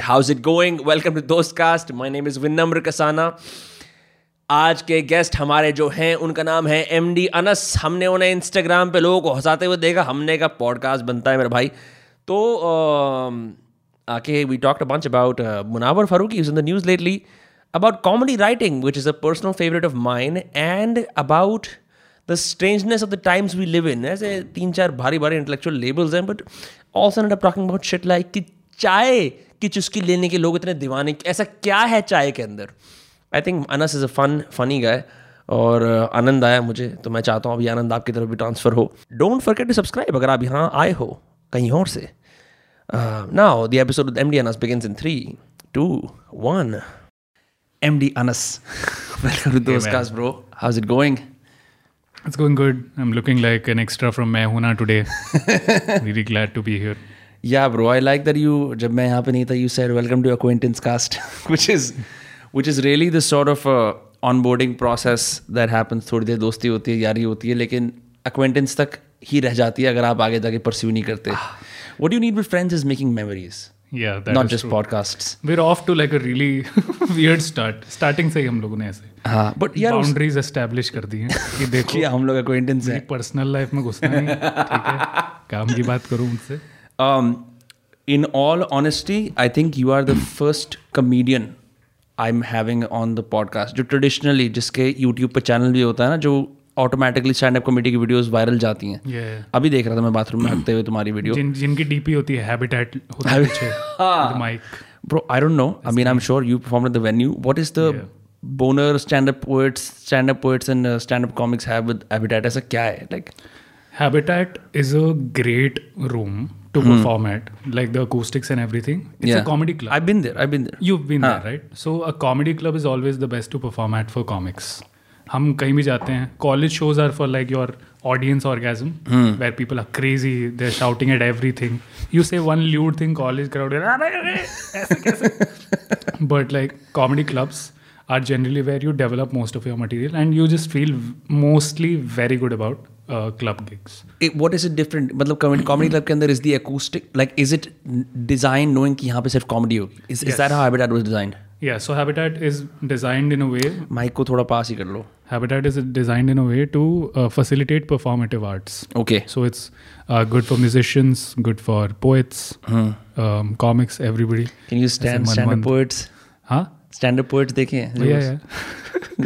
How is it going welcome to दोस्त cast my name is Vinamra Kasana आज के guest हमारे जो हैं, उनका नाम है एम डी अनस हमने उन्हें इंस्टाग्राम पे लोगों को हंसाते हुए देखा। हमने का पॉडकास्ट बनता है मेरा भाई। तो आके we talked bunch about Munawar Faruqui is in the news lately about comedy writing which is a personal favourite of mind and about the strangeness of the times we live in ऐसे तीन चार भारी भारी intellectual labels हैं but also not talking about shit like कि चाय की चुस्की लेने के लोग इतने दीवाने ऐसा क्या है चाय के अंदर I think Anas is a fun funny guy और uh, आनंद आया मुझे तो मैं चाहता हूँ अभी आनंद आपकी तरफ़ भी ट्रांसफ़र हो डोंट फॉरगेट टू सब्सक्राइब अगर आप यहाँ आए हो कहीं और से now the episode M D Anas begins in three two one MD Anas. Welcome to those guys, bro. How's it going? It's going good. I'm looking like an extra from Mehuna today. really glad to be here. Yeah, bro. I like that you, जब मैं यहाँ पे नहीं था, you said welcome to acquaintance cast, which is, which is really the sort of uh, onboarding process that happens. थोड़ी देर दोस्ती होती है, यारी होती है, लेकिन acquaintance तक ही रह जाती है अगर आप आगे जाके pursue नहीं करते. What you need with friends is making memories. Yeah, that not is just true. podcasts. We're off to like a really weird start. Starting से ही हम लोगों ने ऐसे हाँ यार उस- बाउंड्रीज एस्टेब्लिश कर दी हैं कि देखो कि हम लोग acquaintance हैं पर्सनल लाइफ में घुसना नहीं ठीक है काम की बात करूँ उनसे Um, in all honesty, I think you are the first comedian I'm having on the podcast. जो traditionally जिसके YouTube पे चैनल भी होता है ना जो ऑटोमेटिकली स्टैंड अप कॉमेडी की वीडियोस वायरल जाती हैं ये अभी देख रहा था मैं बाथरूम में हटते हुए तुम्हारी वीडियो जिन जिनकी डीपी होती है हैबिटेट होता है पीछे mic Bro, I don't know. I mean, I'm sure you performed at the venue. What is the boner stand-up poets, stand-up poets and uh, stand-up comics have with Habitat? ऐसा क्या है? Like, Habitat is a great room to perform at, like the acoustics and everything. It's yeah. a comedy club. I've been there. I've been there. You've been there, right? So a comedy club is always the best to perform at for comics. हम कहीं भी जाते हैं college shows are for like your audience orgasm where people are crazy they shouting at everything you say one lewd thing college crowd ऐसे कैसे but like comedy clubs are generally where you develop most of your material and you just feel mostly very good about club gigs it, what is it different मतलब comedy comedy club के अंदर is the acoustic like is it design knowing कि यहाँ पे सिर्फ़ comedy होगी is, is that how habitat was designed Yeah, so Habitat is designed in a way mic को थोड़ा पास ही कर लो Habitat is designed in a way to uh, facilitate performative arts. okay So it's uh, good for musicians, good for poets, um, comics, everybody. can you stand stand up poets देखे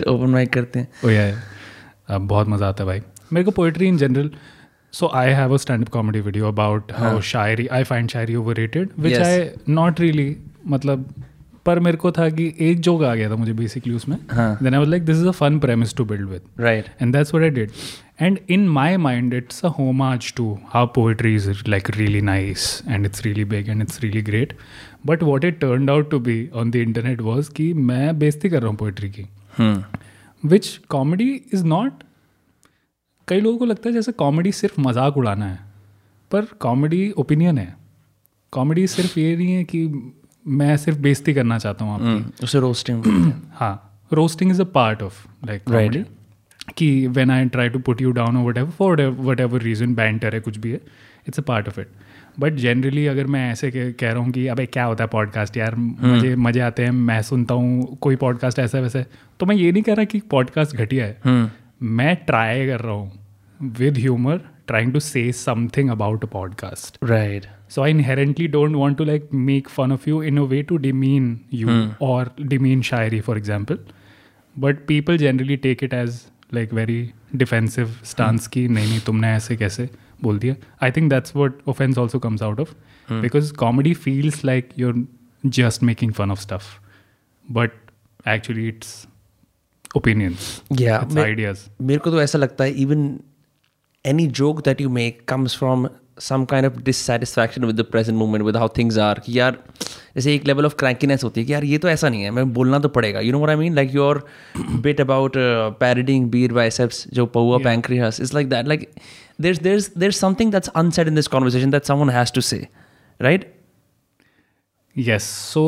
open mic करते हैं। बहुत मज़ा आता है भाई। मेरे को poetry in general so I have a stand up comedy video about how shayari I find shayari overrated which I not really मतलब पर मेरे को था कि एक जोक आ गया था मुझे बेसिकली उसमें। Then I like this is a fun premise to build with right and that's I did and in my mind it's a home to how poetry is like really nice and it's really big and it's really great but what it turn out to be on the internet was कि मैं बेजती कर रहा हूँ poetry की। Which comedy is not कई लोगों को लगता है जैसे कॉमेडी सिर्फ़ मज़ाक उड़ाना है पर कॉमेडी ओपिनियन है। कॉमेडी सिर्फ़ ये नहीं है कि मैं सिर्फ़ बेइज्जती करना चाहता हूँ आपकी। Hmm. उसे रोस्टिंग हाँ। Roasting is a part of like comedy कि when I try to put you down whatever for whatever reason banter है कुछ भी है it's a part of it but generally अगर मैं ऐसे कह रहा हूँ कि अबे क्या होता है पॉडकास्ट यार? मुझे हम्म। मज़े आते हैं मैं सुनता हूँ कोई पॉडकास्ट ऐसा वैसे। तो मैं ये नहीं कह रहा कि पॉडकास्ट घटिया है। हम्म। मैं ट्राई कर रहा हूँ with humour trying to say something about a podcast right so I inherently don't want to like make fun of you in a way to demean you और demean shayari for example but people generally take it as like very defensive stance की नहीं नहीं तुमने ऐसे कैसे बोल दिया। I think that's what offence also comes out of because comedy feels like you're just making fun of stuff but actually it's opinion ideas मेरे को तो ऐसा लगता है even any joke that you make comes from some kind of dissatisfaction with the present moment with how things are कि यार जैसे एक लेवल ऑफ़ क्रैंकीनेस होती है कि यार ये तो ऐसा नहीं है मैं बोलना तो पड़ेगा। You know I mean like your bit about parodying BeerBiceps जो पौआ pancreas is like that like there there there something that's unsaid in this conversation that someone has to say right yes so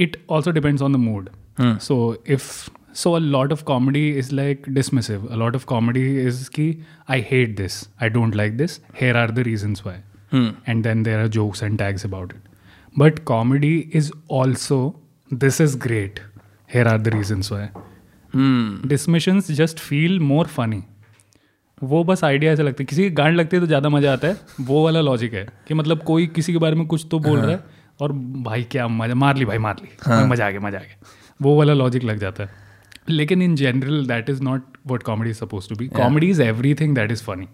it also depends on the mood so if so a lot of comedy is like dismissive a lot of comedy is की I hate this I don't like this here are the reasons why and then there are jokes and tags about it But comedy is also this is great. Here are the reasons why. Dismissions just feel more funny. वो बस idea ऐसा लगता है। किसी की गांड लगती है तो ज़्यादा मज़ा आता है। वो वाला लॉजिक है कि मतलब कोई किसी के बारे में कुछ तो बोल रहा है और भाई क्या मज़ा मार ली भाई मार ली। मज़ा आ गया मज़ा आ गया। वो वाला लॉजिक लग जाता है। लेकिन in general that is not what comedy is suppose to be comedy is everything that is funny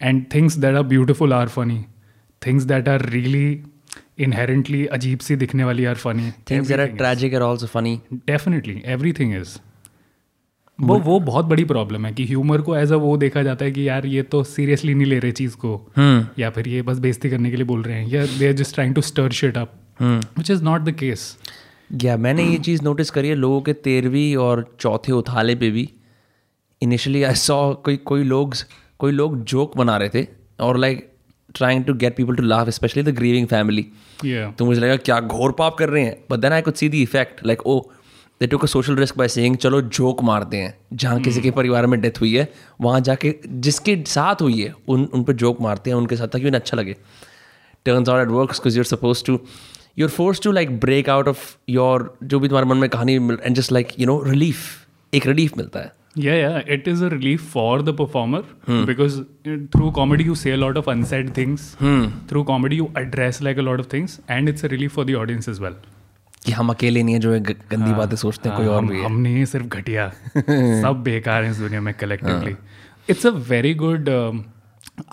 and things that are beautiful are funny things that are really inherently अजीब सी दिखने वाली are funny Things that are tragic are also funny. Thing is वो वो बहुत बड़ी problem है कि ह्यूमर को एज अ वो देखा जाता है कि यार ये तो सीरियसली नहीं ले रहे चीज़ को। hmm. या फिर ये बस बेइज्जती करने के लिए बोल रहे हैं या they are just trying to stir shit up which is not the case या मैंने ये चीज़ नोटिस करी है लोगों के तेरहवीं और चौथे उथाले पे भी। इनिशियली आई सॉ कोई कोई लोग कोई लोग जोक बना रहे थे और like trying to get people to laugh specially the grieving family या तो मुझे लगा क्या घोर पाप कर रहे हैं? But then I could see the effect like oh they took a social risk by saying चलो जोक मारते हैं जहाँ किसी के परिवार में डेथ हुई है वहाँ जाके जिसके साथ हुई है उन उन पर जोक मारते हैं उनके साथ ताकि उन्हें अच्छा लगे. Turns out at work you're suppose to you're force to like break out of your जो भी तुम्हारे मन में कहानी and just like you know relief एक रिलीफ मिलता है। Yeah, yeah, it is a relief for the performer hmm. because uh, through comedy you say a lot of unsaid things. Hmm. Through comedy you address like a lot of things, and it's a relief for the audience as well. कि हम अकेले नहीं है जो है ग- गंदी बातें सोचते हैं कोई और हम, भी है। हम नहीं है सिर्फ़ घटिया। सब बेकार हैं इस दुनिया में collectively it's a very good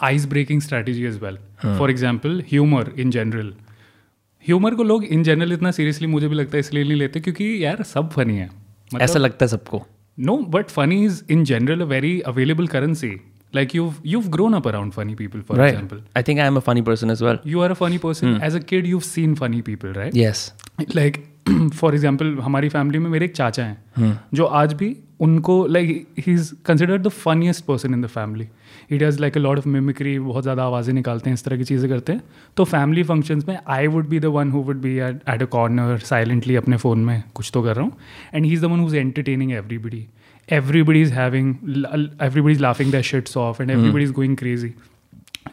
ice breaking strategy as well for example humour in general humour को लोग इन जनरल इतना सीरियसली मुझे भी लगता है इसलिए नहीं लेते क्योंकि यार सब फनी है। मतलब ऐसा लगता है सबको। No, but funny is in general a very available currency. Like you've you've grown up around funny people, for right example. I think I am a funny person as well You are a funny person. Hmm. As a kid, you've seen funny people, right? yes Like, for example हमारी family में मेरे एक चाचा हैं जो आज भी उनको like he is considered the funniest person in the family he does like a lot of mimicry बहुत ज़्यादा आवाज़ें निकालते हैं इस तरह की चीज़ें करते हैं। तो फैमिली फ़ंक्शंस में I would be the one who would be at a corner silently अपने फ़ोन में कुछ तो कर रहा हूँ। And he is the one who's entertaining everybody everybody is having everybody is laughing their shits off and everybody is going crazy.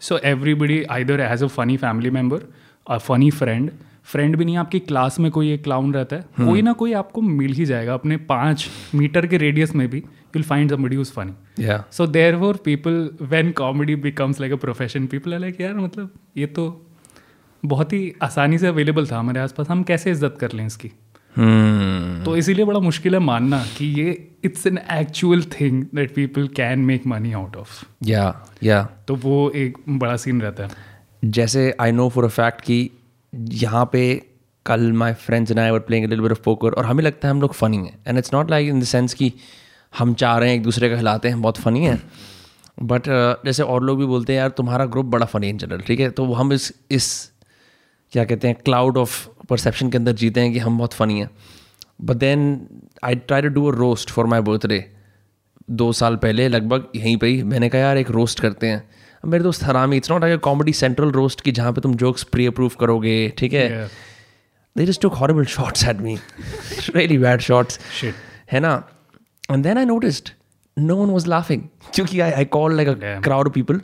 So everybody either has a funny family member a funny friend friend भी नहीं आपकी class में कोई एक clown रहता है कोई ना कोई आपको मिल ही जाएगा अपने पाँच मीटर के रेडियस में भी। You'll find somebody who's funny. Yeah. So therefore people when comedy becomes like a profession people are like यार मतलब ये तो बहुत ही आसानी से अवेलेबल था हमारे आसपास हम कैसे इज़्ज़त कर लें इसकी? Hmm. तो इसीलिए बड़ा मुश्किल है मानना कि ये it's an actual thing that people can make money out of या yeah. तो वो एक बड़ा सीन रहता है। जैसे I know for a fact कि यहाँ पे कल my friends and I were playing little bit of poker और हमें लगता है हम लोग फ़नी हैं। And it's not like in the sense कि हम चाह रहे हैं एक दूसरे का खिलाते हैं बहुत फ़नी है। बट जैसे और लोग भी बोलते हैं यार तुम्हारा ग्रुप बड़ा फ़नी इन जनरल ठीक है? तो हम इस इस क्या कहते हैं क्लाउड ऑफ़ परसेप्शन के अंदर जीते हैं कि हम बहुत फ़नी हैं। But then I try to do a roast for my birthday दो साल पहले लगभग यहीं पर ही मैंने कहा यार एक रोस्ट करते हैं। मेरे दोस्त हरामी it's not like Comedy Central roast की जहाँ पे तुम जोक्स प्री अप्रूव करोगे ठीक है. They just took horrible shots at me really bad shots Shit. है ना? And then I noticed no one was laughing क्योंकि I I call like a crowd people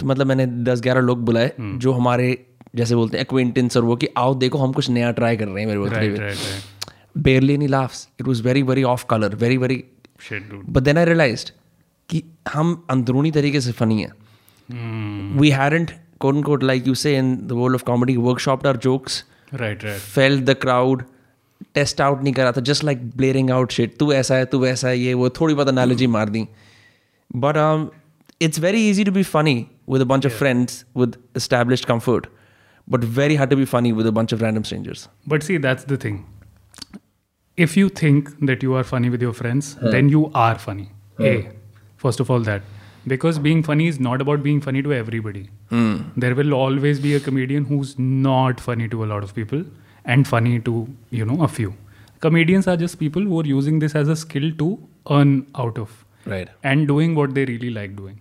तो मतलब मैंने दस ग्यारह लोग बुलाए hmm. जो हमारे जैसे बोलते हैं एक्वेंटेंस और वो कि आओ देखो हम कुछ नया ट्राई कर रहे हैं मेरे birthday right, barely any laughs it was very very off colour very very but then I realise कि हम अंदरूनी तरीके से फनी हैं। We haven't got like you say in the world of comedy workshop are jokes right fail the crowd test out नहीं करा था just like blaring out shit तू ऐसा है तू वैसा है ये वो थोड़ी बहुत एनालॉजी मार दी but it's very easy to be funny with a bunch of friends with established comfort but very hard to be funny with a bunch of random strangers But see, that's the thing. If you think that you are funny with your friends, then you are funny. A, first of all, that. Because being funny is not about being funny to everybody. There will always be a comedian who's not funny to a lot of people and funny to, you know, a few. Comedians are just people who are using this as a skill to earn out of right and doing what they really like doing.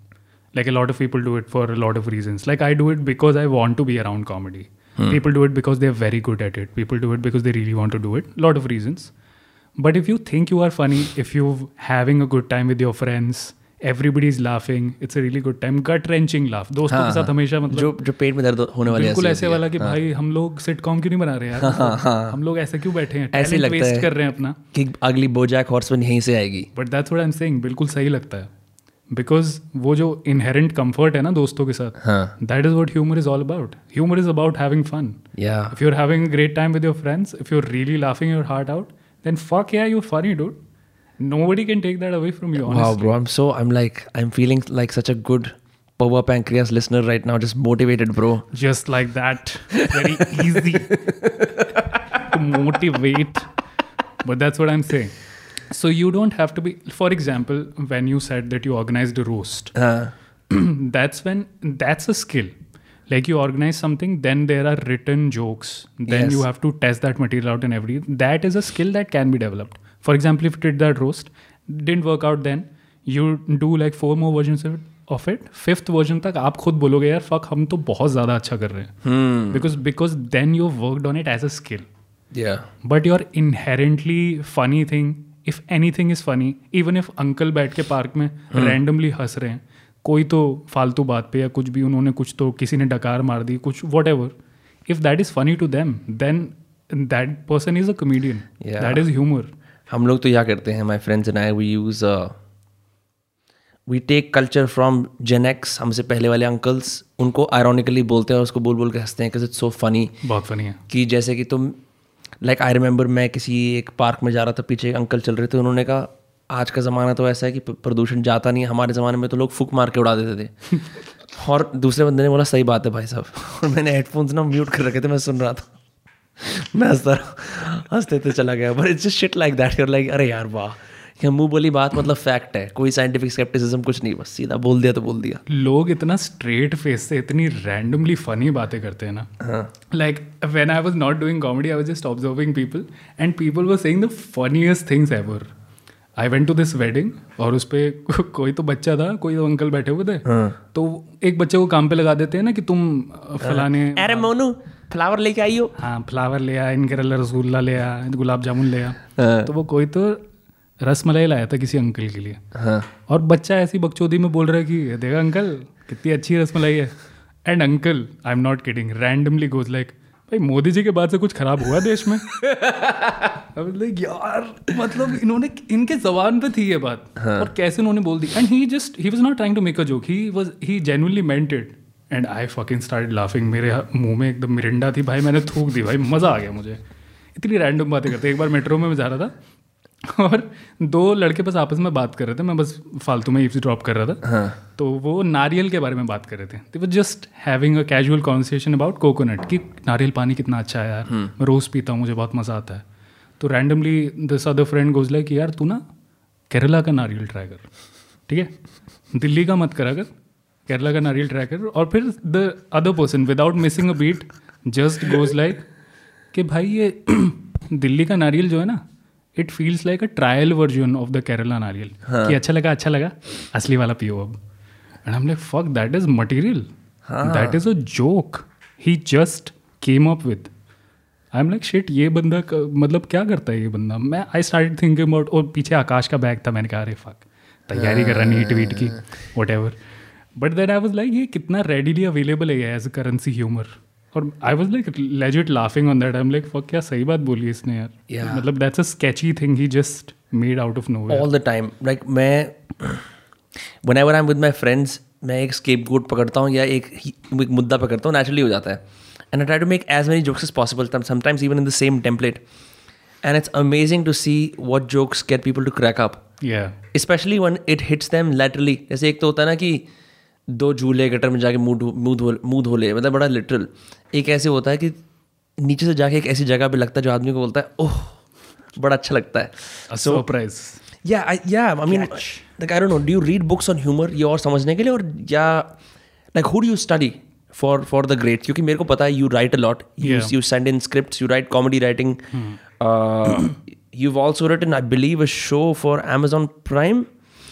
Like a lot of people do it for a lot of reasons. Like I do it because I want to be around comedy. Hmm. People do it because they're very good at it. People do it because they really want to do it. A lot of reasons. But if you think you are funny, if you're having a good time with your friends, everybody is laughing it's a really good time gut wrenching laugh दोस्तों हाँ, के साथ हाँ। हमेशा मतलब जो जो पेट में दर्द होने वाली बिल्कुल ऐसे वाला कि भाई हम लोग सिटकॉम क्यों नहीं बना रहे यार? हम लोग ऐसे क्यों बैठे हैं? ऐसे लगता वेस्ट है। कर रहे हैं अपना। कि अगली बोजैक हॉर्समैन यहीं से आएगी। But that's what I am saying बिल्कुल सही लगता है। बिकॉज़ वो जो इनहेरेंट कंफर्ट है ना दोस्तों के साथ हाँ। That is what humour is all about humour is about having fun या if you're having a great time with your friends if you're really laughing your heart out then fuck yeah you're funny dude. Nobody can take that away from you Wow, bro, I'm so I'm like I'm feeling like such a good power pancreas listener right now, just motivated, bro. just like that. Very easy to motivate. But that's what i'm saying. So you don't have to be for example when you said that you organized a roast. Uh, that's when that's a skill. Like you organize something then there are written jokes. Then you have to test that material out and every that is a skill that can be developed for example if you did that roast didn't work out then you do like four more versions of it fifth version तक आप खुद बोलोगे यार fuck हम तो बहुत ज़्यादा अच्छा कर रहे हैं. Because because then you work on it as a skill but you are inherently funny thing if anything is funny even if uncle बैठ के पार्क में hmm. रैंडमली हंस रहे हैं कोई तो फालतू बात पे या कुछ भी उन्होंने कुछ तो किसी ने डकार मार दी कुछ whatever if that is funny to them then that person is a comedian that is humour हम लोग तो क्या करते हैं my friends and I we use we take culture from Gen X हमसे पहले वाले अंकल्स उनको आयरॉनिकली बोलते हैं और उसको बोल बोल के हँसते हैं इट्स सो फनी बहुत फनी है। कि जैसे कि तुम लाइक आई रिमेंबर मैं किसी एक पार्क में जा रहा था पीछे एक अंकल चल रहे थे उन्होंने कहा आज का ज़माना तो ऐसा है कि प्रदूषण जाता नहीं है हमारे ज़माने में तो लोग फूक मार के उड़ा देते थे। और दूसरे बंदे ने बोला सही बात है भाई साहब। और मैंने हेडफोन्स ना म्यूट कर रखे थे मैं सुन रहा था। मैं हंसता रहा हँसते थे चला गया। But it's just shit like that you're like अरे यार वाह। ये मुँह बोली बात मतलब फैक्ट है। कोई साइंटिफिक स्केप्टिसिज्म कुछ नहीं बस सीधा बोल दिया तो बोल दिया। लोग इतना स्ट्रेट फेस से इतनी रैंडमली फनी बातें करते हैं ना। Like when I was not doing comedy I was just observing people and people were saying the funniest things ever I went to this wedding और उस पर कोई तो बच्चा था कोई तो अंकल बैठे हुए थे। तो एक बच्चे को काम पे लगा देते हैं ना कि तुम फलाने अरे मोनू फ्लावर लेके आइयो हाँ? फ्लावर ले आ इनके रसगुल्ला ले आ गुलाब जामुन ले आ हाँ। तो वो कोई तो रस मलाई लाया था किसी अंकल के लिए। हाँ। और बच्चा ऐसी बकचोदी में बोल रहा है कि देखा अंकल कितनी अच्छी रसमलाई है। And uncle I am not kidding randomly goes like भाई मोदी जी के बाद से कुछ खराब हुआ देश में? लाइक यार मतलब इन्होंने इनके जबान पे थी ये बात। और कैसे उन्होंने बोल दी? And he just he was not trying to make a joke he was he genuinely meant it and I fucking start laughing मेरे मुँह में एकदम मिरिंडा थी। भाई मैंने थूक दी। भाई मज़ा आ गया मुझे। इतनी रैंडम बातें करते एक बार मेट्रो में मैं जा रहा था और दो लड़के बस आपस में बात कर रहे थे। मैं बस फालतू में ईव्स ड्रॉप कर रहा था। हाँ। तो वो नारियल के बारे में बात कर रहे थे। They were just having a casual conversation about coconut कि नारियल पानी कितना अच्छा है यार। हुँ. मैं रोज़ पीता हूँ मुझे बहुत मज़ा आता है। तो randomly this other friend goes like यार तू ना केरला का नारियल ट्राई कर। ठीक है? दिल्ली का मत करा कर केरला का नारियल ट्राई कर और फिर the other person without missing a beat just goes like कि भाई ये दिल्ली का नारियल जो है ना it feels like a trial version of the Kerala नारियल। कि अच्छा लगा अच्छा लगा असली वाला पियो अब। एंड हम like fuck that is material that is a joke he just came up with I am like shit ये बंदा मतलब क्या करता है ये बंदा? मैं आई स्टार्ट थिंकिंग अबाउट और पीछे आकाश का बैग था मैंने कहा अरे फक तैयारी कर रहा नीट वीट की whatever but then I was like ये कितना रेडिली अवेलेबल है एज अ करेंसी ह्यूमर और I was like legit laughing on that I am like fuck क्या सही बात बोली इसने यार? Yeah. मतलब that's a sketchy thing he just made out of no all the time like मैं whenever I am with my friends मैं एक स्केप गोट पकड़ता हूँ या एक एक मुद्दा पकड़ता हूँ नेचुरली हो जाता है. And I try to make as many jokes as possible sometimes even in the same template and it's amazing to see what jokes get people to crack up especially when it hits them literally जैसे एक तो होता है ना कि दो झूले gutter में जाके मुँह मुँह धो मुँह धो ले। मतलब बड़ा लिटरल एक ऐसे होता है कि नीचे से जाके एक ऐसी जगह पर लगता है जो आदमी को बोलता है ओह बड़ा अच्छा लगता है। और समझने के लिए? और या like who do you study for for the great क्योंकि मेरे को पता है you write a lot you you send in script you write comedy writing you also written I believe a show for Amazon Prime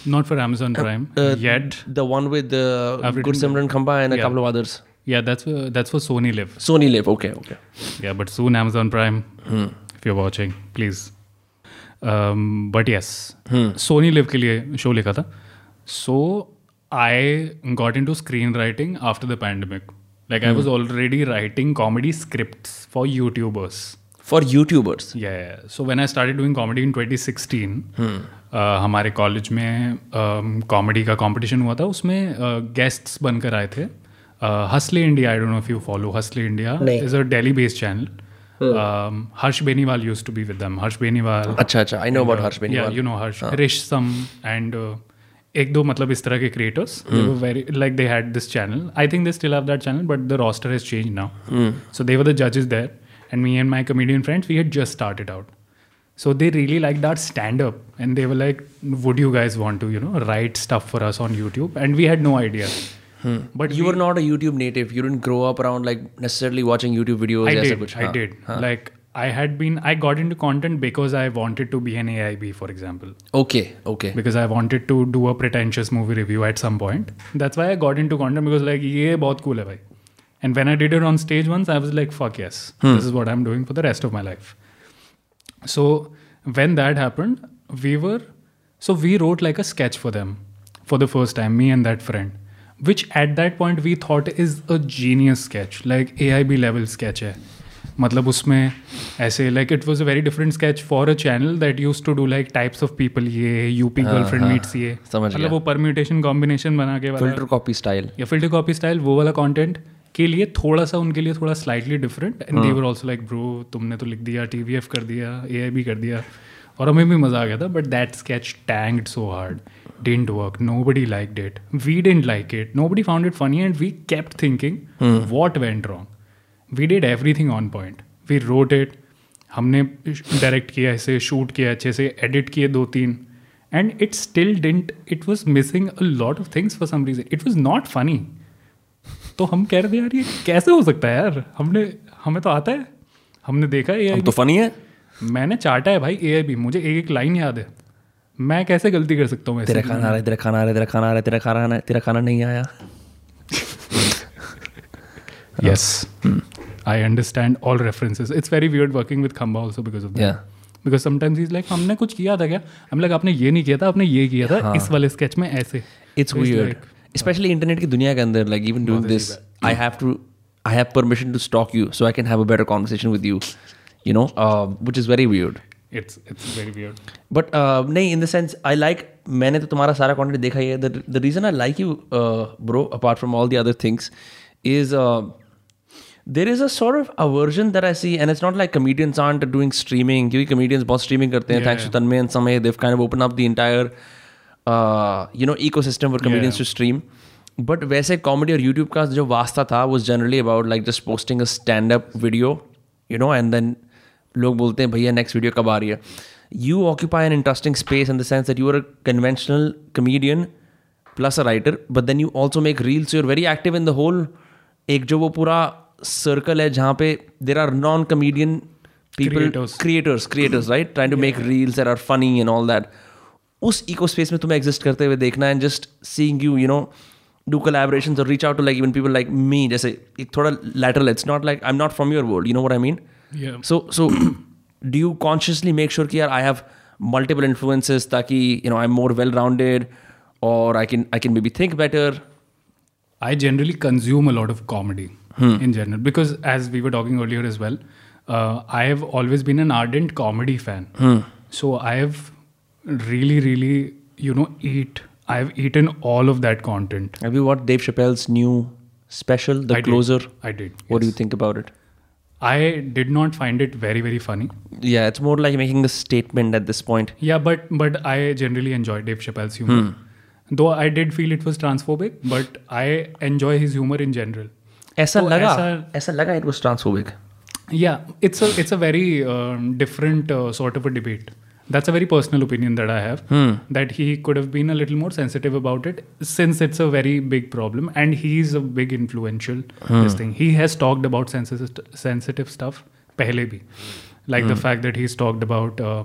Not for Amazon Prime uh, yet. The one with uh, I've written Gursimran Khamba and a Yeah. couple of others. Yeah, that's for, that's for Sony Live. Sony Live. Okay, okay. Yeah, but soon Amazon Prime. If you're watching, please. Um, but yes, Sony LIV show लिए show लिखा था So I got into screenwriting after the pandemic. Like I was already writing comedy scripts for YouTubers. For YouTubers For YouTubers so when I start doing comedy in twenty sixteen हमारे college में comedy का competition हुआ था। उसमें guests बनकर आए थे। Hasley India I don't know if you follow Hasley India is a daily based channel Harsh Beniwal used to be with them Harsh Beniwal अच्छा अच्छा. I know about Harsh Beniwal you know Harsh रिश some and एक दो मतलब इस तरह के creators very like they had this channel I think they still have that channel but the roster has change now so they were the जजेस there and me and my comedian friends we had just started out. So they really liked our stand up, and they were like, "Would you guys want to you know write stuff for us on YouTube?" And we had no idea. But you we- were not a YouTube native. You didn't grow up around like necessarily watching YouTube videos. I ऐसा did. कुछ, I हाँ, did. हाँ. Like I had been. I got into content because I wanted to be an AIB, for example. Okay, okay. because I wanted to do a pretentious movie review at some point. That's why I got into content because like ये बहुत cool है भाई. And when I did it on stage once, I was like, fuck yes, this is what I'm doing for the rest of my life. So when that happened, we were so we wrote like a sketch for them for the first time, me and that friend, which at that point we thought is a genius sketch, like AIB level sketch है. मतलब उसमें ऐसे like it was a very different sketch for a channel that use to do like types of people ये UP girlfriend meets ये समझ गया। मतलब वो परम्यूटेशन कॉम्बिनेशन बना के वाला Filter copy style. या फिल्टर कॉपी स्टाइल वो वाला कंटेंट के लिए थोड़ा सा उनके लिए थोड़ा slightly different and they were also like bro तुमने तो लिख दिया टीवीएफ कर दिया एआईबी कर दिया. और हमें भी मज़ा आ गया था but that sketch tanked so hard didn't work. Nobody liked it. We didn't like it. Nobody found it funny and we kept thinking what went wrong. We did everything on point. We wrote it. हमने direct किया ऐसे shoot किया अच्छे से edit किए दो तीन. And it still didn't it was missing a lot of things for some reason it was not funny तो हम कह रहे थे यार ये कैसे हो सकता है यार? हमने हमें तो आता है। हमने देखा है अब तो funny है. मैंने चाटा है भाई ए भी। मुझे एक एक लाइन याद है। मैं कैसे गलती कर सकता हूँ तेरा खाना आ रहा है तेरा खाना आ रहा है तेरा खाना आ रहा है तेरा खाना तेरा खाना नहीं आया। I understand all references. It's very weird working with khamba also because of that. Yeah. because sometimes he's हमने कुछ किया था क्या? हम like आपने ये नहीं किया था आपने ये किया था इस वाले स्केच में ऐसे। It's So Especially इंटरनेट की दुनिया के अंदर like even doing this I have to I have permission to stalk you so I can have a better conversation with you you know uh, which is very weird. It's it's very weird. But नहीं in the sense I like मैंने तो तुम्हारा सारा content देखा ही है। The reason I like you bro apart from all the other things is there is a sort of aversion that I see and it's not like comedians aren't doing streaming क्योंकि comedians बहुत streaming करते हैं। Thanks to Tanmay and Samay they've kind of open up the entire you know system for comedians to stream but वैसे comedy और YouTube का जो वास्ता था वो generally about like just posting a stand up video you know and then लोग बोलते हैं भैया नेक्स्ट वीडियो कब आ रही है? You occupy an interesting space in the sense that you are a conventional comedian plus a writer but then you also make reels you are very active in the whole एक जो वो पूरा circle है जहाँ पे there are non comedian people creators creators right trying to make reels that are funny and all that उस eco space में तुम्हें एग्जिस्ट करते हुए देखना and just seeing you you know do collaboration और reach out to like even people like me जैसे एक थोड़ा later it's not like I am not from your world you know what I mean so so do you consciously make sure कि यार I have multiple influences ताकि you know I am more well rounded और I can I can maybe think better I generally consume a lot of comedy in general because as we were talking earlier is well I have always been an ardent comedy fan so I have really, really, you know, eat. I have eaten all of that content. have you watched Dave Chappelle's new special The I did. Closer I did. what do you yes. think about it I did not find it very, very funny. yeah it's more like making a statement at this point Yeah, but but I generally enjoy Dave Chappelle's humor. Though I did feel it was transphobic, but I enjoy his humor in general. ऐसा तो लगा ऐसा- ऐसा लगा it was transphobic Yeah, it's a it's a very um, different uh, sort of a debate. That's a very personal opinion that I have. hmm. That he could have been a little more sensitive about it, since it's a very big problem, and he's a big influential. hmm. This thing he has talked about sensitive sensitive stuff. पहले भी, like hmm. the fact that he's talked about uh,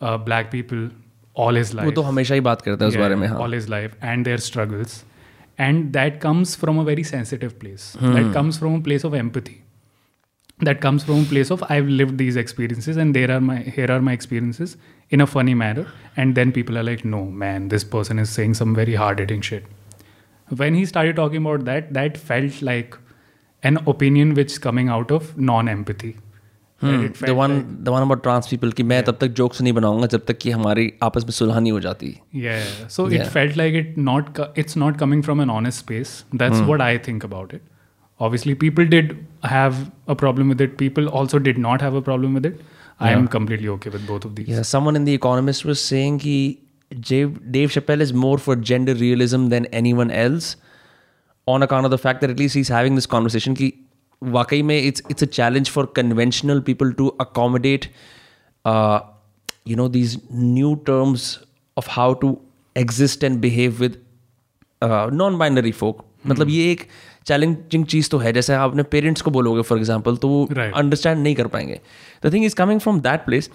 uh, black people all his life. वो तो हमेशा ही बात करता है उस बारे में हाँ all his life and their struggles and that comes from a very sensitive place that comes from a place of empathy that comes from a place of I've lived these experiences and there are my here are my experiences in a funny manner and then people are like no man this person is saying some very hard hitting shit when he started talking about that that felt like an opinion which is coming out of non empathy the one the one about trans people कि मैं तब तक jokes नहीं बनाऊंगा जब तक कि हमारी आपस में सुलह नहीं हो जाती yeah so it Yeah. felt like it not co- it's not coming from an honest space that's what i think about it obviously people did have a problem with it people also did not have a problem with it i am completely okay with both of these Yeah, someone in The Economist was saying कि Dave, Dave Chappelle is more for gender realism than anyone else on account of the fact that at least he's having this conversation कि वाकई में it's it's a challenge for conventional people to accommodate uh, you know these new terms of how to exist and behave with non binary folk मतलब ये एक challenging चीज़ तो है जैसे आप अपने पेरेंट्स को बोलोगे फॉर एग्ज़ाम्पल तो वो Right. अंडरस्टैंड नहीं कर पाएँगे the thing is coming from that place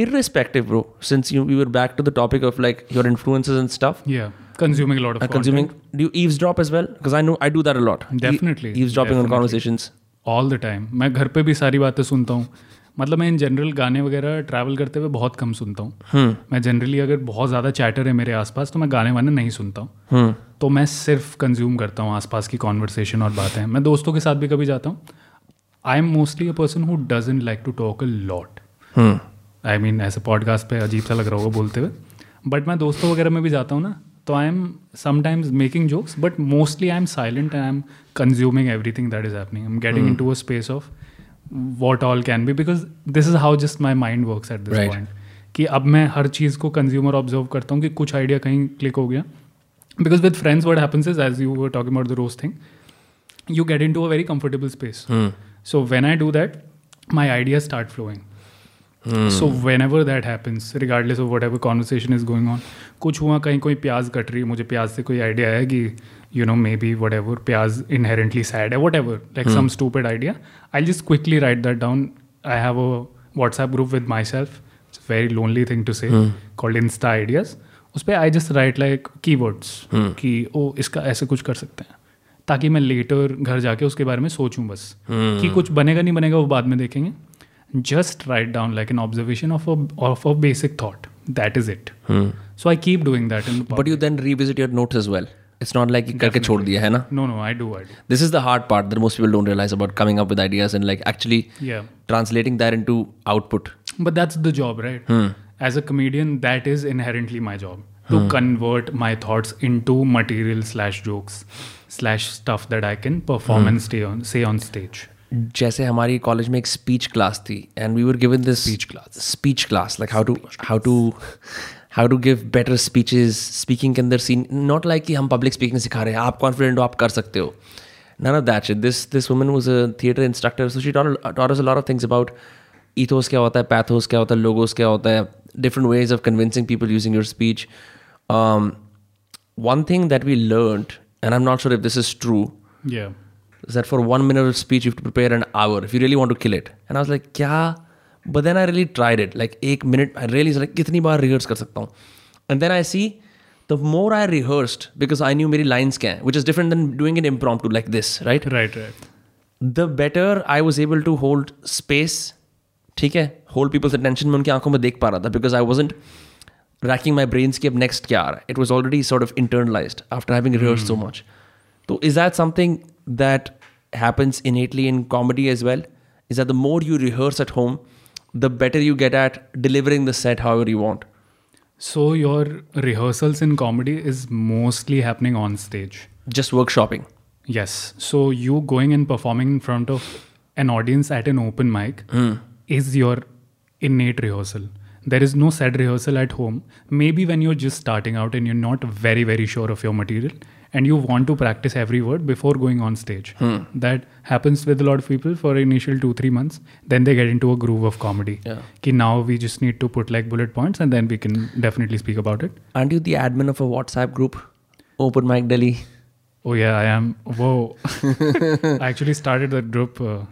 irrespective bro since you we were back to the topic of like your influences and stuff yeah consuming a lot of uh, consuming content. do you eavesdrop as well because i know i do that a lot E- Definitely, eavesdropping on definitely. conversations all the time मैं घर पे भी सारी बातें सुनता हूँ मतलब मैं इन जनरल गाने वगैरह ट्रैवल करते हुए बहुत कम सुनता हूँ। मैं जनरली अगर बहुत ज़्यादा चैटर है मेरे आसपास तो मैं गाने वाने नहीं सुनता हूँ। hmm. तो मैं सिर्फ़ कंज्यूम करता हूँ आसपास की कॉन्वर्सेशन और बातें। मैं दोस्तों के साथ भी कभी जाता हूँ। I am mostly a person who doesn't like to talk a lot. I mean ऐसे पॉडकास्ट पे अजीब सा लग रहा होगा बोलते हुए। बट मैं दोस्तों वगैरह में भी जाता हूँ ना तो I am sometimes making jokes but mostly I am silent and I am consuming everything that is happening I am getting into a space of what all can be because this is how just my mind work at this point कि अब मैं हर चीज़ को consumer observe करता हूँ कि कुछ आइडिया कहीं क्लिक हो गया। Because with friends what happens is as you were talking about the rose thing you get into a very comfortable space. So when I do that, my ideas start flowing. So whenever that happens, regardless of whatever conversation is going on, कुछ हुआ कहीं कोई प्याज cut रही है मुझे प्याज से कोई आइडिया है कि you know maybe whatever प्याज इनहेरेंटली सैड है whatever like some stupid idea I just quickly write that down I have a WhatsApp group with myself it's very lonely thing to say called insta ideas उस पर I just write like key words कि ओ इसका ऐसे कुछ कर सकते हैं. ताकि मैं लेटर घर जाके उसके बारे में सोचूं बस hmm. कि कुछ बनेगा नहीं बनेगा वो बाद में देखेंगे। Just write down like an observation of of a basic thought that is it so I keep doing that in but you then revisit your notes as well. It's not like करके छोड़ दिया है ना? No no I do I this is the hard part that most people don't realise about coming up with ideas and like actually translating that into output but that's the job right as a comedian that is inherently my job to convert my thoughts into material slash jokes slash stuff that I can perform and stay on say on stage जैसे हमारी college में एक speech class थी and we were given this speech class speech class like how to how to how to give better speeches speaking के अंदर scene not like कि हम public speaking सिखा रहे हैं आप कॉन्फिडेंट हो आप कर सकते हो। ना of that this this woman was a theatre instructor so she talks a lot of things about ethos क्या होता है पैथोस क्या होता है लोगोस क्या होता है different ways of convincing people using your speech one thing that we learn and I am not sure if this is true that for one minute of speech you to prepare an hour if you really want to kill it and I like क्या but then i really tried it like एक minute i really was like कितनी बार rehearse कर सकता हूँ and then i see the more i rehearsed because i knew मेरी lines क्या हैं which is different than doing it impromptu like this right Right, right. the better I was able to hold space ठीक है hold people's attention मैं उनकी आँखों में देख पा रहा था because I wasn't racking my brains कि अब next क्या आ रहा है it was already sort of internalized after having rehearsed so much so is that something that happens innately in comedy as well is that the more you rehearse at home the better you get at delivering the set however you want So your rehearsals in comedy is mostly happening on stage. just workshopping Yes. So you going and performing in front of an audience at an open mic hmm. is your innate rehearsal. There is no set rehearsal at home. Maybe when you're just starting out and you're not very, very sure of your material and you want to practice every word before going on stage. That happens with a lot of people for initial two, three months. Then they get into a groove of comedy. Yeah. Ki now we just need to put like bullet points and then we can definitely speak about it. aren't you the admin of a WhatsApp group open mic Delhi Oh yeah, I am. Whoa! I actually started that group. Uh,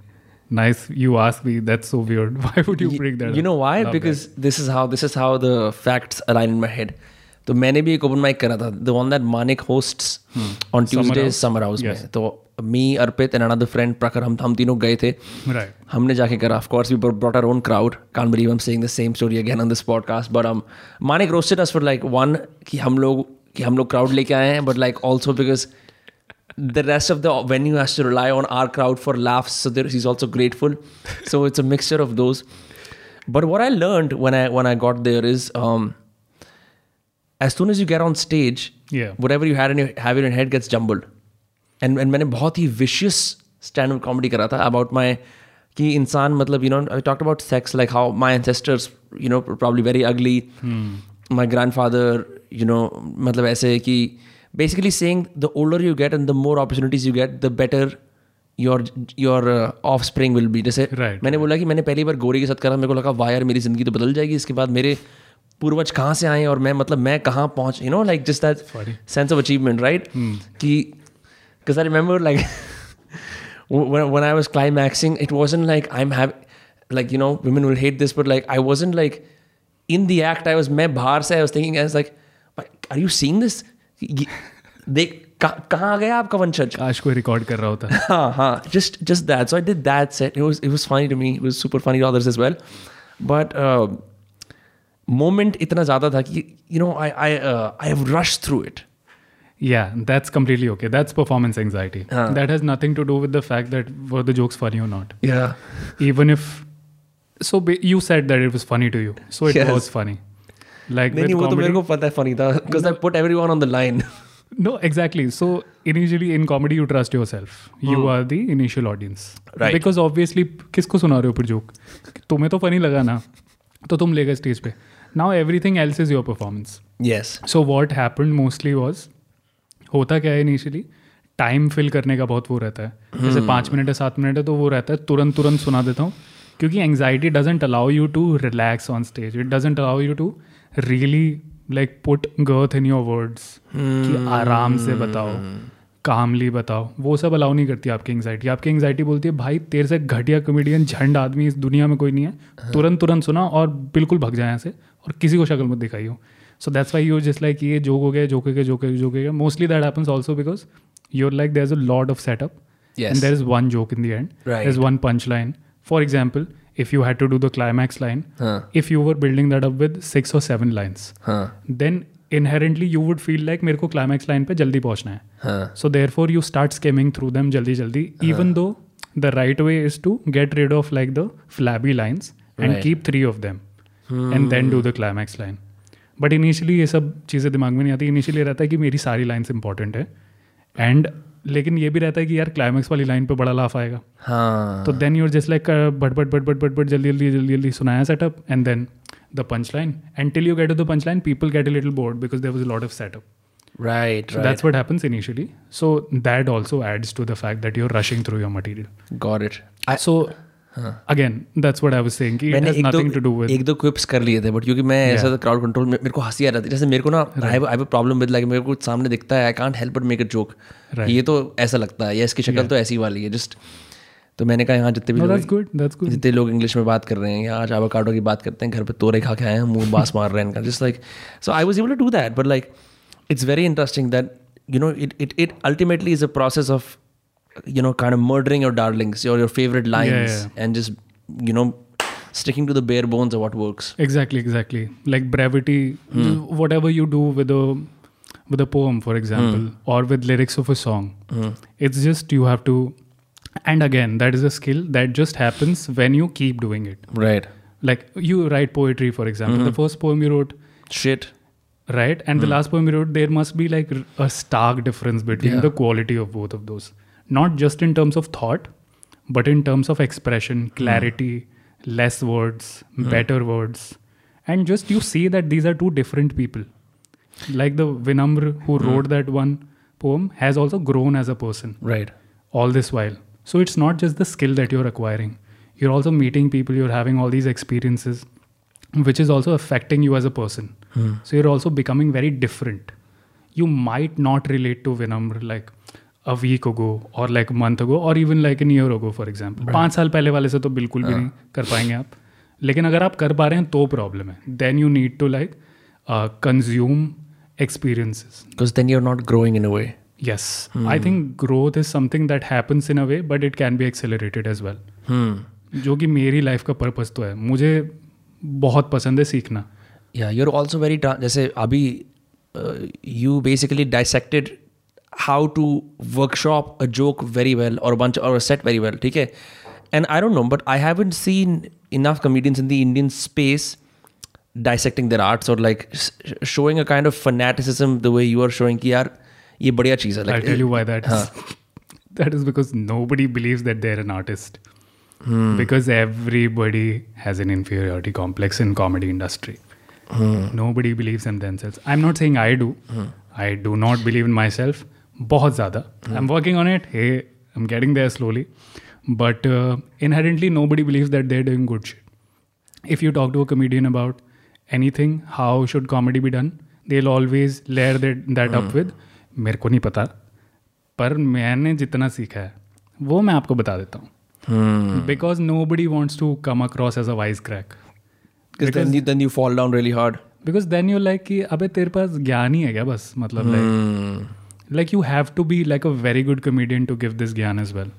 nice, you asked me. That's so weird. Why would you Y- bring that? You up? know why? Love because this is how this is how the facts align in my head. तो मैंने भी एक open mic करा था the one that Manik hosts on Tuesday summer house में। तो me Arpit and another friend Prakhar हम हम तीनों गए थे। राइट हमने जाके करा। Of course we brought our own crowd can't believe I am saying the same story again on this podcast but हम Manik roasted us for like one कि हम लोग कि हम लोग क्राउड लेके आए हैं but like also because the rest of the venue has to rely on our crowd for laughs so there, he's also grateful. So it's a mixture of those. But what i learned when i when i got there is as soon as you get on stage whatever you have in head gets jumbled and and मैंने बहुत ही vicious stand up comedy करा था about my कि इंसान मतलब you know I talk about sex like how my ancestors you know probably very ugly my grandfather you know मतलब ऐसे कि basically saying the older you get and the more opportunities you get the better your your offspring will भी जैसे मैंने बोला कि मैंने पहली बार गोरी के साथ करा मेरे को लगा वायर मेरी ज़िंदगी तो बदल जाएगी। इसके बाद मेरे पूर्वज कहाँ से आए और मैं मतलब मैं कहाँ पहुँच यू नो लाइक जिस that sense of achievement right कि because I remember like one I was climaxing it wasn't like I am have like you know women will hate this but like I wasn't like in the act I was मैं बाहर से I was thinking as like are you seeing this देख कहाँ आ गया आपका वंशज आज कोई रिकॉर्ड कर रहा होता। हाँ हाँ just just that so I did that set it was it was funny to me it was super funny to others as well but uh, इतना ज़्यादा था कि you know I I uh, I have rushed through it Yeah, that's completely okay. That's performance anxiety. Huh. That has nothing to do with the fact that were the jokes funny or not. yeah Even if so, you said that it was funny to you, so it Yes. was funny. Like नहीं वो तो मेरे को पता है funny था because I put everyone on the line no, exactly. So initially in comedy, you trust yourself. You hmm. are the initial audience, Right. Because obviously, किसको सुना रहे हो फिर जोक तुम्हें तो funny लगा ना तो तुम ले गए स्टेज पे now everything else is your performance. Yes. So what happen mostly was होता क्या है इनिशियली टाइम फिल करने का बहुत वो रहता है। जैसे पाँच मिनट है सात मिनट है तो वो रहता है। तुरंत तुरंत सुना देता हूँ। क्योंकि anxiety doesn't allow you to relax on stage it doesn't allow you to really like put girth in your words कि आराम से बताओ। कामली बताओ। वो सब अलाउ नहीं करती आपकी एंगजाइटी आपकी एंगजाइटी बोलती है भाई तेरे से घटिया कॉमेडियन झंड आदमी इस दुनिया में कोई नहीं है। तुरंत तुरंत सुना और बिल्कुल भग जाए यहाँ से और किसी को शक्ल मत दिखाई हो। So that's why you just like ये जोक हो गया जोक हो गया जोक हो जोक हो गया। Mostly that happens also because you're like there is a lot of setup and and is one joke in in and Right. there's one punchline. For example if you had to do the climax line हाँ। if you were building that up with six or seven lines हाँ। then inherently you would feel like मेरे को climax line पे जल्दी पहुँचना है। So therefore you start skimming through them जल्दी जल्दी even though the right way is to get rid of like the flabby lines and keep three of them and then do the climax line but initially ये सब चीज़ें दिमाग में नहीं आती। Initially रहता है कि मेरी सारी लाइन्स इंपॉर्टेंट है। एंड लेकिन ये भी रहता है कि यार क्लाइमैक्स वाली लाइन पे बड़ा लाफ आएगा। हाँ. तो then you're just like but but but but but but जल्दी जल्दी जल्दी जल्दी सुनाया setup and then the punch line and till you get the punch line people get a little bored because there was lot of setup right So right that's what happens initially. So that also adds to the fact that you're rushing through your material. got it I, so again, that's what I was saying. कि It मैंने has एक nothing दो to do with एक दो quips कर लिए थे but क्योंकि मैं ऐसा क्राउड कंट्रोल मेरे को हँसी आ रही थी जैसे मेरे को ना I have a problem with like मेरे को सामने दिखता है I can't help but make a joke Right. ये तो ऐसा लगता है या इसकी शक्ल तो ऐसी वाली है जस्ट तो मैंने कहा यहाँ जितने भी no, good, जितने लोग इंग्लिश में बात कर रहे हैं या आज आवाकाडो की बात करते हैं घर पर तोरे खा के आए हैं मुँह बास मार रहे हैं इनका just like so I was able to do that but like it's very interesting that you know it it it ultimately is a process of you know kind murdering your darlings your your favourite lines and just you know sticking to the bare bones of what works exactly exactly like brevity mm. whatever you do with a with a poem for example mm. or with lyrics of a song mm. it's just you have to And again, that is a skill that just happens when you keep doing it. right. Like you write poetry, for example. The mm-hmm. first poem you wrote, shit. Right? And the mm. last poem you wrote there must be like a stark difference between Yeah. the quality of both of those. Not just in terms of thought but in terms of expression mm. clarity less words mm. better words. And just you see that these are two different people. Like the vinamr who wrote that one poem has also grown as a person. Right. All this while. So it's not just the skill that you're acquiring. You're also meeting people, you're having all these experiences, which is also affecting you as a person. So you're also becoming very different. You might not relate to Vinamr like a week ago or like a month ago or even like an year ago, for example. पाँच साल पहले वाले से तो बिल्कुल भी नहीं कर पाएंगे आप लेकिन अगर आप कर पा रहे हैं तो प्रॉब्लम है then you need to like consume experiences. Because then you're not growing in a way. Yes, I think growth is something that happens in a way, but it can be accelerated as well. Hmm. जो कि मेरी life का purpose तो है मुझे बहुत पसंद है सीखना Yeah, you're also very tra- जैसे अभी uh, you basically dissected how to workshop a joke very well or a bunch or a set very well ठीक है and I don't know but I haven't seen enough comedians in the Indian space dissecting their arts or like sh- showing a kind of fanaticism the way you are showing कि यार ये बढ़िया चीज़ है I tell you why that that is because nobody believes that they're an artist because everybody has an inferiority complex in comedy industry nobody believes in themselves I am not saying I do I do not believe in myself बहुत ज़्यादा. I am working on it hey I am getting there slowly but inherently nobody believe that they're doing good shit if you talk to a comedian about anything how should comedy be done they always layer that up with मेरे को नहीं पता पर मैंने जितना सीखा है वो मैं आपको बता देता हूँ। Because nobody wants to come across as a wisecrack because then you, then you fall down really hard because then you like कि अबे तेरे पास ज्ञान ही है क्या बस? मतलब like like you have to be like a very good comedian to give this ज्ञान as well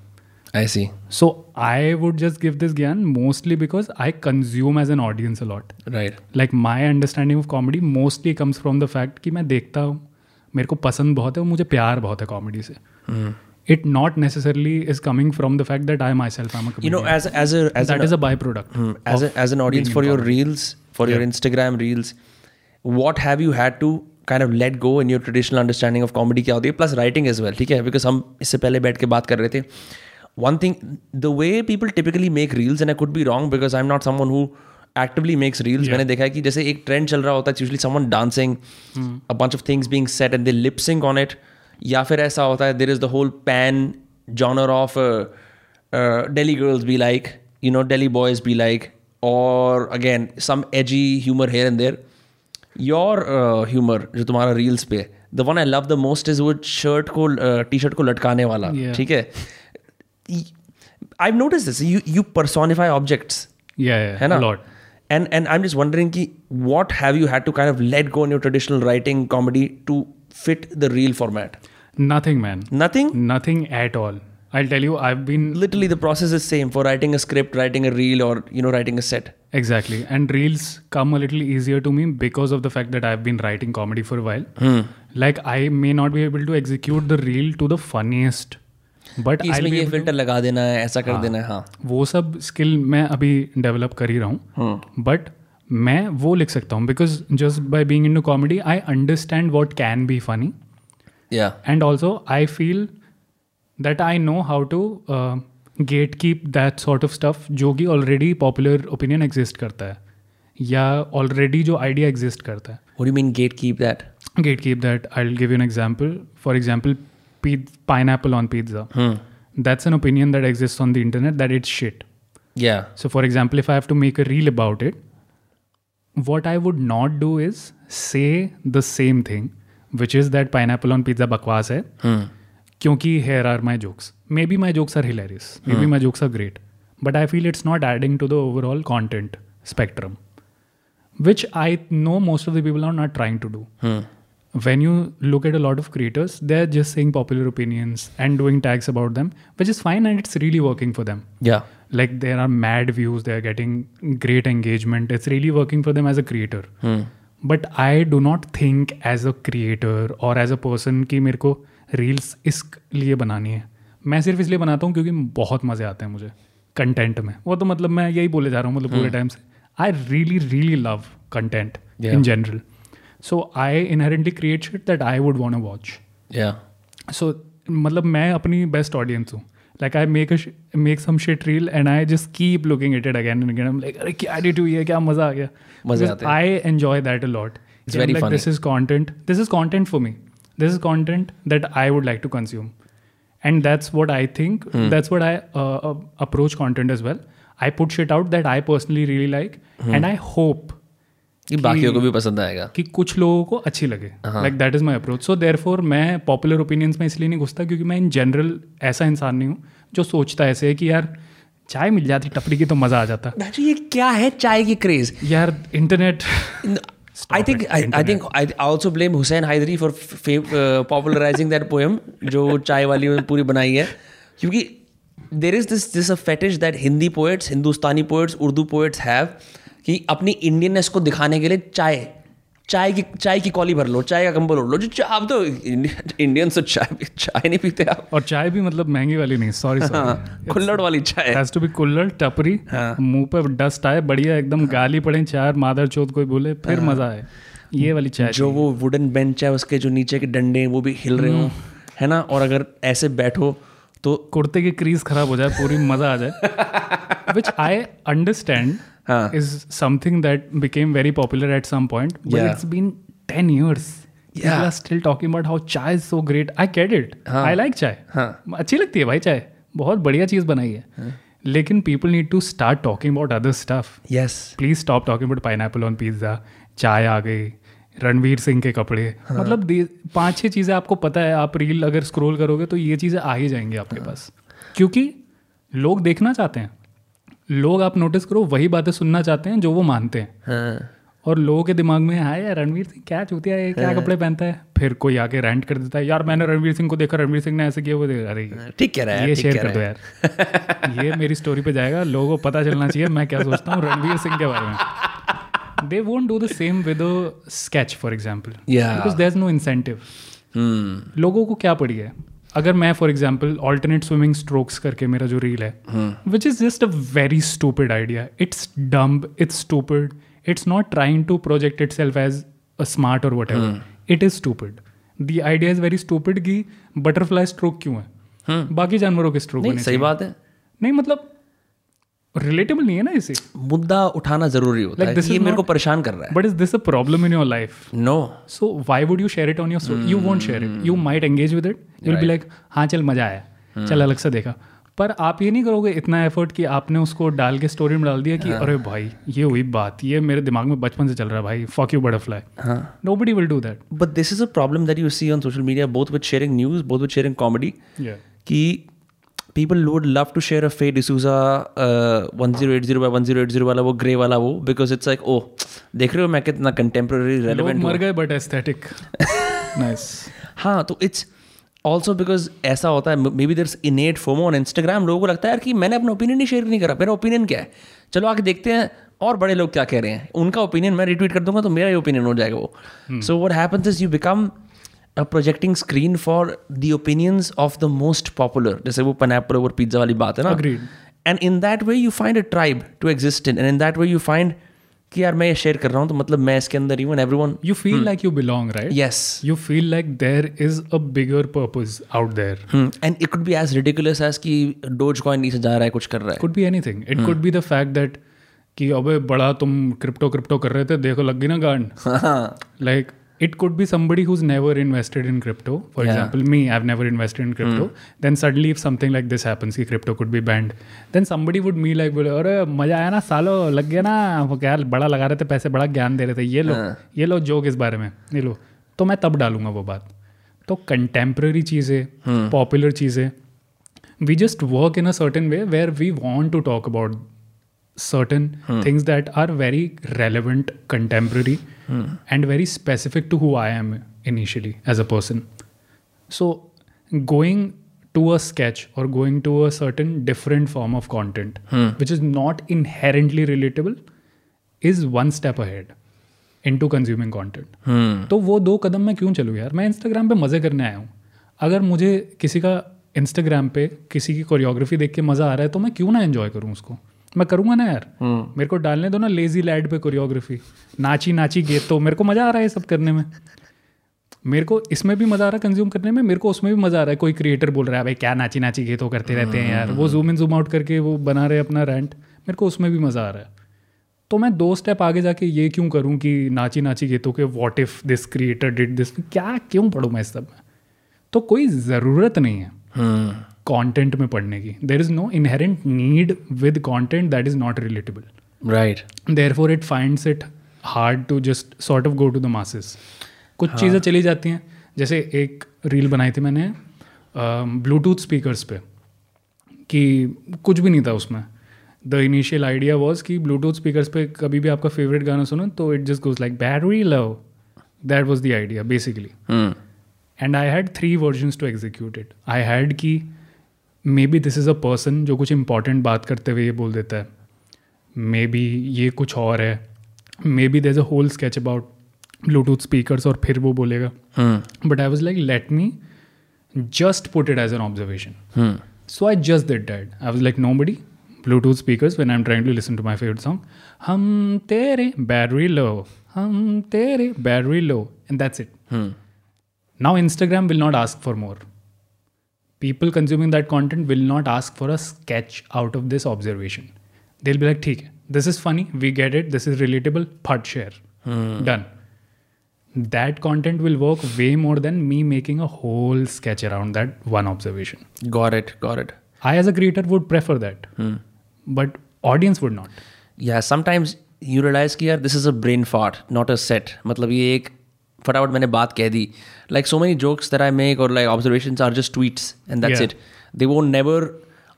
I see so I would just give this ज्ञान mostly because I consume as an audience a lot right like my understanding of comedy mostly comes from the fact कि मैं देखता हूँ। मेरे को पसंद बहुत है और मुझे प्यार बहुत है कॉमेडी से। It not necessarily is coming from the fact that I myself I you as that is a product as an audience for your reels for your Instagram reels what have you had to kind of let go in your traditional understanding of comedy क्या होती है plus writing as well ठीक है because हम इससे पहले बैठ के बात कर रहे थे one thing the way people typically make reels and I could be wrong because I am not someone who actively makes reels मैंने देखा है कि जैसे एक ट्रेंड चल रहा होता है usually someone dancing a bunch of things being set and they lipsyncing on it या फिर ऐसा होता है there is the whole pan genre of daily girls be like you know daily boys be like और again some edgy humour here and there your humour जो तुम्हारा reels पे the one I love the most is वो shirt को uh, T shirt को लटकाने वाला ठीक है? I notice this you you personify objects है ना? Lot and and i'm just wondering ki, what have you had to kind of let go in your traditional writing comedy to fit the real format? Nothing man. Nothing? Nothing at all. I'll tell you i've been literally the process is same for writing a script writing a reel or you know writing a set. Exactly. And reels come a little easier to me because of the fact that i've been writing comedy for a while. Hmm. like i may not be able to execute the reel to the funniest but इसमें ये filter लगा देना है ऐसा कर हाँ। देना है हाँ। वो सब स्किल मैं अभी डेवलप कर ही रहा हूँ। हम्म। बट मैं वो लिख सकता हूँ because just by being into comedy I understand what can be funny and also I feel that I know how to get keep that sort of stuff जो कि ऑलरेडी पॉपुलर ओपिनियन एग्जिस्ट करता है या already जो idea exist करता है। Get keep that I give you an example for example pineapple on pizza. Hmm. That's an opinion that exists on the internet that it's shit. Yeah. So, for example, if I have to make a reel about it, what I would not do is say the same thing, which is that pineapple on pizza bakwas hai, hmm. here are my jokes. Maybe my jokes are hilarious. Maybe hmm. my jokes are great. But I feel it's not adding to the overall content spectrum, which I know most of the people are not trying to do. Hmm. When you look at a lot of creators they're just saying popular opinions and doing tags about them which is fine and it's really working for them yeah like there are mad views they're getting great engagement it's really working for them as a creator Hmm. but i do not think as a creator or as a person कि मेरे को reels इस लिए बनानी है मैं सिर्फ़ इसलिए बनाता हूँ क्योंकि बहुत मज़े आते हैं मुझे कंटेंट में वो तो मतलब मैं यही बोले जा रहा हूँ मतलब पूरे टाइम से I really really love content in general so I inherently create shit that I would want watch yeah. So मतलब मैं अपनी बेस्ट ऑडियंस हूँ। Like I make make some shit reel and I just keep looking at it again and again like अरे क्या edit हुई है? क्या मज़ा आ गया? मज़े आते हैं। I enjoy that a lot It's very funny. This is content this is content for me this is content that I would like to consume and that's what i think that's what i uh, uh, approach content as well. I put shit out that i personally really like and hope बाकियों को भी पसंद आएगा। कि कुछ लोगों को अच्छी लगे। Like that is my approach so therefore मैं पॉपुलर ओपिनियंस में इसलिए नहीं घुसता क्योंकि मैं इन जनरल ऐसा इंसान नहीं हूँ जो सोचता ऐसे है कि यार चाय मिल जाती टपरी की तो मज़ा आ जाता। ये क्या है चाय की क्रेज यार internet I think I, I think I also blame Hussein Haidari for f- uh, popularizing that poem जो चाय वाली में पूरी बनाई है। क्योंकि there is this this a fetish that Hindi poets, Hindustani poets Urdu poets have कि अपनी इंडियननेस को दिखाने के लिए चाय चाय की चाय की कॉली भर लो चाय का कंबल ओढ़ लो जो आप तो इंडियन तो चाय चाय नहीं पीते आप और चाय भी मतलब महँगी वाली नहीं सॉरी हाँ, कुल्लड़ वाली चाय has to be kulhad tapri हाँ। मुँह पे डस्ट आए बढ़िया एकदम गाली पड़े चार मादर चौथ कोई बोले फिर हाँ। मज़ा आए ये वाली चाय जो वो वुडन बेंच है उसके जो नीचे के डंडे वो भी हिल रहे हम्म। हो है ना और अगर ऐसे बैठो तो कुर्ते की क्रीज खराब हो जाए पूरी मज़ा आ जाए विच आई अंडरस्टैंड हाँ। Is something that became very popular at some point but Yeah. it's been 10 years. People Yeah. are still talking about how chai is so great. I get it. हाँ. i like chai. हाँ. अच्छी लगती है भाई चाय बहुत बढ़िया चीज़ बनाई है। लेकिन people need to start talking about other stuff yes please stop talking about pine on pizza चाय आ गई. रणवीर सिंह के कपड़े. हाँ। मतलब पाँच छह चीज़ें आपको पता है आप रील अगर स्क्रॉल करोगे तो ये चीज़ें आ ही जाएँगी आपके हाँ। पास। क्योंकि लोग देखना चाहते हैं। लोग आप नोटिस करो वही बातें सुनना चाहते हैं जो वो मानते हैं। हाँ। और लोगों के दिमाग में हाय यार रणवीर सिंह क्या चूतिया है? क्या कपड़े पहनता है? फिर कोई आके रेंट कर देता है यार मैंने रणवीर सिंह को देखा रणवीर सिंह ने ऐसे किया वो देखा अरे ठीक कह रहा है ये शेयर कर दो यार। ये मेरी स्टोरी पे जाएगा लोगों को पता चलना चाहिए मैं क्या सोचता हूँ रणवीर सिंह के बारे में। They won't do the same with a sketch for example because there is no incentive लोगों को क्या पड़ी है? अगर मैं for example alternate swimming strokes करके मेरा जो रील है which is just a very stupid idea it's dumb it's stupid it's not trying to project itself as a smart और whatever it is stupid the idea is very stupid कि butterfly stroke क्यों है? बाकी जानवरों के stroke नहीं सही बात है। नहीं मतलब रिलेटेबल नहीं है ना इसे? मुद्दा उठाना ज़रूरी होता Like, है ये मेरे को परेशान कर रहा है। But is this a problem in your life no so why would you share it on your story you won't share it you might engage with it you be like हाँ चल मज़ा आया। Hmm. चल अलग से देखा। पर आप ये नहीं करोगे इतना एफर्ट कि आपने उसको डाल के स्टोरी में डाल दिया कि अरे भाई ये हुई बात। ये मेरे दिमाग में बचपन से चल रहा है भाई। फक यू बटरफ्लाई हाँ। Nobody will do that but this is a problem that you see on social media both with sharing news both with sharing comedy कि people would love to share a Faye D'Souza uh, 1080 by 1080 वाला वो grey वाला वो because it's like oh देख रहे हो मैं कितना contemporary लोग relevant मर गए बट एस्थेटिक नाइस हाँ तो इट्स ऑल्सो बिकॉज़ ऐसा होता है maybe there's innate FOMO on Instagram लोगों को लगता है यार कि मैंने अपना ओपिनियन ही शेयर नहीं करा मेरा ओपिनियन क्या है? चलो आके देखते हैं और बड़े लोग क्या कह रहे हैं? उनका ओपिनियन मैं रिट्वीट कर दूँगा तो मेरा ही ओपिनियन हो जाएगा वो। So what happens is you become a projecting screen for the opinions of the most popular जैसे वो पनैपल ओवर पिज्जा वाली बात है ना? Agreed. And in that way you find a tribe to exist in and in that way you find कि यार मैं ये शेयर कर रहा हूँ तो मतलब मैं इसके अंदर even every one you feel like you belong right yes you feel like there is a bigger purpose out there. And it could be as ridiculous as कि डोज कॉइन नीचे जा रहा है कुछ कर रहा है। Could be anything. It could be the fact that कि अबे बड़ा तुम क्रिप्टो क्रिप्टो कर रहे थे देखो लग गई ना गांड। हाँ। Like it could be somebody who's never invested in crypto for Yeah. example me i've never invested in crypto Mm. then suddenly if something like this happens कि crypto could be banned then somebody would me like बोले अरे मज़ा आया ना सालो लग गया ना वो क्या बड़ा लगा रहे थे पैसे बड़ा ज्ञान दे रहे थे ये लो ये लो जोक इस बारे में ये लो तो मैं तब डालूँगा वो बात तो कंटेम्प्रेरी चीज़ें पॉपुलर चीज़ें we just work in a certain way where we want to talk about certain things that are very relevant contemporary and very specific to who I am initially as a person so going to a sketch और going to a certain different form of content which is not inherently relatable is one step ahead into consuming content तो वो दो कदम मैं क्यों चलूँ यार? मैं Instagram पर मज़े करने आया हूँ। अगर मुझे किसी का इंस्टाग्राम पे किसी की कोरियोग्राफी देख के मज़ा आ रहा है तो मैं क्यों ना एंजॉय करूँ उसको? hmm. मैं करूँगा ना यार। मेरे को डालने दो ना लेजी लैड पे कोरियोग्राफी नाची नाची गेत तो मेरे को मज़ा आ रहा है सब करने में। मेरे को इसमें भी मज़ा आ रहा है कंज्यूम करने में मेरे को उसमें भी मज़ा आ रहा है। कोई क्रिएटर बोल रहा है भाई क्या नाची नाची गेतो करते रहते हैं यार? वो जूम इन जूम आउट करके वो बना रहे अपना रेंट मेरे को उसमें भी मज़ा आ रहा है। तो मैं दो स्टेप आगे जाके ये क्यों करूँ कि नाची नाची गीतों के what if this creator did this क्या क्यों पढ़ूँ मैं इस सब में? तो कोई ज़रूरत नहीं है। हम्म। कंटेंट में पढ़ने की। There is no inherent need with content that is not relatable right therefore it finds it hard to just sort of go to the masses कुछ हाँ. चीज़ें चली जाती हैं। जैसे एक रील बनाई थी मैंने ब्लूटूथ स्पीकर्स पे कि कुछ भी नहीं था उसमें। द इनिशियल आइडिया वॉज़ कि ब्लूटूथ स्पीकर्स पे कभी भी आपका फेवरेट गाना सुनो तो it just goes like battery love that was the idea basically and I had three versions to execute it I had कि maybe this is a person जो कुछ इंपॉर्टेंट बात करते हुए ये बोल देता है। मे बी ये कुछ और है। Maybe there a whole sketch about Bluetooth speaker और फिर वो बोलेगा। But I was like let me just put it as an observation so I just did that I was like no buddy Bluetooth speaker when I am trying to listen to my favourite song हम तेरे battery low हम तेरे battery low and that's it now Instagram will not ask for more People consuming that content will not ask for a sketch out of this observation. They'll be like, ठीक है, this is funny, we get it, this is relatable, part share. Done. That content will work way more than me making a whole sketch around that one observation. Got it got it I, as a creator, would prefer that, but audience would not. या sometimes you realise कि यार this is a brain fart not a set मतलब ये एक फटाफट मैंने बात कह दी। Like so many jokes that I make और like observation are just tweets and that's. It they वो never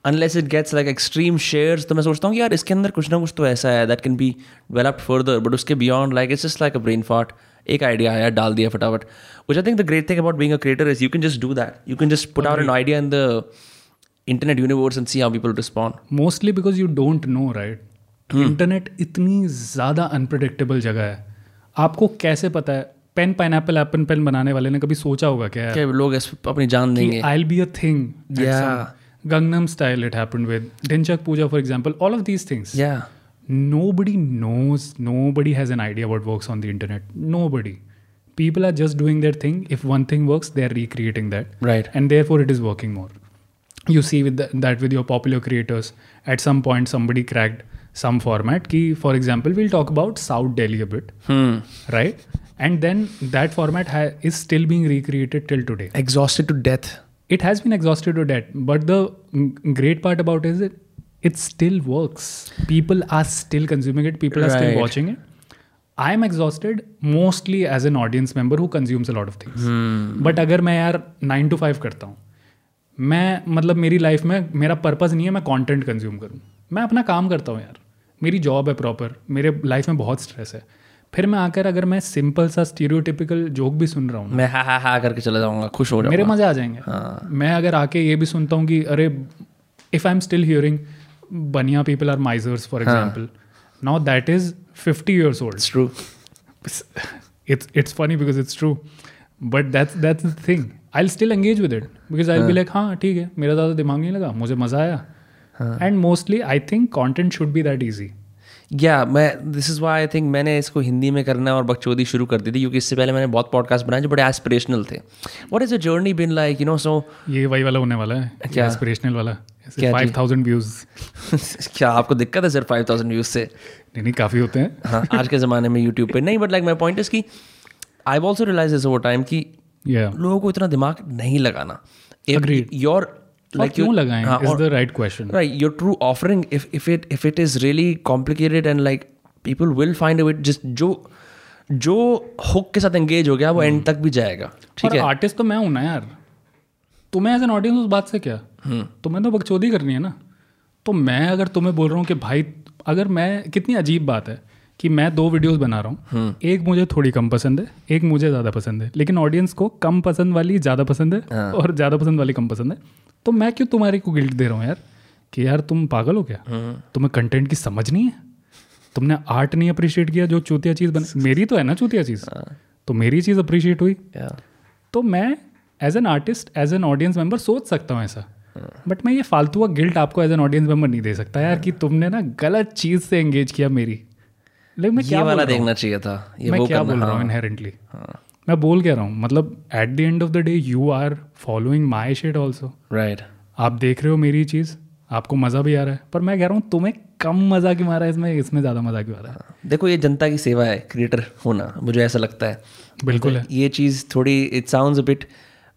unless it gets like extreme shares तो मैं सोचता हूँ कि यार इसके अंदर कुछ ना कुछ तो ऐसा है that can be developed further but उसके beyond like it's just like a brain fart एक आइडिया आया डाल दिया फटाफट। Which I think the great thing about being a creator is you can just do that you can just put out an idea in the internet universe and see how people respond mostly because you don't know right internet इतनी ज़्यादा unpredictable जगह है। आपको कैसे पता है? Pen pineapple apple pen बनाने वाले ने कभी सोचा होगा क्या कि लोग इस अपनी जान देंगे। I will be a thing Gangnam style it happened with Dhinchak Pooja for example all of these things या nobody knows nobody has an idea what works on the internet nobody people are just doing their thing if one thing work they are recreating that right and there therefore it is working more you see with that with your popular creators at some point some बड़ी cracked some format key for example we'll talk about south delhi a bit hmm right and then that format ha- is still being recreated till today exhausted to death it has been exhausted to death but the mm, great part about it is it it still works people are still consuming it people are Right. still watching it i am exhausted mostly as an audience member who consumes a lot of things but अगर मैं यार nine to five करता हूँ मैं मतलब मेरी life में मेरा पर्पज़ नहीं है मैं कंटेंट कंज्यूम करूँ मैं अपना काम करता हूँ यार मेरी जॉब है प्रॉपर मेरे लाइफ में बहुत स्ट्रेस है। फिर मैं आकर अगर मैं सिंपल सा स्टीरियोटिपिकल जोक भी सुन रहा हूँ मैं हा हा हा करके चले जाऊँगा खुश हो मेरे मज़े आ जाएँगे। मैं अगर आके ये भी सुनता हूँ कि अरे if I am still hearing Baniya people are misers for example now that is fifty years old it's true it's it's funny because it's true but that's that's the thing. I'll still engage with it because i'll be like हाँ ठीक है मेरा ज़्यादा दिमाग नहीं लगा मुझे मज़ा आया। And mostly I think content should be that easy या मैं this is why I think मैंने इसको हिंदी में करना और बकचोदी शुरू कर दी थी क्योंकि इससे पहले मैंने बहुत पॉडकास्ट बनाए जो बड़े एस्पिरेशनल थे। What is a journey been like you know so ये वही वाला होने वाला है क्या? एस्पिरेशनल वाला। फाइव थाउज़ेंड व्यूज़ क्या आपको दिक्कत है सिर्फ़ फाइव थाउज़ेंड व्यूज़ से? नहीं नहीं काफ़ी होते हैं। हाँ आज के ज़माने में यूट्यूब पे। नहीं but like my point is कि I also realise is over time कि लोगों को इतना दिमाग नहीं लगाना। योर और क्यों लगाएँ? हाँ, इज़ और- the right question right your true offering if if it if it is really complicated and like people will find a way just जो जो हुक के साथ एंगेज हो गया वो एंड तक भी जाएगा ठीक है? आर्टिस्ट तो मैं हूँ ना यार। तुम्हें एज एन ऑडियंस उस बात से क्या? हम्म। तुम्हें तो बकचोदी करनी है ना। तो मैं अगर तुम्हें बोल रहा हूँ कि भाई अगर मैं कितनी अजीब बात है कि मैं दो वीडियोस बना रहा हूँ। हम्म। एक मुझे थोड़ी कम पसंद है एक मुझे ज़्यादा पसंद है। लेकिन ऑडियंस को कम पसंद वाली ज़्यादा पसंद है हाँ। और ज़्यादा पसंद वाली कम पसंद है। तो मैं क्यों तुम्हारे को गिल्ट दे रहा हूँ यार? कि यार तुम पागल हो क्या? हम्म। तुम्हें कंटेंट की समझ नहीं है? तुमने आर्ट नहीं अप्रिशिएट किया जो चूतिया चीज़ बन मेरी तो है ना चूतिया चीज़। हाँ। तो मेरी चीज़ अप्रिशिएट हुई। तो मैं as an artist as an audience member सोच सकता हूँ ऐसा। बट मैं ये फालतू का गिल्ट आपको एज एन ऑडियंस मेंबर नहीं दे सकता यार कि तुमने ना गलत चीज़ से एंगेज किया मेरी। लेकिन मैं क्या वाला देखना चाहिए था। ये मैं वो क्या बोल रहा हूँ हाँ। इनहेरेंटली मैं बोल क्या रहा हूँ मतलब at the end of the day you are following my shit also right आप देख रहे हो मेरी चीज़ आपको मज़ा भी आ रहा है पर मैं कह रहा हूँ तुम्हें कम मज़ा क्यों आ रहा है इसमें? इसमें ज़्यादा मज़ा क्यों आ रहा है? देखो ये जनता की सेवा है क्रिएटर होना मुझे ऐसा लगता है। बिल्कुल है। ये चीज़ थोड़ी इट साउंड बिट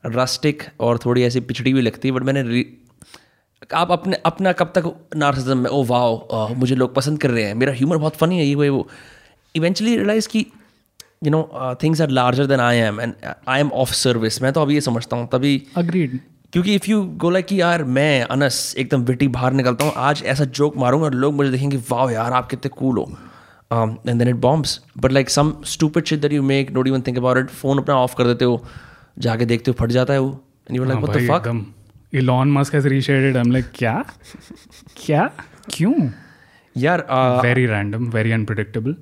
रस्टिक और थोड़ी ऐसी पिछड़ी हुई लगती है बट मैंने आप अपने अपना कब तक नार्सिज्म में ओ वाओ मुझे लोग पसंद कर रहे हैं मेरा ह्यूमर बहुत फनी है ये वो इवेंचुअली रियलाइज़ कि you know things are larger than I am and I am of service मैं तो अभी ये समझता हूँ तभी अग्रीड क्योंकि इफ़ यू गो लाइक कि यार मैं अनस एकदम विटी बाहर निकलता हूँ आज ऐसा जोक मारूँगा और लोग मुझे देखेंगे वाह यार आप कितने कूल हो. And then it bombs but like some stupid shit that you make don't even think about it phone अपना ऑफ़ कर देते हो जाके देखते हो फट जाता है वो. And you like what the fuck Elon Musk has reshared I am like क्या? क्या? क्यों? यार very random very unpredictable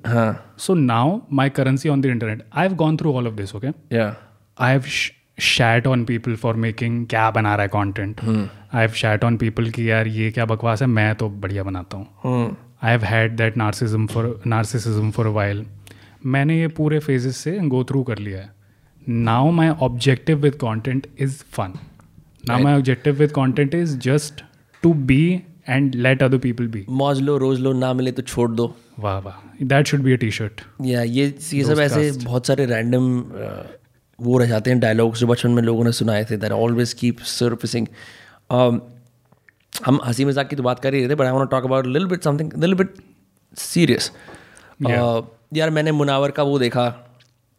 so now my currency on the internet I have gone through all of this okay I have shat on people for making क्या बना रहा है content I have shat on people की यार ये क्या बकवास है मैं तो बढ़िया बनाता हूँ। I have had that narcissism for narcissism for while मैंने ये पूरे फेजिस से गो थ्रू कर लिया है। Now my objective with content is fun now my objective with content is just to be and let other people be. मौज लो रोज लो ना मिले तो छोड़ दो। वाह वाह that should be a T shirt या ये ये सब ऐसे बहुत सारे रैंडम वो रह जाते हैं डायलॉग्स जो बचपन में लोगों ने सुनाए थे दैट ऑलवेज कीप सर्फिसिंग हम हँसी मज़ाक की तो बात कर ही रहे थे but I want talk about little bit something little bit serious यार मैंने मुनावर का वो देखा।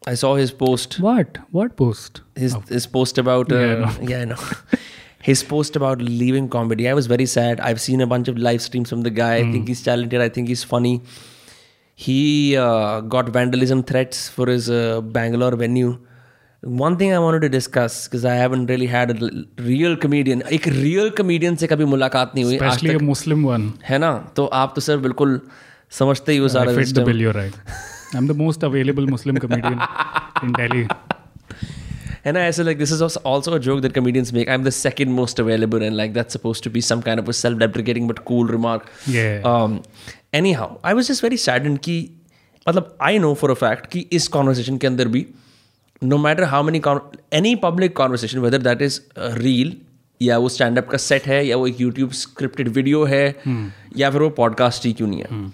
I saw his post What? What post? his his post about uh, Yeah, I yeah, I know. his post about leaving comedy. I was very sad. I've seen a bunch of live streams from the guy. I think he's talented. I think he's funny. He uh, got vandalism threats for his uh, Bangalore venue. One thing I wanted to discuss because I haven't really had a l- real comedian. एक real comedian से कभी मुलाकात नहीं हुई आज Especially तक a Muslim one. है ना तो आप तो सर बिल्कुल समझते ही हो सारा I fit the system. bill, you're right. I'm the most available Muslim comedian in Delhi. And I said, like, this is also- also a joke that comedians make. I'm the second most available, and like, that's supposed to be some kind of a self deprecating but cool remark. Yeah. Um, anyhow, I was just very saddened कि मतलब I know for a fact कि इस conversation के अंदर भी no matter how many con- any public conversation whether that is uh, real या वो stand up का set है या वो एक YouTube scripted video है या फिर वो podcast ही क्यों नहीं है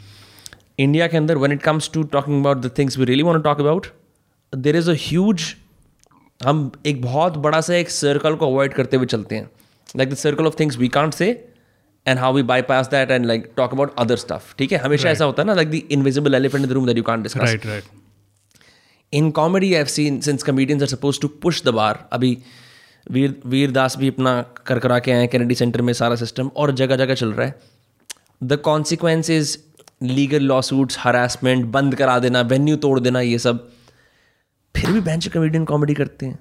इंडिया के अंदर when it comes to talking about the things we really want to talk about there is a huge हम एक बहुत बड़ा सा एक सर्कल को अवॉइड करते हुए चलते हैं। Like the circle of things we can't say and how we bypass that and like talk about other stuff ठीक है? हमेशा ऐसा होता है ना like the invisible elephant in the room that you can't discuss Right, right. In comedy I seen since comedians are suppose to push the bar अभी वीर वीर दास भी अपना कर करा के आए हैं कैनेडी सेंटर में सारा सिस्टम और जगह जगह चल रहा है। The consequence is legal lawsuits harassment बंद करा देना वेन्यू तोड़ देना ये सब फिर भी बेंच कमेडियन कॉमेडी करते हैं।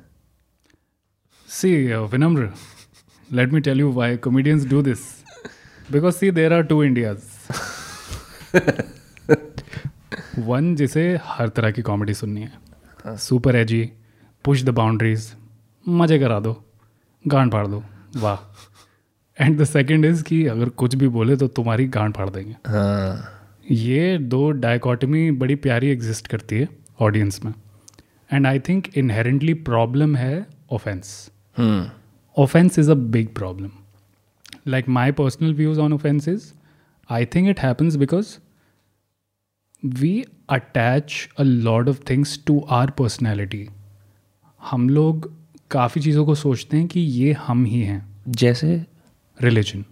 See Vinamra let me tell you why comedians do this because see there are two Indias one जिसे हर तरह की कॉमेडी सुननी है। Super edgy push the boundaries मज़े करा दो गांड फाड़ दो वाह। एंड द सेकेंड इज़ कि अगर कुछ भी बोले तो तुम्हारी गांड फाड़ देंगे। हाँ। ये दो डायकॉटमी बड़ी प्यारी एग्जिस्ट करती है ऑडियंस में। And I think inherently problem है offence offence is a big problem like my personal views on offence is I think it happens because we attach a lot of things to our personality हम लोग काफ़ी चीज़ों को सोचते हैं कि ये हम ही हैं. जैसे? Religion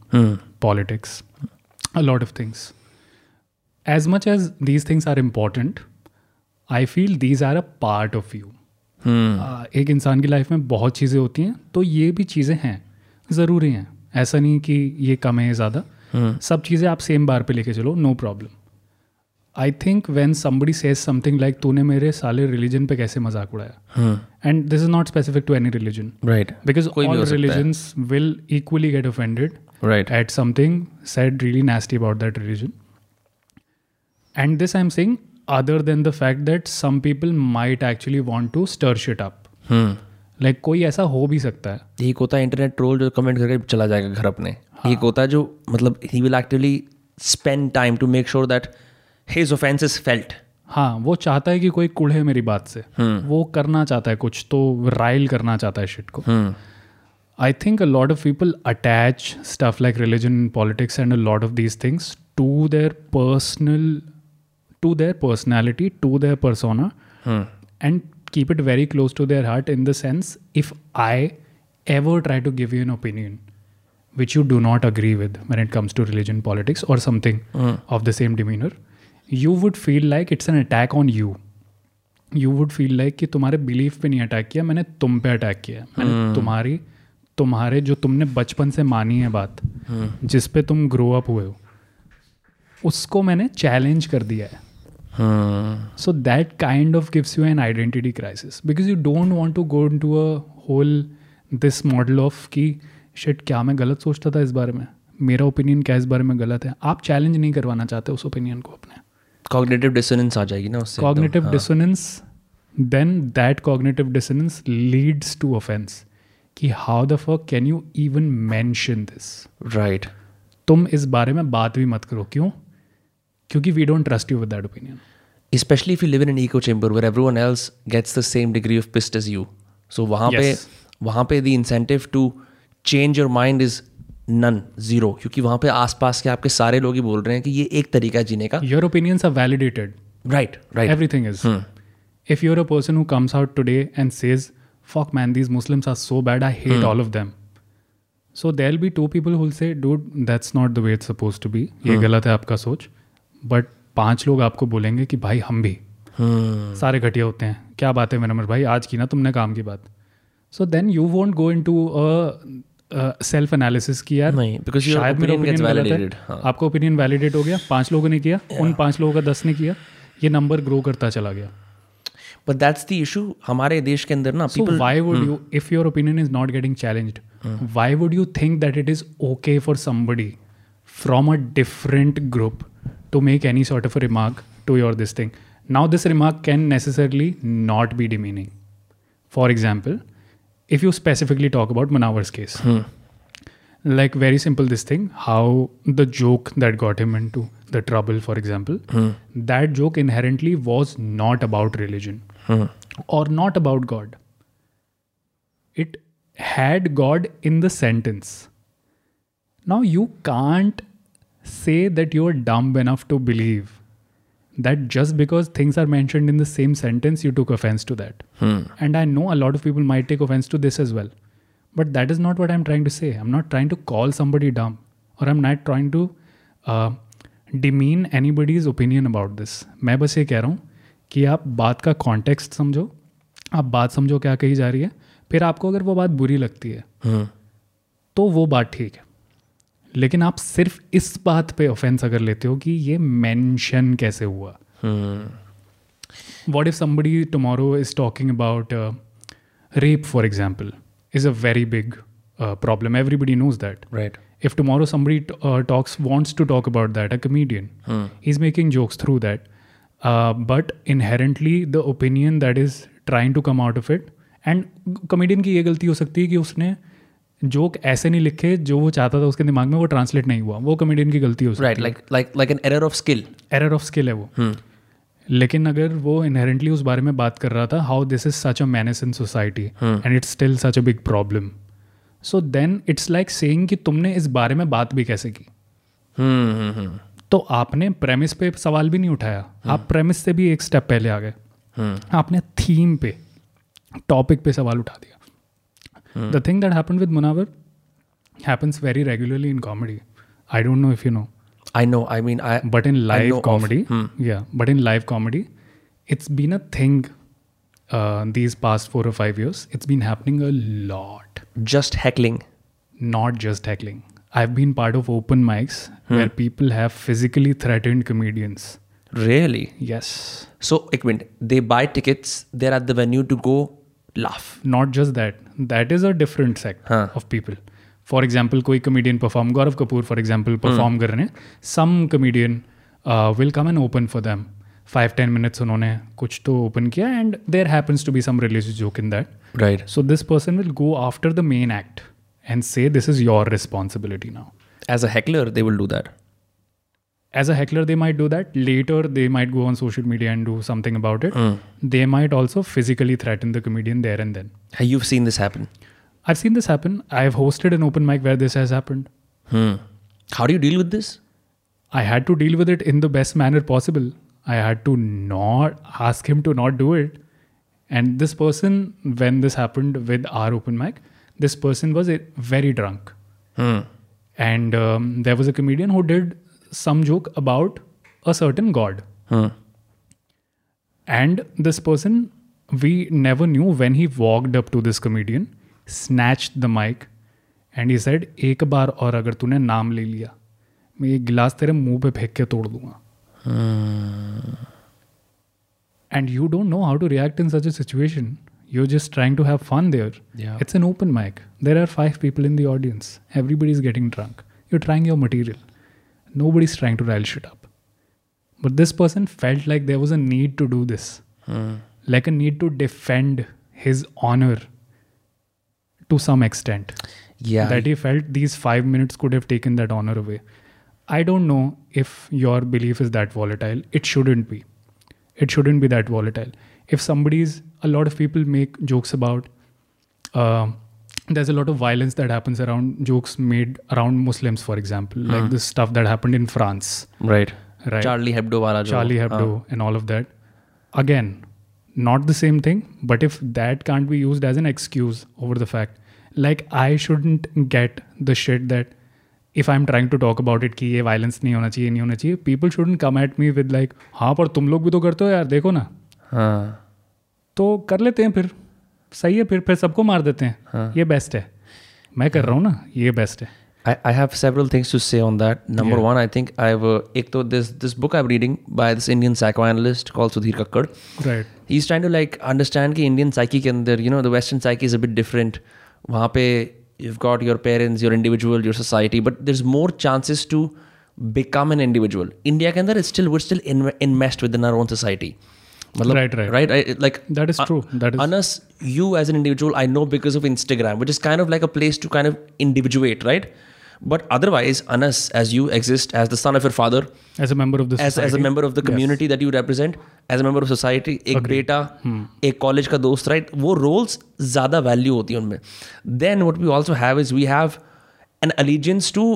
politics a lot of things as much as these things are important important, feel these are a part of of you. आ, एक इंसान की लाइफ में बहुत चीज़ें होती हैं तो ये भी चीज़ें हैं ज़रूरी हैं। ऐसा नहीं कि ये कम है ज़्यादा। Hmm. सब चीज़ें आप सेम बार पे लेके चलो no problem I think when somebody says something like तूने मेरे साले रिलीजन पे कैसे मज़ाक उड़ाया? And this is not specific to any religion right because all. Religions will equally get offended right at something said really nasty about that religion. And this I'm saying other other than the fact that some people might actually want to stir shit up like कोई ऐसा हो भी सकता है। एक होता है internet troll जो कमेंट करके चला जाएगा घर अपने। हाँ. एक होता है जो मतलब ही will actually spend time to make sure that his offence is felt हाँ वो चाहता है कि कोई कुढ़े मेरी बात से। हुँ. वो करना चाहता है कुछ तो राइल करना चाहता है शिट को। I think a lot of people attach stuff like religion politics and a lot of these things to their personal to their personality to their persona and keep it very close to their heart in the sense if I ever try to give you an opinion which you do not agree with when it comes to religion politics और something of the same demeanour you would feel like it's an attack on you you would feel like कि तुम्हारे belief पे नहीं attack किया मैंने तुम पे attack किया मैंने hmm. तुम्हारी तुम्हारे जो तुमने बचपन से मानी है बात hmm. जिस तुम ग्रो अप हुए हो उसको मैंने चैलेंज कर दिया है। So that kind of gives you an identity crisis because you don't want to go into a whole this model of कि shit क्या मैं गलत सोचता था इस बारे में? मेरा ओपिनियन क्या इस बारे में गलत है? आप चैलेंज नहीं करवाना चाहते उस ओपिनियन को अपने। कॉग्निटिव डिसोनेंस आ जाएगी ना उससे cognitive dissonance then that cognitive dissonance leads to offence कि how the fuck can you even mention this right तुम इस बारे में बात भी मत करो क्यों? क्योंकि we don't trust you with that opinion specially if you live in an echo chamber where every one else gets the same degree of pissed is you so वहाँ पे वहाँ पे the incentive to change your mind is none zero क्योंकि वहाँ पे आस पास के आपके सारे लोग ही बोल रहे हैं कि ये एक तरीका है जीने का। Your opinions are validated right right everything is if you're a person who comes out today and says fuck man these Muslims are so bad I hate all of them so there be two people who's not the way it's suppose to be ये hmm. गलत है आपका सोच. hmm. But पाँच लोग आपको बोलेंगे कि भाई हम भी। हाँ। सारे घटिया होते हैं। क्या बात है मेरा भाई आज की ना तुमने काम की बात। So then you want go into self analysis किया आपका ओपिनियन वैलिडेट हो गया पाँच लोगों ने किया yeah. उन पाँच लोगों का दस ने किया ये नंबर ग्रो करता चला गया। बट दैट्स द इशू हमारे देश के अंदर ना people why would you if your opinion is not getting challenged why would you think that it is okay for somebody from a different group to make any sort of a remark to your this thing. Now this remark can necessarily not be demeaning. For example if you specifically talk about manavar's case hmm. like very simple this thing how the joke that got him into the trouble for example hmm. that joke inherently was not about religion hmm. or not about god. It had god in the sentence. Now you can't say that you're dumb enough to believe that just because things are mentioned in the same sentence you took offense to that and i know a lot of people might take offense to this as well but that is not what i'm trying to say i'm not trying to call somebody dumb or i'm not trying to uh, demean anybody's opinion about this मैं बस ये कह रहा हूँ कि आप बात का कॉन्टेक्स्ट समझो आप बात समझो क्या कही जा रही है फिर आपको अगर वो बात बुरी लगती है हम्म, तो वो बात ठीक है लेकिन आप सिर्फ़ इस बात पे ऑफेंस अगर लेते हो कि ये मेंशन कैसे हुआ? What if somebody tomorrow is talking about rape for example is a very big problem everybody knows that right if tomorrow somebody talks wants to talk about that a comedian he is making jokes through that but inherently the opinion that is trying to come out of it and comedian की ये गलती हो सकती है कि उसने joke ऐसे नहीं लिखे जो वो चाहता था उसके दिमाग में वो ट्रांसलेट नहीं हुआ। वो कमेडियन की गलती हो सकती right like like like an error of skill error of skill है वो। लेकिन अगर वो इनहेरेंटली उस बारे में बात कर रहा था how this is such a menace in society and it's still such a big problem so then it's like saying कि तुमने इस बारे में बात भी कैसे की? हम्म, हम्म तो आपने प्रेमिस पे सवाल भी नहीं उठाया। आप प्रेमिस से भी एक स्टेप पहले आ गए। आपने थीम पे टॉपिक पे सवाल उठा दिया। Mm. The hmm. thing that happened with Munawar happens very regularly in comedy. I don't know if you know. I know. I mean, I. But in live comedy, of, hmm. yeah. But in live comedy, it's been a thing. Uh, these past four or five years, it's been happening a lot. Just heckling. Not just heckling. I've been part of open mics hmm. where people have physically threatened comedians. Really? Yes. So, Ekwind, they buy tickets, they're at the venue to go laugh. Not just that. That is a different sect of people for example कोई comedian perform Gaurav Kapoor for example perform कर रहे हैं। Some comedian will come and open for them five ten minutes उन्होंने कुछ तो open किया and there happens to be some release joke in that right so this person will go after the main act and say this is your responsibility now as a heckler they will do that as a heckler they might do that later they might go on social media and do something about it they might also physically threaten the comedian there and then you've seen this happen I've seen this happen. I've hosted an open mic where this has happened. hmm. how do you deal with this I had to deal with it in the best manner possible. I had to not ask him to not do it. And this person, when this happened with our open mic, this person was eh, very drunk. hmm. And um, there was a comedian who did some joke about a certain god. Hmm. And this person, we never knew when he walked up to this comedian, snatched the mic, and ये said एक बार और अगर तूने नाम ले लिया मैं ये गिलास तेरे मुँह पे फेंक के तोड़ दूँगा and you don't know how to react in such a situation. You're just trying to have fun there. Yeah. It's an open mic. There are five people in the audience. Everybody's getting drunk. You're trying your material. Nobody's trying to rile shit up. But this person felt like there was a need to do this, like a need to defend his honor to some extent. Yeah. That he felt these five minutes could have taken that honor away. I don't know if your belief is that volatile. It shouldn't be it shouldn't be that volatile if somebody's a lot of people make jokes about uh, there's a lot of violence that happens around jokes made around muslims for example like the stuff that happened in france right. right Charlie Hebdo जो charlie hebdo uh. and all of that again not the same thing but if that can't be used as an excuse over the fact like i shouldn't get the shit that if i'm trying to talk about it कि ये violence नहीं होना चाहिए नहीं होना चाहिए people shouldn't come at me with like हाँ पर तुम लोग भी तो करते हो यार देखो ना हाँ तो कर लेते हैं फिर सही है फिर फिर सबको मार देते हैं। हाँ. ये बेस्ट है। मैं कर रहा हूँ ना ये बेस्ट है। I have several things to say on that number one I think I एक तो this this book I am reading by this Indian psychoanalyst call Sudhir Kakkar right he is to like understand कि Indian psyche के अंदर you know the western psyche is a bit different वहाँ पे you got your parents your individual your society but there is more chances to become an individual India के अंदर is still we're still invest within our own society मतलब Right, right. right I, like That is uh, true. That is Anas, you as an individual, I know because of Instagram, which is kind of like a place to kind of individuate, right? But otherwise, Anas, as you exist as the son of your father, as a member of the as, as a society. member of the community that you represent, as a member of society, एक बेटा एक college का दोस्त right वो roles ज़्यादा value होती हैं उनमें then what we also have is we have an allegiance to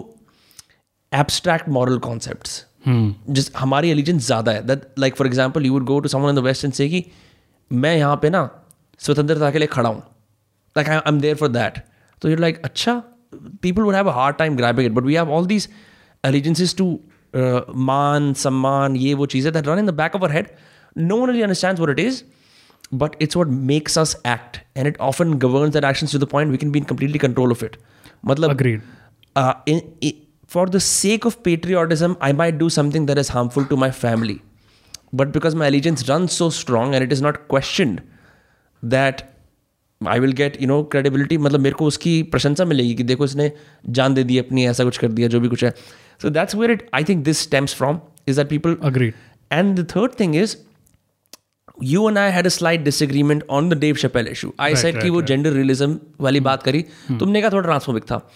abstract moral concepts Hmm. जिस हमारी एलिजेंस ज़्यादा है. That like for example you would go to someone in the west say कि मैं यहाँ पे ना स्वतंत्रता के लिए खड़ा हूँ. Like I am there for that तो यू लाइक अच्छा people would have a hard time grabbing it but we have all these allegiances to मान सम्मान ये वो चीज़ है that run in the back of our head no one really understand what it is but it's what makes us act and it often govern that action to the point we can be in completely control of it मतलब for the sake of patriotism i might do something that is harmful to my family. But because my allegiance runs so strong and it is not questioned that I will get you know credibility मतलब मेरे को उसकी प्रशंसा मिलेगी कि देखो इसने जान दे दी अपनी ऐसा कुछ कर दिया जो भी कुछ है। So that's where it I think this stems from is that people Agreed. And the third thing is you and I had a slight disagreement on the Dave Chappelle issue I said कि वो gender realism वाली बात करी। तुमने कहा थोड़ा transphobic था।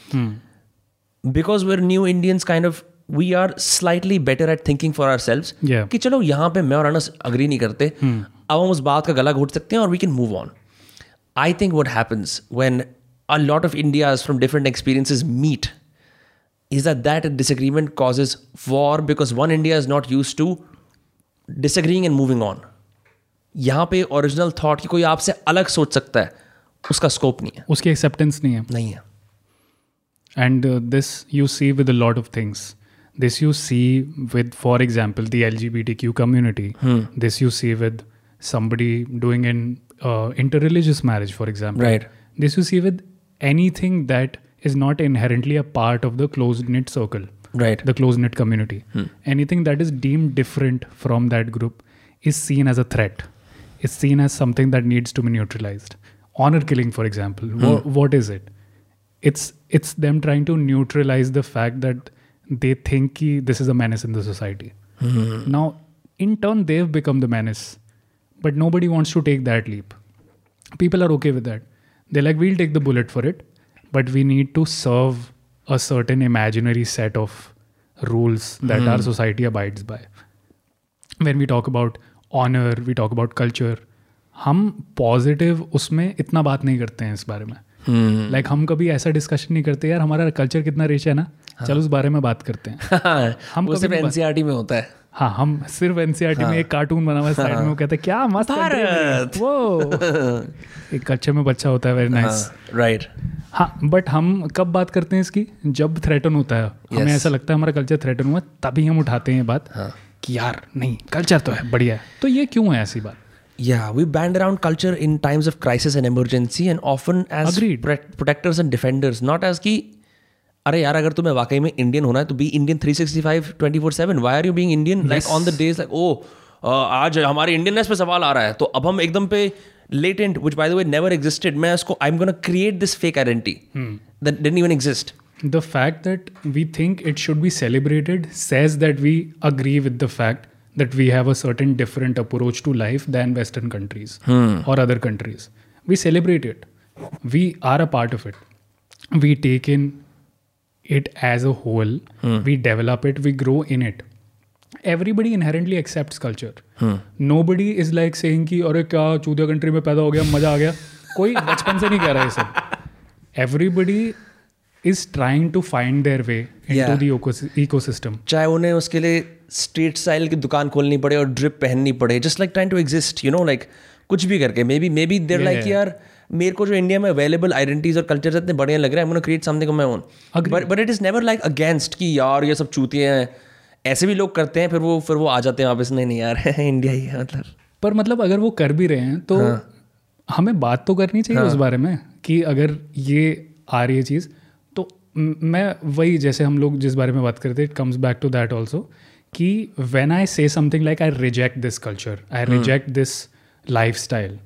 Because we're new Indians kind of we are slightly better at thinking for ourselves कि चलो यहाँ पे मैं और अनस अग्री नहीं करते। hmm. अब हम उस बात का गला घोट सकते हैं और we can move on I think what happens when a lot of India from different experiences meet is a that disagreement causes war because one India is not use to disagreeing and moving on यहाँ पे original that कि कोई आपसे अलग सोच सकता है उसका स्कोप नहीं है। उसकी एक्सेप्टेंस नहीं है। नहीं है। And uh, this you see with a lot of things. This you see with for example the lgbtq community. This you see with somebody doing an uh, interreligious marriage for example. Right. this you see with anything that is not inherently a part of the closed knit circle. Right. the closed knit community anything that is deemed different from that group is seen as a threat. Is seen as something that needs to be neutralized. Honor killing for example. Wha- what is it it's it's them trying to neutralize the fact that they think ki this is a menace in the society now in turn they've become the menace but nobody wants to take that leap people are okay with that they're like we'll take the bullet for it but we need to serve a certain imaginary set of rules that our society abides by when we talk about honor we talk about culture हम positive उसमें इतना बात नहीं करते हैं इस बारे में लाइक like, हम कभी ऐसा डिस्कशन नहीं करते यार हमारा कल्चर कितना रिच है ना? चलो उस बारे में बात करते हैं. हम वो सिर्फ़ नहीं एनसीआरटी में होता है। हाँ हम सिर्फ़ एनसीआरटी में एक कार्टून बना हुआ है साइड में वो कहते हैं क्या मस्त भारत। वो। एक कच्चे में बच्चा होता है वेरी नाइस राइट हाँ बट हम कब बात करते हैं इसकी? जब थ्रेटन होता है। हमें ऐसा लगता है हमारा कल्चर थ्रेटन हुआ तभी हम उठाते हैं बात कि यार नहीं कल्चर तो है बढ़िया है। तो ये क्यों है ऐसी बात? Yeah, we band around culture in times of crisis and emergency and often as pre- protectors and defenders, not as ki, अरे यार अगर तुम्हें वाकई में इंडियन होना है तो be Indian 365 24/7 why are you being Indian like on the days like ओ आज हमारे इंडियननेस पे सवाल आ रहा है तो अब हम एकदम पे latent which by the never existed मैं इसको I am gonna create this fake identity that didn't even exist the fact that we think it should be celebrated says that we agree with the fact that we have a certain different approach to life than western countries or other countries we celebrate it we are a part of it we take in it as a whole we develop it we grow in it everybody inherently accepts culture nobody is like saying कि अरे क्या चूतिया country में पैदा हो गया मजा आ गया कोई बचपन से नहीं कह रहा है ये सब everybody is trying to find their way into Yeah. the ecos- ecosystem चाहे उन्हें उसके लिए street style की दुकान खोलनी पड़े और ड्रिप पहननी पड़े just like trying to exist you know like कुछ भी करके maybe maybe there like यार मेरे को जो इंडिया में अवेलेबल आइडेंटिटीज और कल्चर इतने बढ़िया लग रहे हैं create something my own but but it is never like against कि यार ये सब चूतिए हैं। ऐसे भी लोग करते हैं फिर वो फिर वो आ जाते हैं वापस नहीं नहीं यार इंडिया ही है मतलब. पर मतलब अगर वो कर भी रहे हैं तो हाँ. हमें बात तो करनी चाहिए हाँ. उस बारे में कि अगर ये आ रही है चीज़ तो मैं वही जैसे हम लोग जिस बारे में बात करते it comes back to that also कि when I say something like I reject this culture I reject this lifestyle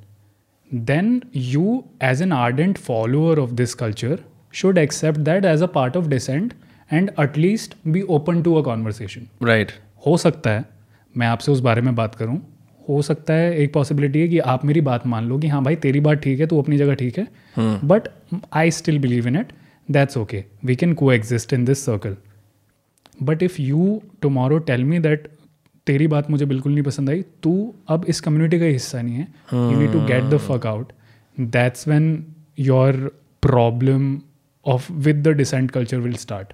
then you as an follower of this culture should accept that as a part of dissent and at least be open to a conversation. Right हो सकता है मैं आपसे उस बारे में बात करूँ हो सकता है एक पॉसिबिलिटी है कि आप मेरी बात मान लो कि हाँ भाई तेरी बात ठीक है तू अपनी जगह ठीक है but I still believe in it that's okay we can coexist in this circle but if you tomorrow tell me that तेरी बात मुझे बिल्कुल नहीं पसंद आई तू अब इस कम्युनिटी का हिस्सा नहीं है। You need to get the fuck out that's when your problem of with the dissent culture will start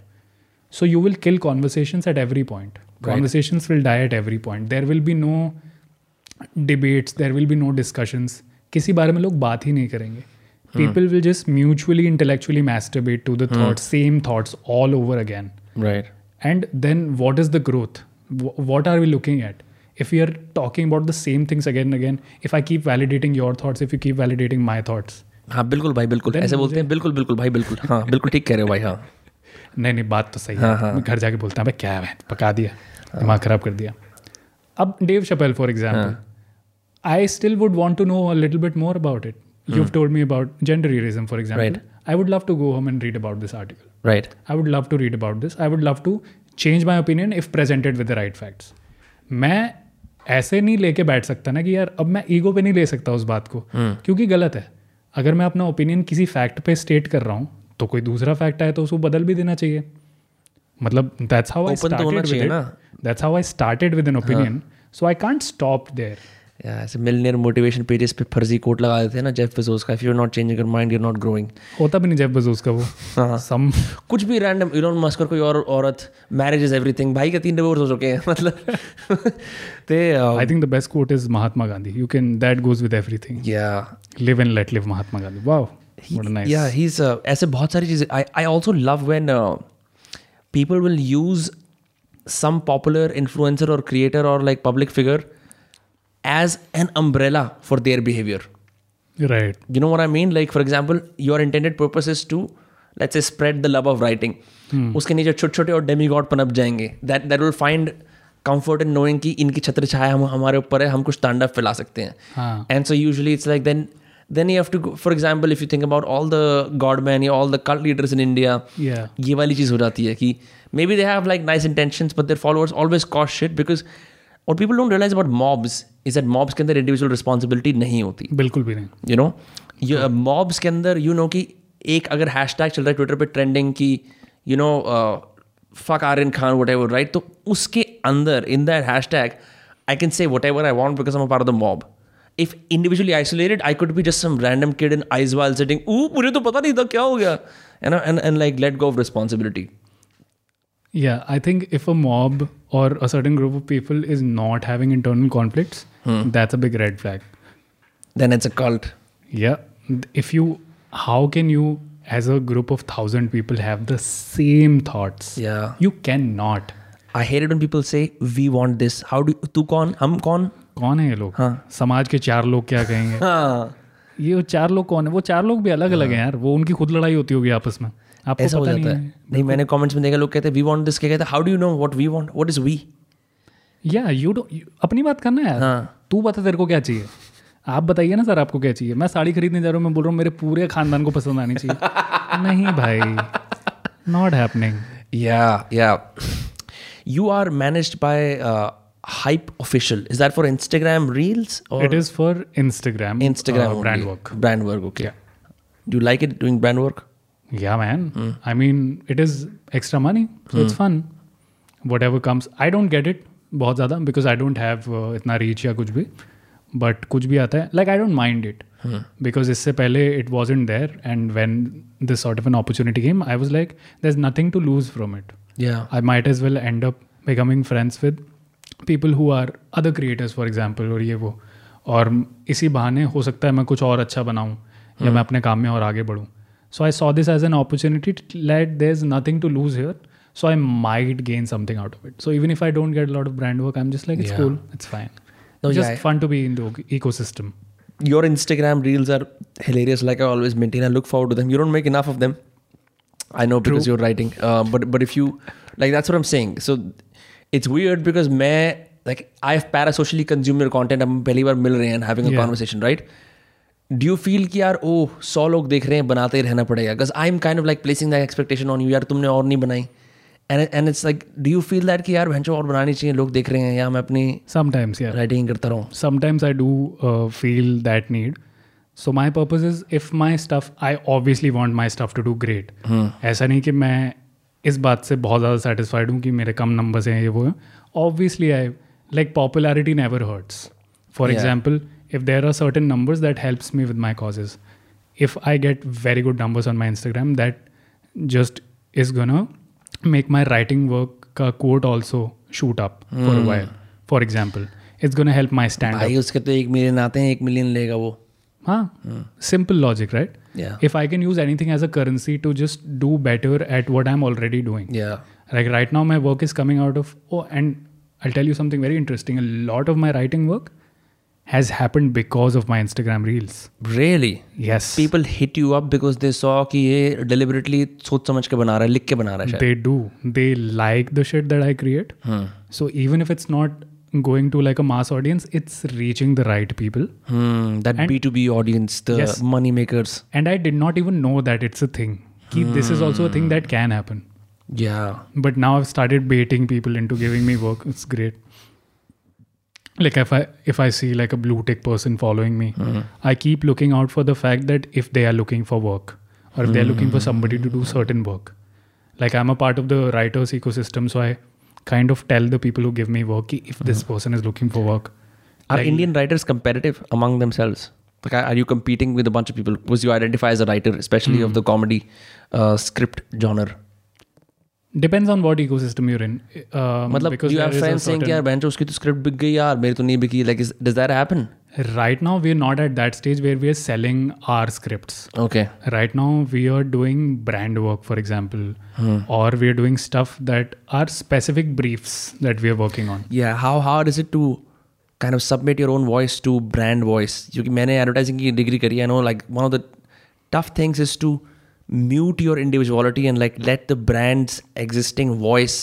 so you will kill conversation at every point conversation will die at every point there will be no debates there will be no discussions किसी बारे में लोग बात ही नहीं करेंगे। People will just mutually intellectually masturbate to the same thoughts all over again right and then what is the growth? Wh- what are we looking at? If we are talking about the same things again and again if i keep validating your thoughts if you keep validating my thoughts हाँ बिल्कुल भाई बिल्कुल। ऐसे बोलते हैं बिल्कुल बिल्कुल भाई बिल्कुल। हाँ बिल्कुल ठीक कह रहे हो भाई हाँ। नहीं नहीं बात तो सही है। मैं घर जाके बोलता हूँ भाई क्या है पका दिया दिमाग खराब कर दिया। अब Dave Chappelle for example I still would want to know a little bit more about it you told me about genderism for example Right. I would love to go home and read about this article right I would love to read about this. I would love to change my opinion if presented with the right facts. मैं ऐसे नहीं लेके बैठ सकता ना कि यार अब मैं ईगो पे नहीं ले सकता उस बात को hmm. क्योंकि गलत है। अगर मैं अपना ओपिनियन किसी फैक्ट पे स्टेट कर रहा हूँ तो कोई दूसरा फैक्ट आए तो उसको बदल भी देना चाहिए। मतलब that's how I started with that's how I started with an opinion so I can't stop there ऐसे मिलनियर मोटिवेशन पेजेस पे फर्जी कोट लगा देते हैं ना जेफ बेजोस का if you not changing your mind you are not growing होता भी नहीं जेफ बेजोस का वो। हाँ। सम कुछ भी रैंडम इलोन मस्क और कोई और औरत मैरिज इज़ एवरीथिंग भाई का तीन डिवोर्स हो चुके हैं मतलब। ते I think the best quote is Mahatma Gandhi you can that goes with everything या live and let live Mahatma Gandhi wow what nice yeah he's uh, ऐसे बहुत सारी चीज़ें I also love when uh, people will use some popular influencer or creator or like public figure as an umbrella for their behavior right you know what i mean like for example your intended purpose is to let's say spread the love of writing उसके नीचे छोटे छोटे और demigod पनप जाएँगे that that will find comfort in knowing कि इनकी छत्र छाया हम हमारे ऊपर है हम कुछ तांडव फैला सकते हैं हाँ and so usually it's like then then you have to go, for example if you think about all the godmen या all the cult leaders in India yeah ये वाली चीज़ हो जाती है कि maybe they have like nice intentions but their followers always cause shit because what people don't realize about mobs is that mobs के अंदर individual responsibility नहीं होती। बिल्कुल भी नहीं। यू नो ये मॉब्स के अंदर यू नो कि एक अगर हैशटैग चल रहा है ट्विटर पे ट्रेंडिंग की you know fuck Aryan Khan whatever right तो उसके अंदर in that hashtag I can say whatever I want because am part of the mob if individually isolated I could be just some random kid in eyes wall setting ऊ मुझे तो पता नहीं था क्या हो गया? And like let go of responsibility yeah i think if a mob or a certain group of people is not having internal conflicts that's a big red flag then it's a cult yeah if you how can you as a group of thousand people have the same thoughts या you cannot I hated when people say we want this how do तू कौन हम कौन कौन है ये लोग हाँ। समाज के चार लोग क्या कहेंगे हाँ ये वो चार लोग कौन है वो चार लोग भी अलग अलग हैं यार वो उनकी खुद लड़ाई होती होगी आपस में आपको ऐसा हो जाता है नहीं मैंने कमेंट्स में देखा लोग कहते हैं वी वांट दिस कहते हैं how do you know what we want what is we या यू डो अपनी बात करना है हाँ। तू बता तेरे को क्या चाहिए आप बताइए ना सर आपको क्या चाहिए मैं साड़ी खरीदने जा रहा हूँ मैं बोल रहा हूँ मेरे पूरे खानदान को पसंद आनी चाहिए नहीं भाई not happening yeah. You are managed by uh, Hype Official. Is that for Instagram Reels or it is for Instagram Instagram brand? Work Brand work. Okay. Do you like it doing brand work? Yeah, man. I mean, it is extra money, so it's fun. Whatever comes, I don't get it बहुत ज़्यादा because I don't have uh, इतना reach या कुछ भी but कुछ भी आता है like I don't mind it because इससे पहले it wasn't there and when this sort of an opportunity came I was like there's nothing to lose from it Yeah. I might as well end up becoming friends with people who are other creators for example और ये वो और इसी बहाने हो सकता है मैं कुछ और अच्छा बनाऊँ या मैं अपने काम में और आगे बढ़ूँ So I saw this as an opportunity let there is nothing to lose here so I might gain something out of it so even if I don't get lot of brand work I am just like it's Yeah. Cool it's fine No, just yeah, I- fun to be in the ecosystem Your Instagram Reels are hilarious. Like I always maintain, I look forward to them. You don't make enough of them. I know because you're writing. Uh, but but if you like, that's what I'm saying. So it's weird because मैं like I've parasocially consumed your content. हम पहली बार मिल रहे हैं and having a Yeah. conversation, right? Do you feel कि यार ओ सौ लोग देख रहे हैं बनाते रहना पड़ेगा। Because I am kind of like placing that expectation on you यार तुमने और नहीं बनाई। And and it's like do you feel that कि यार भैंचो और बनानी चाहिए लोग देख रहे हैं या मैं अपनी समटाइम्स यार। राइटिंग करता रहूँ? Sometimes I do uh, feel that need. So my purpose is if my stuff, I obviously want my stuff to do great. ऐसा नहीं कि मैं इस बात से बहुत ज़्यादा सेटिस्फाइड हूँ कि मेरे कम नंबर्स हैं ये वो हैं। Obviously I like popularity never hurts for example If there are certain numbers that helps me with my causes if I get very good numbers on my Instagram that just is gonna make my writing work का quote also shoot up for a while for example it's going to help my stand up भाई उसके तो एक million आते हैं एक million लेगा वो हाँ simple logic right Yeah. if i can use anything as a currency to just do better at what i'm already doing Yeah. like right now my work is coming out of oh and i'll tell you something very interesting a lot of my writing work has happened because of my instagram reels Really? yes People hit you up because they saw कि ये deliberately सोच समझ के बना रहा है लिख के बना रहा है शायद they do they like the shit that i create so even if it's not going to like a mass audience it's reaching the right people Hmm, that B2B audience, the Yes. money makers. and i did not even know that it's a thing Ki this is also a thing that can happen Yeah. but now i've started baiting people into giving me work it's great like if i if i see like a blue tick person following me i keep looking out for the fact that if they are looking for work or if they're looking for somebody to do certain work like i'm a part of the writers ecosystem so i kind of tell the people who give me work if this person is looking for work Are Like- Indian writers competitive among themselves? Like, are are you competing with a bunch of people? Because you identify as a writer, especially of the comedy uh, script genre. Depends on what ecosystem you're in मतलब उसकी तो script बिक गई यार मेरी तो नहीं बिकी like does that happen right now we are not at that stage where we are selling our script okay right now we are doing brand work for example और we are doing stuff that are specific briefs that we are working on या how hard is it to kind of submit your own voice to brand voice क्योंकि मैंने advertising की degree करी है no like one of the tough things is to mute your individuality and like let the brand's existing voice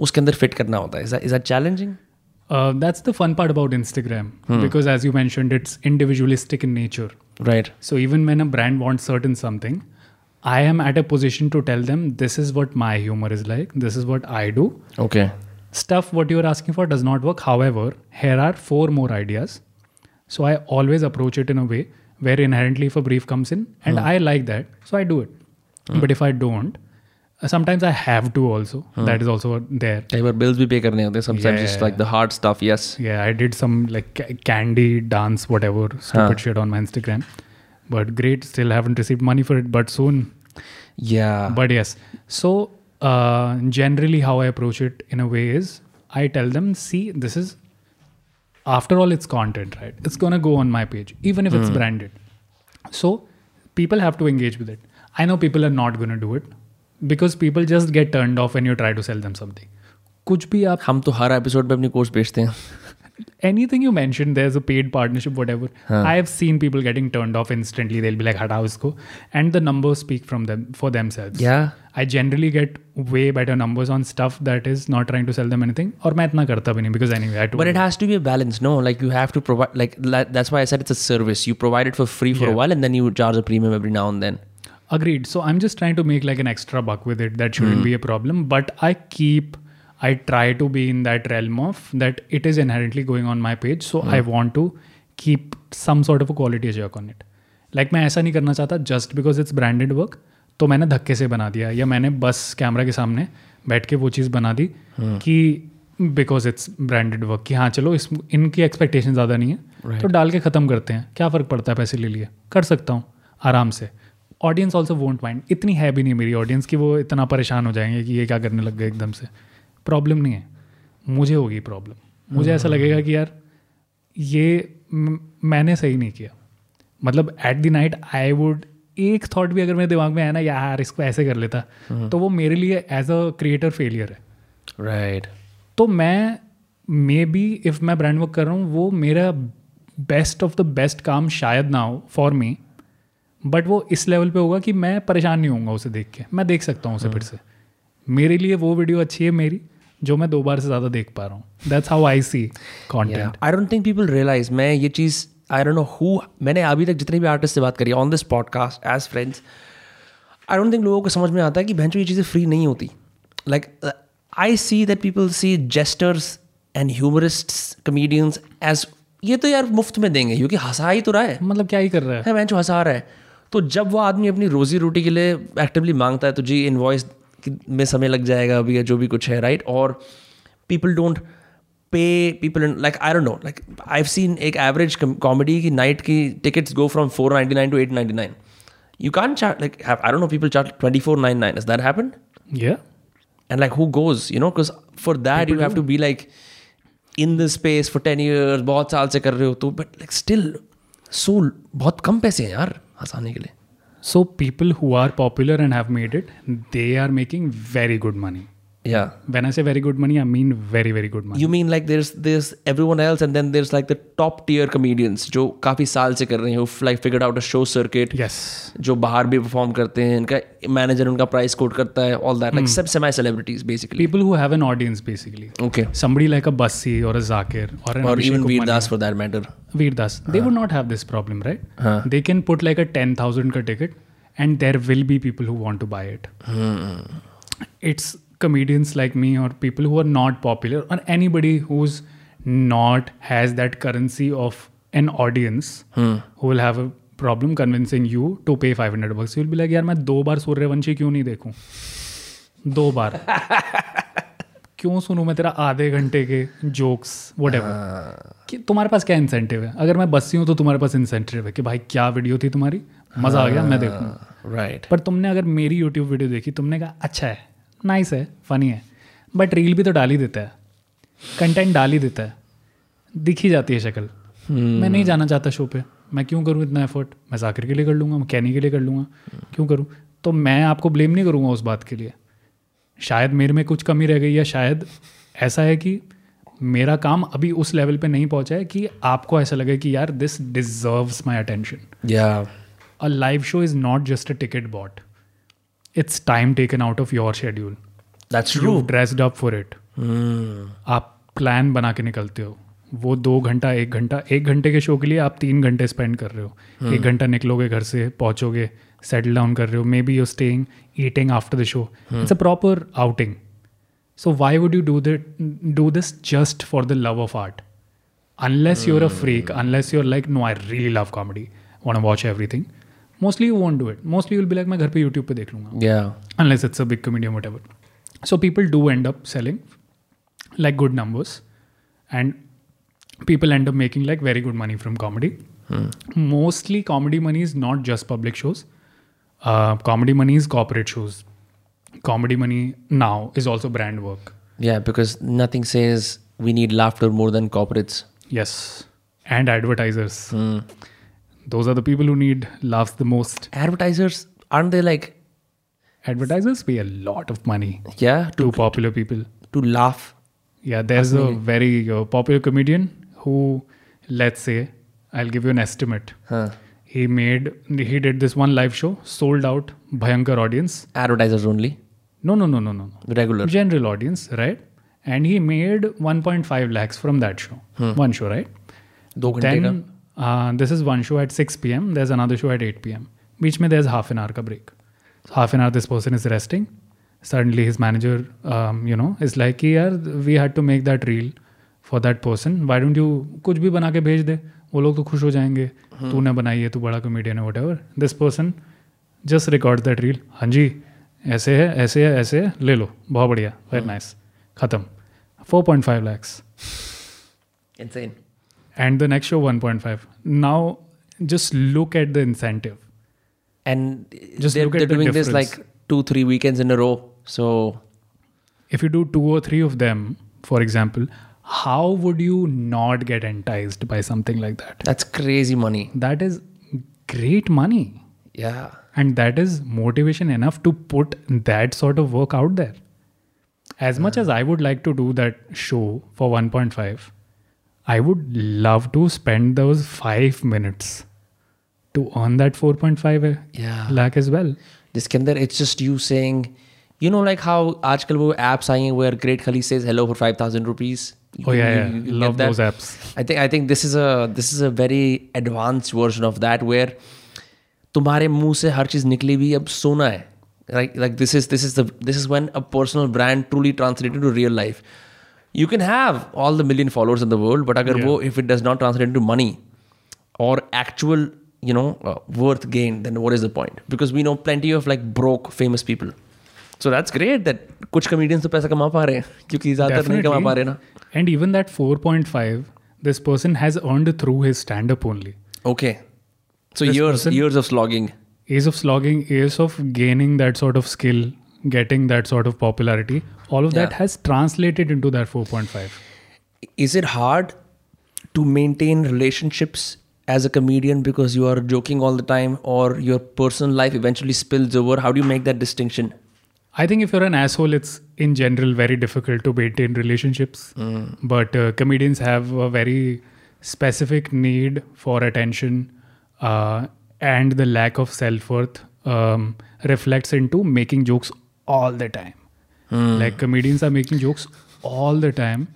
उसके अंदर fit करना होता है. Is that, is that challenging? uh, that's the fun part about instagram because as you mentioned it's individualistic in nature Right. so even when a brand wants certain something i am at a position to tell them this is what my humor is like this is what i do Okay. stuff what you're asking for does not work however here are four more ideas so i always approach it in a way where inherently if a brief comes in and i like that so i do it but if i don't uh, sometimes i have to also that is also there कई बार bills भी pay करने होते हैं. Sometimes just Yeah. like the hard stuff. Yes. yeah i did some like ca- candy dance whatever stupid shit on my instagram but great still haven't received money for it but soon Yeah. but yes so uh, generally how i approach it in a way is i tell them see this is after all it's content right it's going to go on my page even if it's branded so people have to engage with it i know people are not going to do it because people just get turned off when you try to sell them something कुछ भी आप हम तो हर episode पे अपनी course बेचते हैं anything you mentioned, there's a paid partnership, whatever. I have seen people getting turned off instantly. They'll be like, "Hata usko," and the numbers speak from them for themselves. Yeah. I generally get way better numbers on stuff that is not trying to sell them anything. और मैं इतना करता भी नहीं because anyway I told But it you. has to be a balance, no? Like you have to provide, like la- that's why I said it's a service. You provide it for free for a Yeah. while, and then you charge a premium every now and then. Agreed. So I'm just trying to make like an extra buck with it. That shouldn't mm. be a problem. But I keep, I try to be in that realm of that it is inherently going on my page. So mm. I want to keep some sort of a quality check on it. Like मैं ऐसा नहीं करना चाहता just because it's branded work. तो मैंने धक्के से बना दिया या मैंने बस कैमरा के सामने बैठ के वो चीज़ बना दी कि बिकॉज़ इट्स ब्रांडेड वर्क कि हाँ चलो इस इनकी एक्सपेक्टेशन ज़्यादा नहीं है right. तो डाल के ख़त्म करते हैं क्या फ़र्क पड़ता है पैसे ले लिए कर सकता हूँ आराम से ऑडियंस ऑल्सो वोंट माइंड इतनी है भी नहीं मेरी ऑडियंस कि वो इतना परेशान हो जाएँगे कि ये क्या करने लग गए एकदम से। प्रॉब्लम नहीं है। मुझे होगी प्रॉब्लम मुझे ऐसा लगेगा कि यार ये मैंने सही नहीं किया। मतलब at the night I would एक थॉट भी अगर मेरे दिमाग में आया ना यार इसको ऐसे कर लेता तो वो मेरे लिए एज अ क्रिएटर फेलियर है। Right. तो मैं मे बी इफ़ मैं ब्रांड वर्क कर रहा हूँ वो मेरा बेस्ट ऑफ़ द बेस्ट काम शायद ना हो फॉर मी बट वो इस लेवल पे होगा कि मैं परेशान नहीं होऊँगा उसे देख के। मैं देख सकता हूँ उसे फिर से। मेरे लिए वो वीडियो अच्छी है मेरी जो मैं दो बार से ज़्यादा देख पा रहा हूँ। That's how I see content I don't think people realize मैं ये चीज़ I don't know who मैंने अभी तक जितने भी आर्टिस्ट से बात करी on this podcast as friends I don't think लोगों को समझ में आता है कि बहन ये चीज़ें फ्री नहीं होती। Like I see that people see jesters and humorist comedians as ये तो यार मुफ़्त में देंगे क्योंकि हंसा ही तो रहा है। मतलब क्या ही कर रहा है? है मैं जो हंसा रहा है। तो जब वो आदमी अपनी रोजी रोटी के लिए एक्टिवली माँगता है तो जी इन्वॉइस में समय लग जाएगा अभी या जो भी कुछ है राइट और people don't pay people like I don't know like I have seen एक एवरेज कॉमेडी की नाइट की tickets go from four ninety nine to eight ninety nine you can chart like I don't know people chart twenty four nine nine is that happen या and like who goes you know? Because for that People you have to be like in the space for 10 years बहुत साल से कर रहे हो तो but like still so बहुत कम पैसे हैं यार। आसानी के लिए। So people who are popular and have made it they are making very good money yeah When I say very good money, I mean very very good money. you mean like there's there's everyone else and then there's like the top tier comedians जो काफी साल से कर रहे हैं who like figured out a show circuit yes. जो बाहर भी परफॉर्म करते हैं इनका मैनेजर उनका प्राइस कोट करता है ऑल दैट लाइक सब semi celebrities basically People who have an audience basically. Okay Somebody like a Bassi or a Zakir or an और Abhishek even Veer Upmanyu. Das for that matter Veer Das. They would not have this problem, right? हाँ. They can put like a 10,000 ka ticket and there will be people who want to buy it. It's comedians like me or people who are not popular or anybody who's not has that currency of an audience hmm. who will have a problem convincing you to pay 500 bucks. You'll be like, यार मैं दो बार सूर्यवंशी क्यों नहीं देखूँ? दो बार क्यों सुनूं मैं तेरा आधे घंटे के जोक्स वट कि तुम्हारे पास क्या इंसेंटिव है अगर मैं बस्सी हूँ तो तुम्हारे पास इंसेंटिव है कि भाई क्या वीडियो थी तुम्हारी मज़ा आ गया मैं देखूँ राइट पर तुमने अगर मेरी यूट्यूब वीडियो देखी तुमने कहा अच्छा है नाइस है फनी है. बट रील भी तो डाल ही देता है. कंटेंट डाल ही देता है. दिख ही जाती है शक्ल. Hmm. मैं नहीं जाना चाहता शो पे. मैं क्यों करूँ इतना एफर्ट मैं जाकिर के लिए कर लूँगा मैं कैनी के लिए कर लूँगा. hmm. क्यों करूँ? तो मैं आपको ब्लेम नहीं करूँगा उस बात के लिए. शायद मेरे में कुछ कमी रह गई या शायद ऐसा है कि मेरा काम अभी उस लेवल पे नहीं पहुँचा है कि आपको ऐसा लगे कि यार दिस डिजर्व्स माई अटेंशन या a live show is not just a ticket bought. It's time taken out of your schedule. That's true you've dressed up for it. आप प्लान बना के निकलते हो। वो दो घंटा एक घंटा एक घंटे के शो के लिए आप तीन घंटे स्पेंड कर रहे हो। एक घंटा निकलोगे घर से पहुंचोगे सेटल डाउन कर रहे हो। Maybe you staying eating after the show it's a proper outing so why would you do that do this just for the love of art unless you're a freak unless you're like no i really love comedy. Want to watch everything mostly you won't do it mostly you'll be like मैं घर पे YouTube पे देख लूँगा या unless it's a big comedian whatever so people do end up selling like good numbers and people end up making like very good money from comedy mostly comedy money is not just public shows uh, comedy money is corporate shows comedy money now is also brand work Yeah, because nothing says we need laughter more than corporates. yes and advertisers those are the people who need laughs the most. Advertisers aren't they like? Advertisers pay a lot of money. Yeah, to, to popular people to laugh. Yeah, there's a very uh, popular comedian who, let's say, I'll give you an estimate. Huh. He made he did this one live show, sold out, bhayankar audience. Advertisers only. No, no, no, no, no. Regular. General audience, right? And he made 1.5 lakhs from that show. Hmm. One show, right? Do then this is one show at six P M there is another show at eight P M बीच में there half an hour का break half an hour this person is resting suddenly his manager you know is like की यार we had to make that reel for that person why don't you कुछ भी बना के भेज दे वो लोग तो खुश हो जाएँगे तू ने बनाई है तू बड़ा कॉमेडियन है whatever this person just record that reel हाँ जी ऐसे है ऐसे है ऐसे है ले लो बहुत बढ़िया वेरी नाइस hmm. खत्म फोर पॉइंट फाइव लैक्स इनसे and the next show 1.5 now just look at the incentive. And Just they're, look at they're the doing this like two three weekends in a row so. If you do two or three of them for example how would you not get enticed by something like that? That's crazy money. That is great money. Yeah. And that is motivation enough to put that sort of work out there. As much as i would like to do that show for 1.5 i would love to spend those 5 minutes to earn that 4.5 yeah lakh as well जिसके अंदर it's just you saying you know like how आजकल वो apps आई हैं where Great Khali says hello for 5000 rupees oh yeah, You- yeah. you- you get love that? those apps I think I think this is a this is a very advanced version of that where तुम्हारे मुंह से हर चीज निकली हुई अब सोना है like like this is this is the this is when a personal brand truly translated to real life you can have all the million followers in the world but अगर Yeah. वो if it does not translate into money or actual you know uh, worth gain then what is the point because we know plenty of like broke famous people so that's great that कुछ comedians तो पैसा कमा पा रहे हैं क्योंकि ज़्यादातर नहीं कमा पा रहे ना and even that 4.5 this person has earned through his stand up only Okay. So This years person- years of slogging. years of slogging years of gaining that sort of skill getting that sort of popularity all of that has translated into that 4.5 Is it hard to maintain relationships as a comedian because you are joking all the time or your personal life eventually spills over? How do you make that distinction? I think if you're an asshole, it's in general very difficult to maintain relationships. But uh, comedians have a very specific need for attention, uh, and the lack of self worth um, reflects into making jokes all the time. Like comedians are making jokes all the time,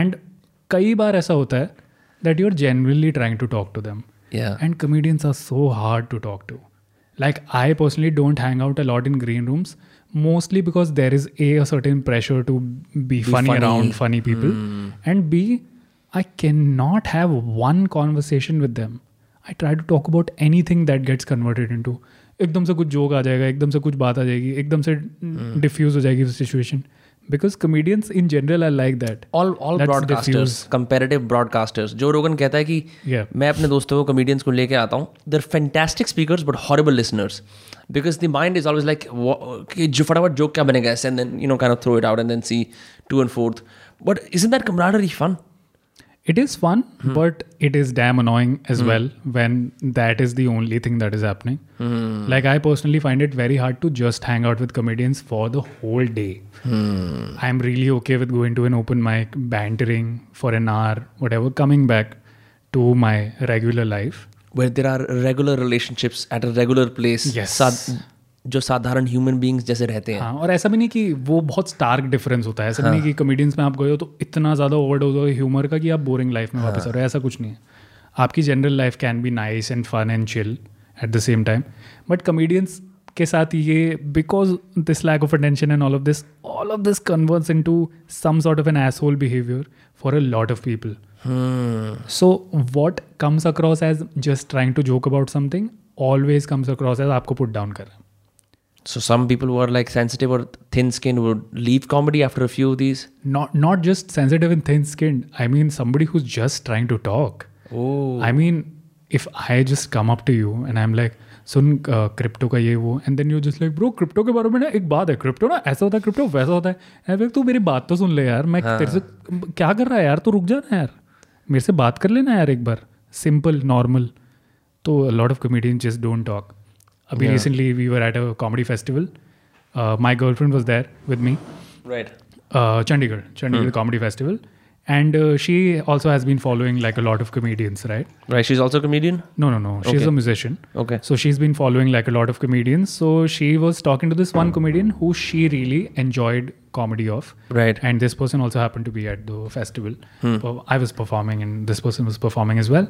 and कई बार ऐसा होता है that you're genuinely trying to talk to them. Yeah. And comedians are so hard to talk to. Like I personally don't hang out a lot in green rooms, mostly because there is a, a certain pressure to be, funny, funny. around funny people, and b I cannot have one conversation with them. I try to talk about anything that gets converted into एकदम से कुछ joke आ जाएगा एकदम से कुछ बात आ जाएगी एकदम से डिफ्यूज हो जाएगी situation because comedians in general I like that all all broadcasters comparative broadcasters Joe Rogan कहता है कि मैं अपने दोस्तों को कमेडियंस को लेकर आता हूँ they're fantastic speaker but horrible listeners because the mind is always like जो फटाफट जोक क्या बनेगा and throw it out and see to and forth but is in that camaraderie he fun It is fun, hmm. but it is damn annoying as hmm. well when that is the only thing that is happening. Like, I personally find it very hard to just hang out with comedians for the whole day. Hmm. I'm really okay with going to an open mic, bantering for an hour, whatever, coming back to my regular life. where there are regular relationships at a regular place Yes. साध- जो साधारण human beings जैसे रहते हैं। हाँ और ऐसा भी नहीं कि वो बहुत स्टार्क डिफरेंस होता है। ऐसा भी नहीं कि कॉमेडियंस में आप गए हो तो इतना ज़्यादा ओवरडोज हो ह्यूमर का कि आप बोरिंग लाइफ में वापस आ रहे हो। ऐसा कुछ नहीं है। आपकी general life can be nice and fun and chill at the same time but comedians के साथ ये because this lack of attention and all of this all of this converts into some sort of an asshole behavior for a lot of people so what comes across as just trying to joke about something always comes across as आपको put down कर रहा है। So some people who are like sensitive or thin skinned would leave comedy after a few of these not not just sensitive and thin skinned i mean somebody who's just trying to talk oh i mean if i just come up to you and i'm like सुन crypto का ये वो and then you just like bro crypto के बारे में ना एक बात है क्रिप्टो ना ऐसा होता है क्रिप्टो वैसा होता है एंड तू मेरी बात तो सुन ले यार मैं तेरे से क्या कर रहा है यार तू रुक जा ना यार मेरे से बात कर लेना यार एक बार सिंपल नॉर्मल तो lot of comedian just don't talk I mean, yeah. recently we were at a comedy festival. Uh, my girlfriend was there with me. Right. Uh, Chandigarh, Chandigarh hmm. Comedy Festival. And uh, she also has been following like a lot of comedians, right? Right. She's also a comedian? No, no, no. She's okay. a musician. Okay. So she's been following like a lot of comedians. So she was talking to this one comedian who she really enjoyed comedy of. Right. And this person also happened to be at the festival. Hmm. I was performing and this person was performing as well.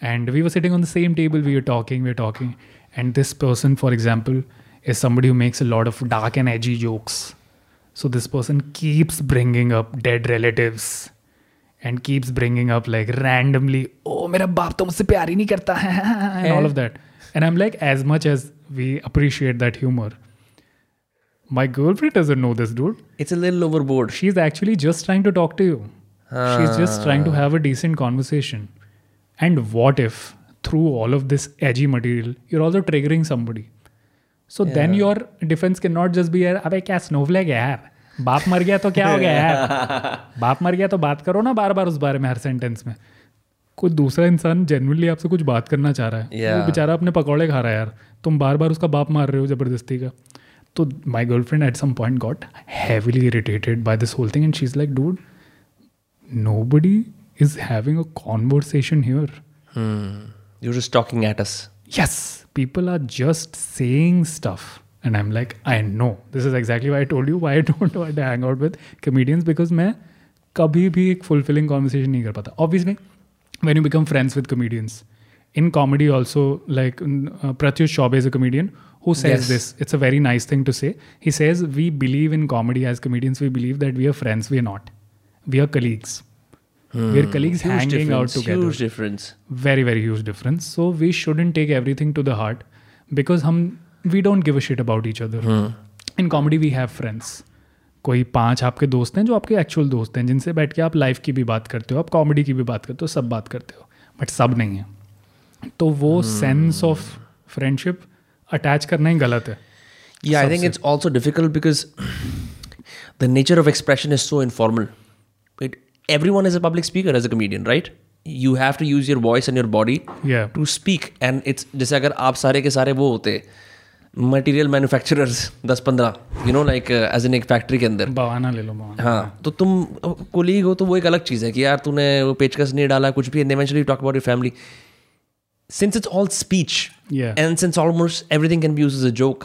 And we were sitting on the same table. We were talking, we were talking and this person for example is somebody who makes a lot of dark and edgy jokes so this person keeps bringing up dead relatives and keeps bringing up like randomly oh my baap to mujhse pyar hi karta and all of that and i'm like as much as we appreciate that humor my girlfriend doesn't know this dude. It's a little overboard. She's actually just trying to talk to you. She's just trying to ah. have a decent conversation. And what if through all of this edgy material, you're also triggering somebody? So yeah. then your defense cannot just be यार अबे क्या snowflake है यार बाप मर गया तो क्या हो गया यार बाप मर गया तो बात करो ना बार बार उस बारे में हर सेंटेंस में कोई दूसरा इंसान जेनुअनली आपसे कुछ बात करना चाह रहा है Yeah. वो बेचारा अपने पकौड़े खा रहा है यार तुम बार बार उसका बाप मार रहे हो ज़बरदस्ती का तो my girlfriend at some point got heavily irritated by this whole thing and she is like dude nobody is having a conversation here. Hmm. You're just talking at us. Yes, people are just saying stuff. And I'm like, I know. This is exactly why I told you why I don't want to hang out with comedians because मैं कभी भी एक fulfilling conversation नहीं कर पाता. Obviously, when you become friends with comedians, in comedy also, like uh, Pratyush Chaubey is a comedian who says Yes. this. It's a very nice thing to say. He says, we believe in comedy as comedians, we believe that we are friends, we are not. We are colleagues. We're colleagues Hmm. Huge hanging out together Huge difference. very very huge difference so we shouldn't take everything to the heart because hum we don't give a shit about each other Hmm. in comedy we have friends कोई पाँच आपके दोस्त हैं जो आपके actual दोस्त हैं जिनसे बैठ के आप लाइफ की भी बात करते हो आप कॉमेडी की भी बात करते हो सब बात करते हो बट सब नहीं है तो वो सेंस ऑफ़ फ्रेंडशिप अटैच करना ही गलत है Yeah, I think it's also difficult because the nature of expression is so informal. It, everyone is a public speaker as a comedian, right? You have to use your voice and your body Yeah. to speak. And it's जैसे अगर आप सारे के सारे वो होते material manufacturers दस पंद्रह you know like as in एक फैक्ट्री के अंदर बहाना ले लो बहाना हाँ तो तुम कोलीग हो तो वो एक अलग चीज़ है कि यार तूने वो पेचकस नहीं डाला कुछ भी eventually talk about your family since it's all speech and since almost everything can be use as a joke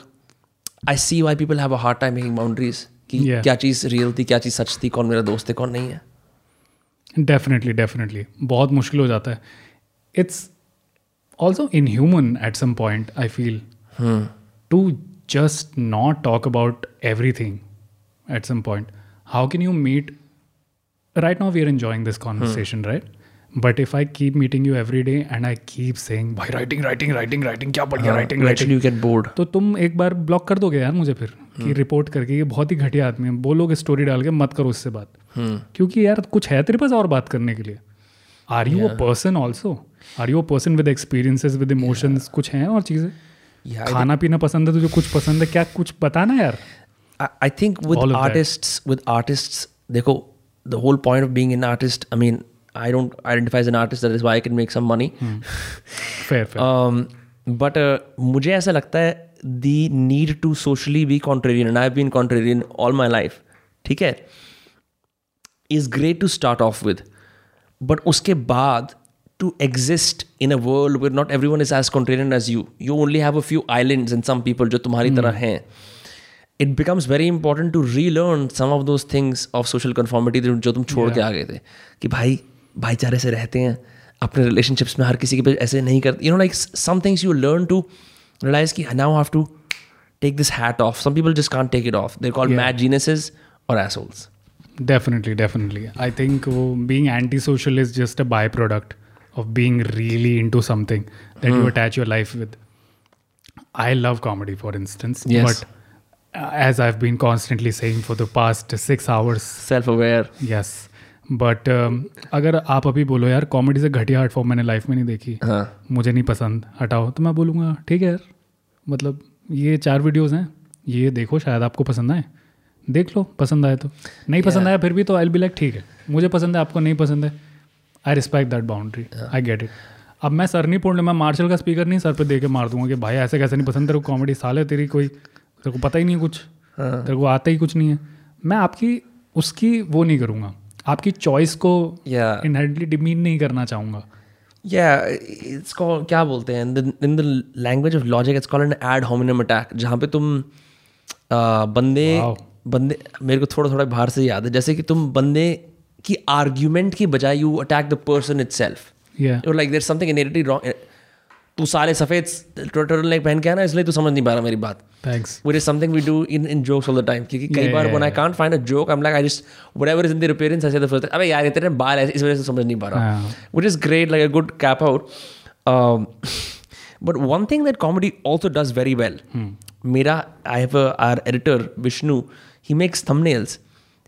I see why people have a hard time making boundaries कि क्या चीज़ रियल थी क्या चीज़ सच थी कौन मेरा दोस्त है कौन नहीं है डेफिनेटली डेफिनेटली बहुत मुश्किल हो जाता है। It's also inhuman at some point I feel to just not talk about everything at some point how can you meet right now we are enjoying this conversation right but if I keep meeting you every day and I keep saying भाई writing writing writing writing क्या बढ़िया writing writing Eventually you get bored. तो तुम एक बार block कर दोगे यार मुझे फिर? कि रिपोर्ट करके ये बहुत ही घटिया आदमी है। बोलोगे स्टोरी डाल के मत करो उससे बात। क्योंकि यार कुछ है तेरे पास और बात करने के लिए। Are you a person also are you a person with experiences with emotions कुछ हैं और चीज़ें? खाना पीना पसंद है तुझे कुछ पसंद है? क्या कुछ बताना यार। I think with artist with artists, देखो, the whole point I don't identify as an artist, that is why I can make some money. Fair fair Um, but uh, मुझे ऐसा लगता है the need to socially be contrarian, and I've been contrarian all my life, ठीक है, is great to start off with. But उसके बाद to exist in a world where not everyone is as contrarian as you, you only have a few islands and some people जो तुम्हारी तरह हैं. It becomes very important to relearn some of those things of social conformity जो तुम छोड़ के आ गए थे कि भाई भाईचारे से रहते हैं अपने रिलेशनशिप्स में हर किसी के ऐसे नहीं करते you know like some things you learn to realise की now have to take this hat off some people just can't take it off they're call mad geniuses और assholes definitely definitely I think वो being antisocial is just a byproduct of being really into something that you attach your life with I love comedy for instance but as I been constantly saying for the past six hours self aware yes but अगर आप अभी बोलो यार comedy से घटिया art form मैंने life में नहीं देखी। मुझे नहीं पसंद। हटाओ। तो मैं बोलूँगा ठीक है यार मतलब ये चार वीडियोज़ हैं ये देखो शायद आपको पसंद आए। देख लो पसंद आए तो। नहीं पसंद आया फिर भी तो आई बी लाइक ठीक है। मुझे पसंद है आपको नहीं पसंद है। I respect that boundary I get it अब मैं सर नहीं फोड़ मैं मार्शल का स्पीकर नहीं सर पे दे के मार दूँगा कि भाई ऐसे कैसे नहीं पसंद? तेरे को कॉमेडी साल है तेरी कोई तेरे को पता ही नहीं है कुछ। तेरे को आता ही कुछ नहीं है। मैं आपकी उसकी वो नहीं करूँगा। आपकी चॉइस को Yeah. डिमीन नहीं करना चाहूँगा। Yeah, it's called क्या बोलते हैं? In the language of language of logic it's called an ad hominem attack जहाँ पे तुम आ, बंदे. बंदे मेरे को थोड़ा थोड़ा बाहर से याद है जैसे कि तुम बंदे की आर्ग्यूमेंट की बजाय you attack the person itself like there something inherently wrong तू सारे सफ़ेद ट्विटर ने पहन के आना इसलिए तू समझ नहीं पा रहा मेरी बात। Thanks what is something we do in in jokes all the time क्योंकि कई बार I can't find a joke I like I just whatever is in the repairing ऐसे तो फिर यार इतने बाल ऐसे इस वजह से समझ नहीं पा रहा। What is great like a good cap out but one thing that comedy also does very well मेरा I have our editor Vishnu he makes thumbnails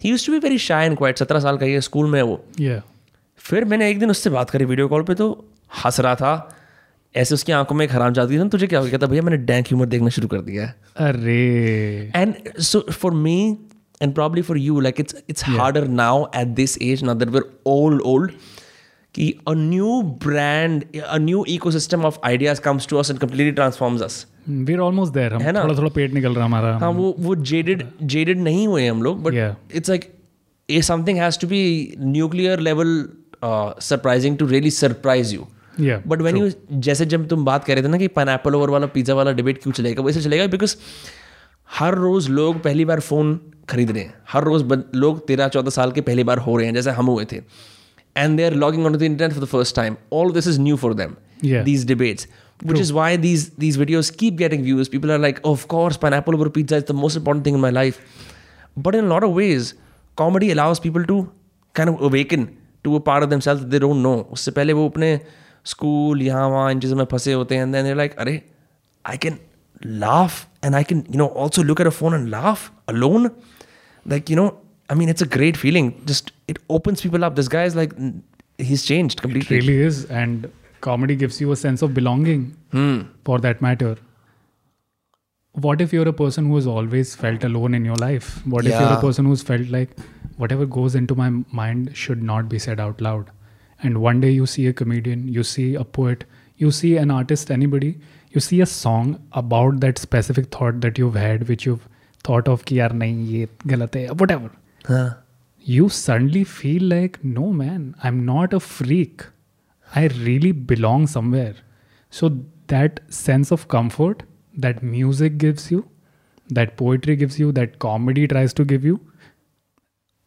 he used to be very shy and quite सत्रह साल का ही school में वो। फिर मैंने एक दिन उससे बात करी वीडियो कॉल पर तो हंस रहा था। ऐसे उसकी आँखों में एक हराम जाती थी तुझे क्या हो भैया मैंने डैंक ह्यूमर देखना शुरू कर दिया अरे। And so for me and probably for you like it's it's harder now at this age now that we're old old कि a new brand a new ecosystem of ideas comes to us and completely transforms us we almost there है ना? थोड़ा पेट निकल रहा हमारा। हाँ वो वो जेडेड जेडेड नहीं हुए हम लोग but it's like a something has to be nuclear level surprising to really surprise you but when you जैसे जब तुम बात कर रहे थे ना कि पाइन एप्पल ओवर वाला पिज्जा वाला डिबेट क्यों चलेगा वैसे चलेगा बिकॉज़ हर रोज लोग पहली बार फ़ोन खरीद रहे हैं। हर रोज लोग तेरह चौदह साल के पहली बार हो रहे हैं जैसे हम हुए थे। And they are logging on the internet for the first time all this is new for them these debates which is why these these videos keep getting views people are like of course pineapple over pizza is the most important thing in my life but in lot of ways comedy allows people to can awaken to वो part of themselves they don't know उससे पहले वो अपने school यहाँ वहाँ इन चीज़ों में फंसे होते हैं and then they're like अरे I can laugh and I can you know also look at a phone and laugh alone like you know I mean it's a great feeling just it opens people up this guy is like he's changed completely really is and comedy gives you a sense of belonging hmm. for that matter what if you're a person who has always felt alone in your life what if you're Yeah. a person who's felt like whatever goes into my mind should not be said out loud and one day you see a comedian you see a poet you see an artist anybody you see a song about that specific thought that you've had which you've thought of ki yaar nahi ye galat hai whatever. Huh. you suddenly feel like no man i'm not a freak. I really belong somewhere. So that sense of comfort that music gives you that poetry gives you that comedy tries to give you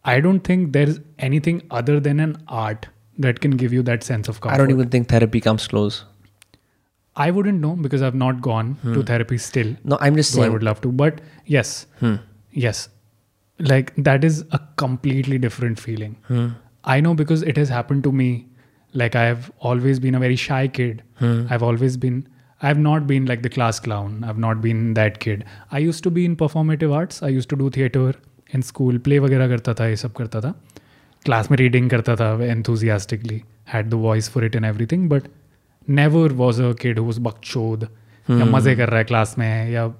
i don't think there's anything other than an art that can give you that sense of comfort. I don't even think therapy comes close. I wouldn't know because I've not gone to therapy still. No, I'm just So I saying. would love to. But yes, yes, like that is a completely different feeling. I know because it has happened to me. Like I have always been a very shy kid. I've always been. I've not been like the class clown. I've not been that kid. I used to be in performative arts. I used to do theater in school. Play वगैरह करता था ये सब करता था class में reading करता था enthusiastically had the voice for it in everything but never was a kid who बकचोद या मज़े कर रहा है क्लास में या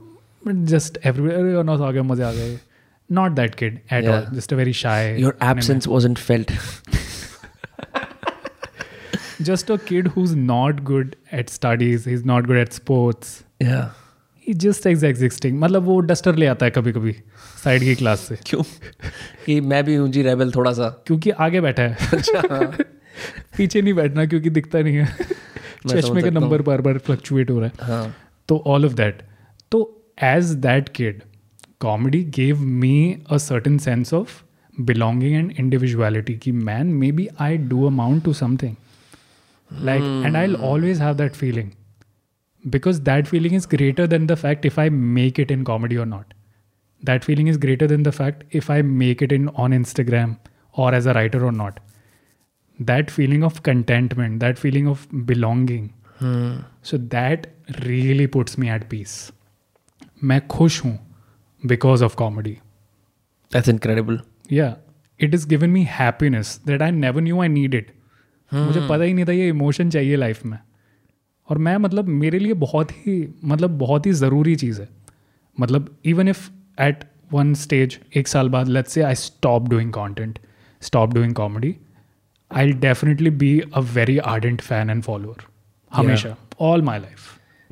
जस्ट एवरी आगे मज़े आ गए not that kid at all just a very shy just a kid who not good at studies is not good at sports just is existing मतलब वो डस्टर ले आता है कभी कभी साइड की क्लास से। क्यों? कि मैं भी हूँ जी रेबल थोड़ा सा क्योंकि आगे बैठा है। पीछे नहीं बैठना क्योंकि दिखता नहीं है। चश्मे का नंबर बार बार फ्लक्चुएट हो रहा है। हाँ। तो ऑल ऑफ़ दैट तो as that kid comedy gave me a certain sense of belonging and individuality कि man maybe I do amount to something like and I always have that feeling because that feeling is greater than the fact if I make it in comedy or not. That feeling is greater than the fact if I make it in on Instagram or as a writer or not. That feeling of contentment, that feeling of belonging. So that really puts me at peace. मैं खुश हूँ because of comedy. That's incredible. Yeah, it has given me happiness that I never knew I needed. मुझे पता ही नहीं था ये emotion चाहिए लाइफ में और मैं मतलब मेरे लिए बहुत ही मतलब बहुत ही ज़रूरी चीज़ है। मतलब even if at one stage एक साल बाद let's say I stop doing content stop doing comedy I definitely be a very ardent fan and follower हमेशा all my life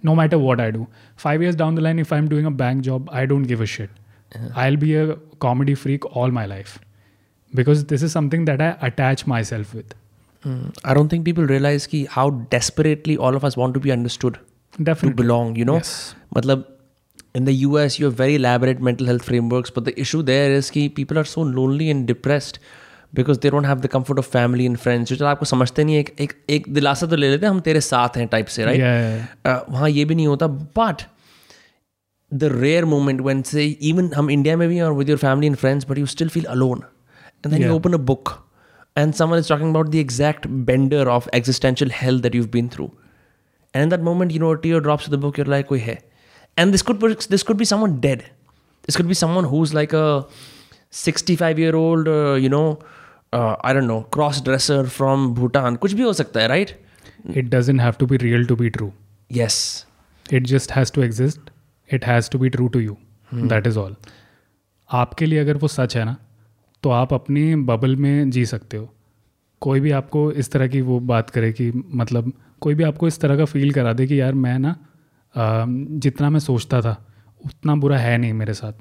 no matter what I do five years down the line if I am doing a bank job I don't give a shit I'll be a comedy freak all my life because this is something that I attach my self with with. I don't think people realize ki how desperately all of us want to be understood to Definitely. belong, you know? Yes. Matlab, in the US, you have very elaborate mental health frameworks, but the issue there is कि people are so lonely and depressed because they don't have the comfort of family and friends. जो चलो आपको समझते नहीं है, एक एक एक दिलासा तो ले लेते हैं हम तेरे साथ हैं टाइप से, right? Yeah, yeah, yeah. Uh, वहाँ ये भी नहीं होता but the rare moment when say even हम इंडिया में भी हैं और with your family and friends but you still feel alone and then you Yeah. open a book and someone is talking about the exact bender of existential hell that you've been through and in that moment you know a tear drops to the book you're like कोई है and this could be, this could be someone dead this could be someone who's like a 65 year old uh, you know uh, I don't know cross dresser from Bhutan कुछ भी हो सकता है right It doesn't have to be real to be true. yes It just has to exist. It has to be true to you. That is all. आपके लिए अगर वो सच है ना तो आप अपने बबल में जी सकते हो। कोई भी आपको इस तरह की वो बात करे कि मतलब कोई भी आपको इस तरह का फील करा दे कि यार मैं ना जितना मैं सोचता था उतना बुरा है नहीं मेरे साथ।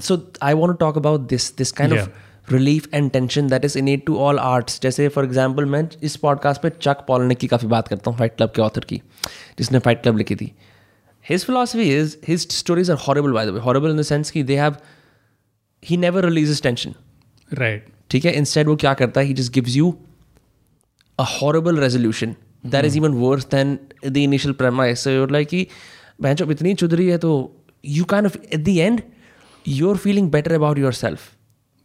So I want talk about this this kind of relief and tension that is in to all arts जैसे फॉर एग्ज़ाम्पल मैं इस पॉडकास्ट पर चक पॉलने की काफ़ी बात करता हूँ फाइट क्लब के ऑथर की जिसने फाइट क्लब लिखी थी। His philosophy is his stories are horrible by the horrible in dense sense की they have he never releases tension right ठीक है इंस्टेड वो क्या करता है he just gives you a horrible resolution that is even worse than the initial premise like कि बहन जब इतनी चुदरी है तो you kind of at the end you are feeling better about your self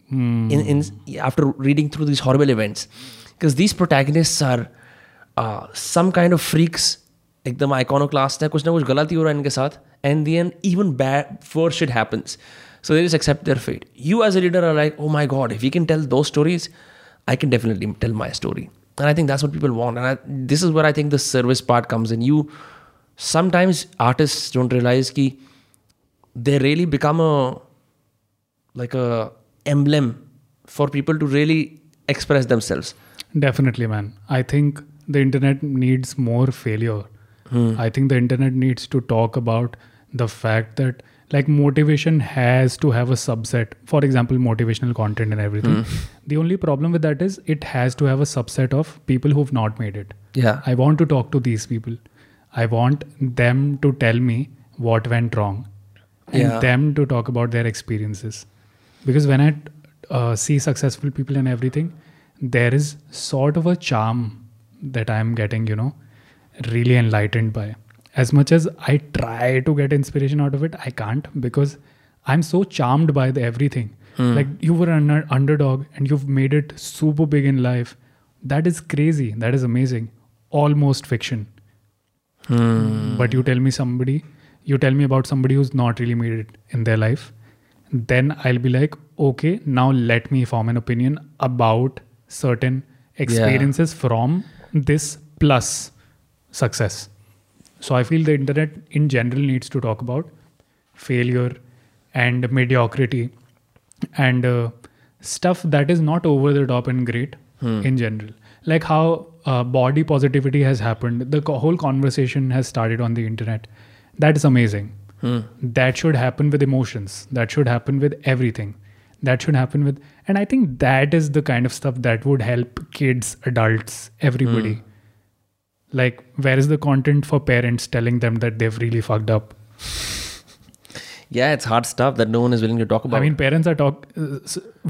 in after reading through these horrible events because these protagonists are uh, some kind of freaks एकदम iconoclast है कुछ ना कुछ गलत ही हो रहा है इनके साथ and the end even bad worse shit happens so they just accept their fate. You as a leader are like oh my god if you can tell those stories I can definitely tell my story. And I think that's what people want. And I, this is where I think the service part comes in. You sometimes artists don't realize कि they really become a like a emblem for people to really express themselves. Definitely, man. I think the internet needs more failure. Hmm. I think the internet needs to talk about the fact that like motivation has to have a subset. For example, motivational content and everything. The only problem with that is it has to have a subset of people who've not made it. yeah I want to talk to these people. I want them to tell me what went wrong and Yeah. them to talk about their experiences. Because when I uh, see successful people and everything, there is sort of a charm that I'm getting, you know, really enlightened by. As much as I try to get inspiration out of it, I can't because I'm so charmed by the everything. Hmm. Like you were an underdog and you've made it super big in life. That is crazy. That is amazing. Almost fiction. Hmm. But you tell me somebody, you tell me about somebody who's not really made it in their life, then I'll be like, okay, now let me form an opinion about certain experiences from this plus success. So I feel the internet in general needs to talk about failure and mediocrity and uh, stuff that is not over the top and great in general. Like how uh, body positivity has happened, the co- whole conversation has started on the internet. That is amazing. That should happen with emotions. That should happen with everything. That should happen with, and I think that is the kind of stuff that would help kids, adults, everybody like where is the content for parents telling them that they've really fucked up? Yeah it's hard stuff that no one is willing to talk about i mean parents are talk uh,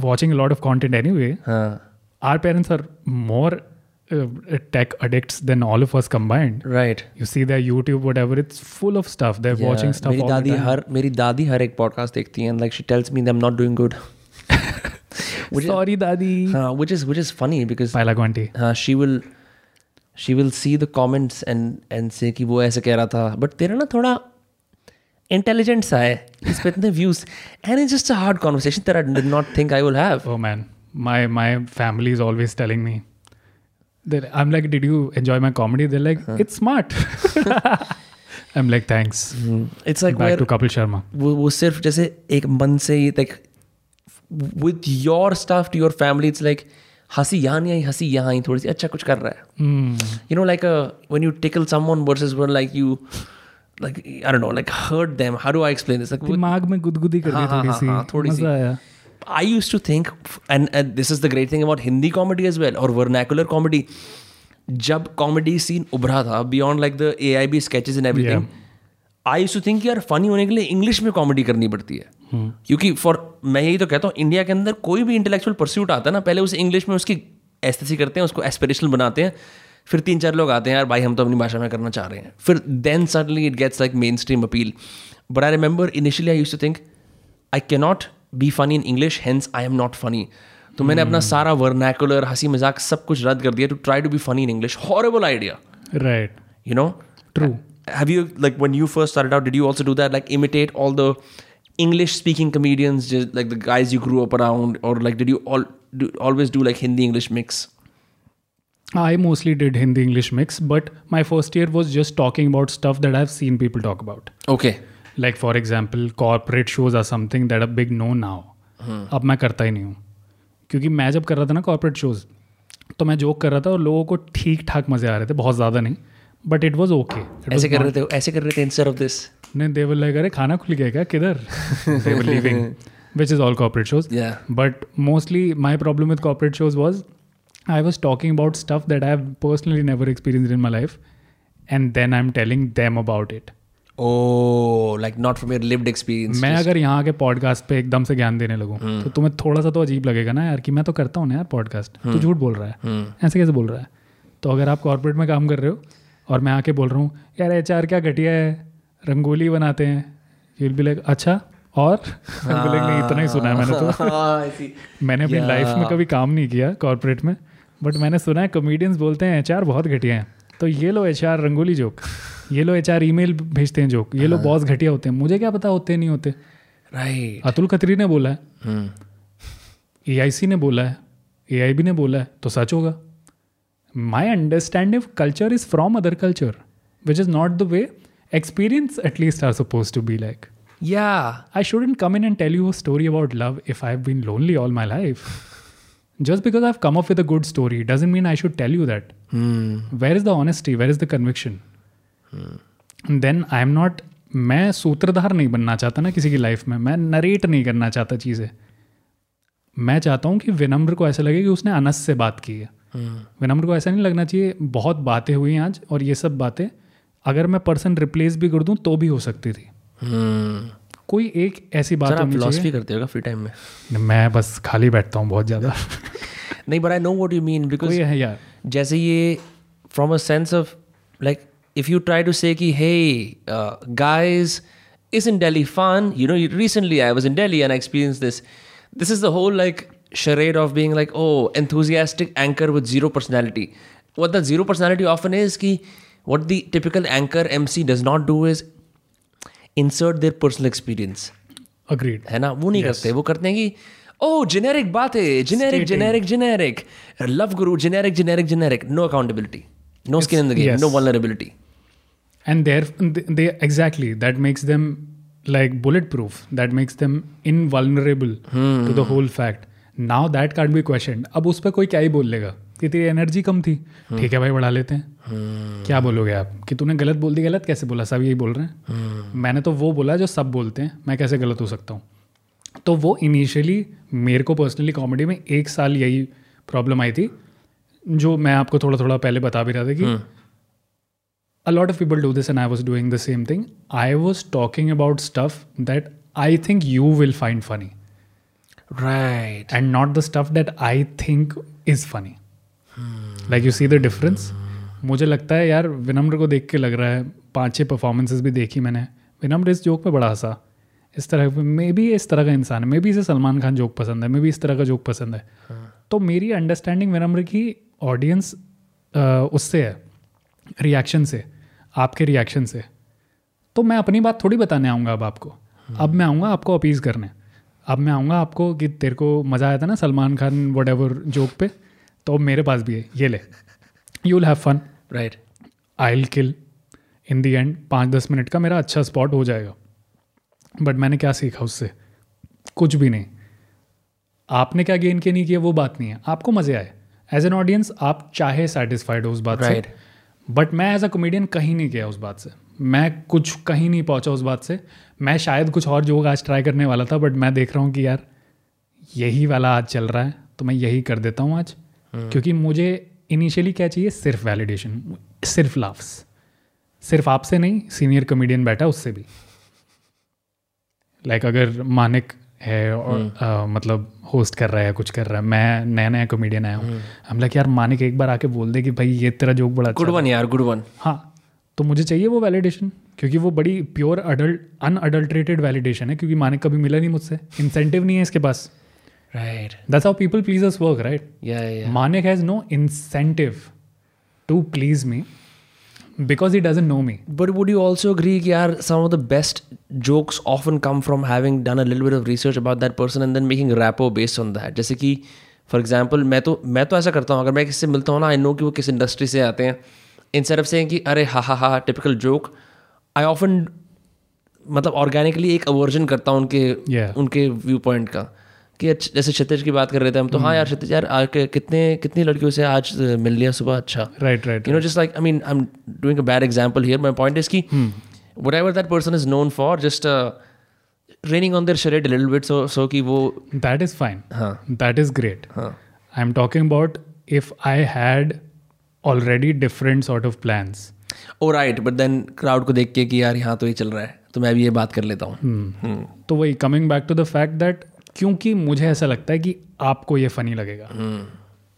watching a lot of content anyway. Huh. our parents are more uh, tech addicts than all of us combined. Right. You see their youtube whatever it's full of stuff. They're yeah. watching stuff meri all dadi the time. har meri dadi har ek podcast dekhti and like she tells me that i'm not doing good. Which sorry is, dadi. Uh, which is which is funny because Uh, she will she will see the comments and and say कि वो ऐसे कह रहा था but तेरा ना थोड़ा intelligent सा है इस पे इतने views and it's just a hard conversation that I did not think I will have Oh man, my my family is always telling me. That I'm like, did you enjoy my comedy? They're like, huh. it's smart. I'm like, thanks. It's like Back to Kapil Sharma. वो वो सिर्फ़ जैसे एक मन से ही like with your staff to your family it's like हँसी यहाँ नहीं आई हँसी यहाँ आई थोड़ी सी अच्छा कुछ कर रहा है। You know like one you tickle someone versus one like you like I know like hurt them how I explain दिमाग में गुदगुदी कर I use to think and this is the great thing about Hindi comedy is well और vernacular comedy जब comedy scene उभरा था beyond like the A I B sketches in every everything I use to think you are funny होने के लिए English में comedy करनी पड़ती है। क्योंकि फॉर मैं यही तो कहता हूँ इंडिया के अंदर कोई भी इंटेलेक्चुअल परस्यूट आता है ना पहले उसे इंग्लिश में उसकी ऐसी करते हैं उसको एस्पिरेशनल बनाते हैं फिर तीन चार लोग आते हैं यार भाई हम तो अपनी भाषा में करना चाह रहे हैं। फिर then suddenly it gets like mainstream appeal but I remember initially I use to think I cannot be funny in English hence I am not funny तो मैंने अपना सारा वर्नैकुलर हँसी मज़ाक सब कुछ रद्द कर दिया to try to be funny in English horrible idea right you know true have you like when you first started out did you also do that? Like imitate all the english speaking comedians just like the guys you grew up around or like did you all do, always do like hindi english mix I mostly did Hindi English mix, but my first year was just talking about stuff that I've seen people talk about. okay Like, for example, corporate shows are something that are big no now. अब मैं करता ही नहीं हूँ क्योंकि मैं जब कर रहा था ना कॉर्पोरेट शोज़ तो मैं जोक कर रहा था और लोगों को ठीक ठाक मज़े आ रहे थे बहुत ज़्यादा नहीं बट इट वॉज़ ओके ऐसे कर रहे थे ऐसे कर रहे थे इंस्टेड ऑफ़ दिस नहीं देवल लाइक अरे खाना खुल गया क्या? किधर? देवल leaving which is all corporate shows but mostly my problem with corporate shows was I was talking about stuff that I have personally never experience in my life and then I am telling them about it like not from your lived experience मैं अगर यहाँ के podcast पे एकदम से ज्ञान देने लगूँ तो तुम्हें थोड़ा सा तो अजीब लगेगा ना यार कि मैं तो करता हूँ ना यार पॉडकास्ट तो झूठ बोल रहा है। ऐसे कैसे बोल रहा है? तो अगर आप कॉरपोरेट में काम कर रहे हो और मैं आके बोल रहा हूँ यार एच आर क्या घटिया है? रंगोली बनाते हैं। यूल बी लाइक अच्छा और? I'll नहीं इतना ही सुना है मैंने तो। Ah, मैंने अपनी लाइफ में कभी काम नहीं किया कॉर्पोरेट में बट मैंने सुना है कॉमेडियंस बोलते हैं एचआर बहुत घटिया हैं। तो ये लो एचआर रंगोली जोक ये लो एचआर ईमेल भेजते हैं जोक ये लो हाँ। बॉस घटिया होते हैं। मुझे क्या पता होते नहीं होते। Right. अतुल खत्री ने बोला है. ए ने बोला है। एआईबी ने बोला है तो सच होगा। My understanding culture is from other culture which is not the way experience at least are suppose to be like yeah I shouldn't come in and tell you a story about love if I've been lonely all my life. Just because I've come up with a good story doesn't mean I should tell you that. hmm. Where is the honesty? Where is the conviction? And then I'm not मैं सूत्रधार नहीं बनना चाहता ना किसी की life में मैं नरेट नहीं करना चाहता चीज़ें मैं चाहता हूँ कि विनम्र को ऐसा लगे कि उसने अनस से बात की है विनम्र को ऐसा नहीं लगना चाहिए बहुत बातें हुई आज और ये सब बातें अगर मैं पर्सन रिप्लेस भी कर दूँ तो भी हो सकती थी। Hmm. कोई एक ऐसी बात आप फिलोसफी करते होगा फ्री टाइम में? मैं बस खाली बैठता हूँ बहुत ज़्यादा। नहीं but I know what you mean because है यार। जैसे ये from a sense of like if you try to say कि hey guys is in Delhi fun you know recently I was in Delhi and experience this this is the whole like charade of being like oh enthusiastic anchor with zero personality. What the zero personality often is ki what the typical anchor mc does not do is insert their personal experience agreed है ना वो नहीं करते वो करते हैं कि ओ generic बात है generic generic generic love guru generic generic generic no accountability no skin in the game yes. No vulnerability and they're they exactly that makes them like bulletproof that makes them invulnerable hmm. to the whole fact now that can't be questioned अब उस पर कोई क्या ही बोल लेगा कि तेरी energy कम थी। ठीक है भाई बढ़ा लेते हैं। क्या बोलोगे आप? कि तूने गलत बोल दी गलत कैसे बोला? सब यही बोल रहे हैं। मैंने तो वो बोला जो सब बोलते हैं मैं कैसे गलत हो सकता हूँ? तो वो इनिशियली मेरे को पर्सनली कॉमेडी में एक साल यही प्रॉब्लम आई थी जो मैं आपको थोड़ा थोड़ा पहले बता भी रहा था कि a lot of people do this and i was doing the same thing. I was talking about stuff that i think you will find funny. Right and not the stuff that i think is funny. Like you see the difference मुझे लगता है यार विनम्र को देख के लग रहा है। पाँच छह परफॉर्मेंसेस भी देखी मैंने। विनम्र इस जोक पे बड़ा हंसा। इस तरह मे बी इस तरह का इंसान है। मे बी इसे सलमान खान जोक पसंद है। मे बी इस तरह का जोक पसंद है। हाँ. तो मेरी अंडरस्टैंडिंग विनम्र की ऑडियंस उससे है। रिएक्शन से। आपके रिएक्शन से। तो मैं अपनी बात थोड़ी बताने आऊँगा अब आपको। अब मैं आऊँगा आपको अपीज़ करने। अब मैं आऊँगा आपको कि तेरे को मज़ा आया था ना सलमान खान वट जोक पे। तो मेरे पास भी है ये ले। You will have fun right I will kill in the end पाँच दस मिनट का मेरा अच्छा स्पॉट हो जाएगा। बट मैंने क्या सीखा उससे? कुछ भी नहीं। आपने क्या गेन किया नहीं किया वो बात नहीं है। आपको मज़े आए। एज एन ऑडियंस आप चाहे सेटिस्फाइड हो उस बात Right. से बट मैं एज अ कॉमेडियन कहीं नहीं गया उस बात से। मैं कुछ कहीं नहीं पहुँचा उस बात से। मैं शायद कुछ और जोक आज ट्राई करने वाला था बट मैं देख रहा हूँ कि यार यही वाला आज चल रहा है तो मैं यही कर देता हूँ आज। क्योंकि मुझे इनिशियली क्या चाहिए? सिर्फ़ वैलिडेशन सिर्फ़ लाफ्स सिर्फ़ आपसे नहीं सीनियर कॉमेडियन बैठा उससे भी। लाइक like, अगर मानिक है और आ, मतलब होस्ट कर रहा है कुछ कर रहा है मैं नया नया कॉमेडियन आया हूँ। हम लाइक यार मानिक एक बार आके बोल दे कि भाई ये तेरा जोक बड़ा गुड वन यार गुड वन हाँ तो मुझे चाहिए वो वैलिडेशन क्योंकि वो बड़ी प्योर अडल्ट अनअडल्ट्रेटेड वैलिडेशन है क्योंकि मानिक कभी मिला नहीं मुझसे। इंसेंटिव नहीं है इसके पास। Right that's how people please us work right yeah yeah Manik has no incentive to please me because he doesn't know me. But would you also agree कि यार some of the best jokes often come from having done a little bit of research about that person and then making rapport based on that. जैसे कि for example मैं तो मैं तो ऐसा करता हूँ अगर मैं किससे मिलता हूँ ना आई नो कि वो किस इंडस्ट्री से आते हैं इंस्टेड ऑफ़ सेइंग कि अरे हा हा हा टिपिकल जोक आई ऑफन मतलब ऑर्गेनिकली एक अवर्जन करता हूँ उनके Yeah. उनके व्यू पॉइंट का कि जैसे क्षतिज की बात कर रहे थे हम तो हाँ यार क्षतिज यार कितने कितनी लड़कियों से आज मिल लिया सुबह अच्छा। Right right you know just like I mean I am doing a bad example here my point is की whatever that person is known for just training on their shared little bit so so कि वो that is fine that is great I am talking about if I had already different sort of plan oh right but then crowd को देख के कि यार यहाँ तो ये चल रहा है तो मैं भी ये बात कर लेता हूँ। hmm. तो वही coming back to the fact that क्योंकि मुझे ऐसा लगता है कि आपको ये फनी लगेगा।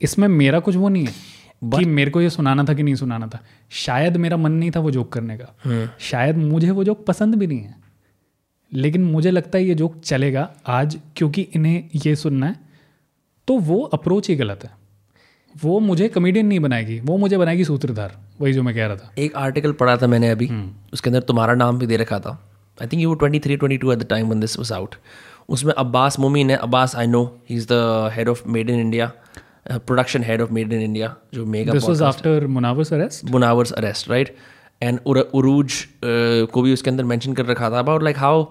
इसमें मेरा कुछ वो नहीं है But, कि मेरे को ये सुनाना था कि नहीं सुनाना था। शायद मेरा मन नहीं था वो जोक करने का। शायद मुझे वो जोक पसंद भी नहीं है। लेकिन मुझे लगता है ये जोक चलेगा आज क्योंकि इन्हें ये सुनना है। तो वो अप्रोच ही गलत है। वो मुझे कमेडियन नहीं बनाएगी। वो मुझे बनाएगी सूत्रधार। वही जो मैं कह रहा था। एक आर्टिकल पढ़ा था मैंने अभी। उसके अंदर तुम्हारा नाम भी दे रखा था। I think you twenty three twenty two at the time one this was out उसमें अब्बास मोमिन है। Abbas I know he is the head of made in India production head of made in India जो mega this was after Munawar's arrest Munawar's arrest right and Urooj को भी उसके अंदर mention कर रखा था। About like how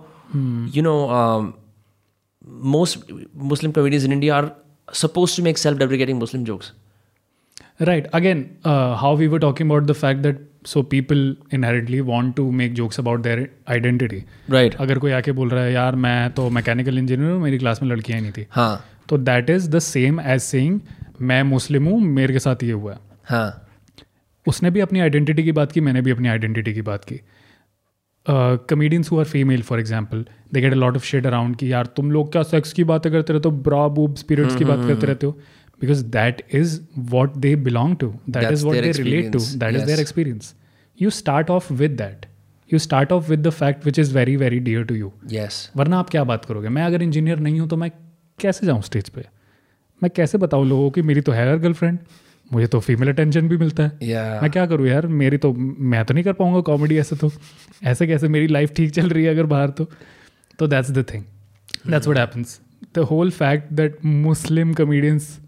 you know most Muslim communities in India are suppose to make self deprecating Muslim jokes Right. Again, uh, how we were talking about the fact that so people inherently want to make jokes about their identity. Right अगर कोई आके बोल रहा है यार मैं तो mechanical engineer हूँ मेरी क्लास में लड़कियाँ नहीं थी. हाँ। तो that is the same as saying मैं मुस्लिम हूँ मेरे के साथ ये हुआ है. हाँ। उसने भी अपनी आइडेंटिटी की बात की मैंने भी अपनी आइडेंटिटी की बात की। Comedians who are female for example they get a lot of shade around कि यार तुम लोग क्या सेक्स की बातें करते रहते हो? ब्रा बूब स्पिरिट्स की बात करते रहते हो? Because that is what they belong to that That's is what their they relate to experience, that is their yes. Experience you start off with that you start off with the fact which is very very dear to you yes वरना आप क्या बात करोगे? मैं अगर engineer नहीं हूँ तो मैं कैसे जाऊँ स्टेज पे? मैं कैसे बताऊँ लोगों की मेरी तो है यार गर्लफ्रेंड मुझे तो फीमेल अटेंशन भी मिलता है। या मैं क्या करूँ यार? मेरी तो मैं तो नहीं कर पाऊँगा कॉमेडी ऐसे तो। ऐसे कैसे मेरी लाइफ ठीक चल रही है अगर बाहर तो? तो that's the thing that's what happens the whole fact that Muslim comedians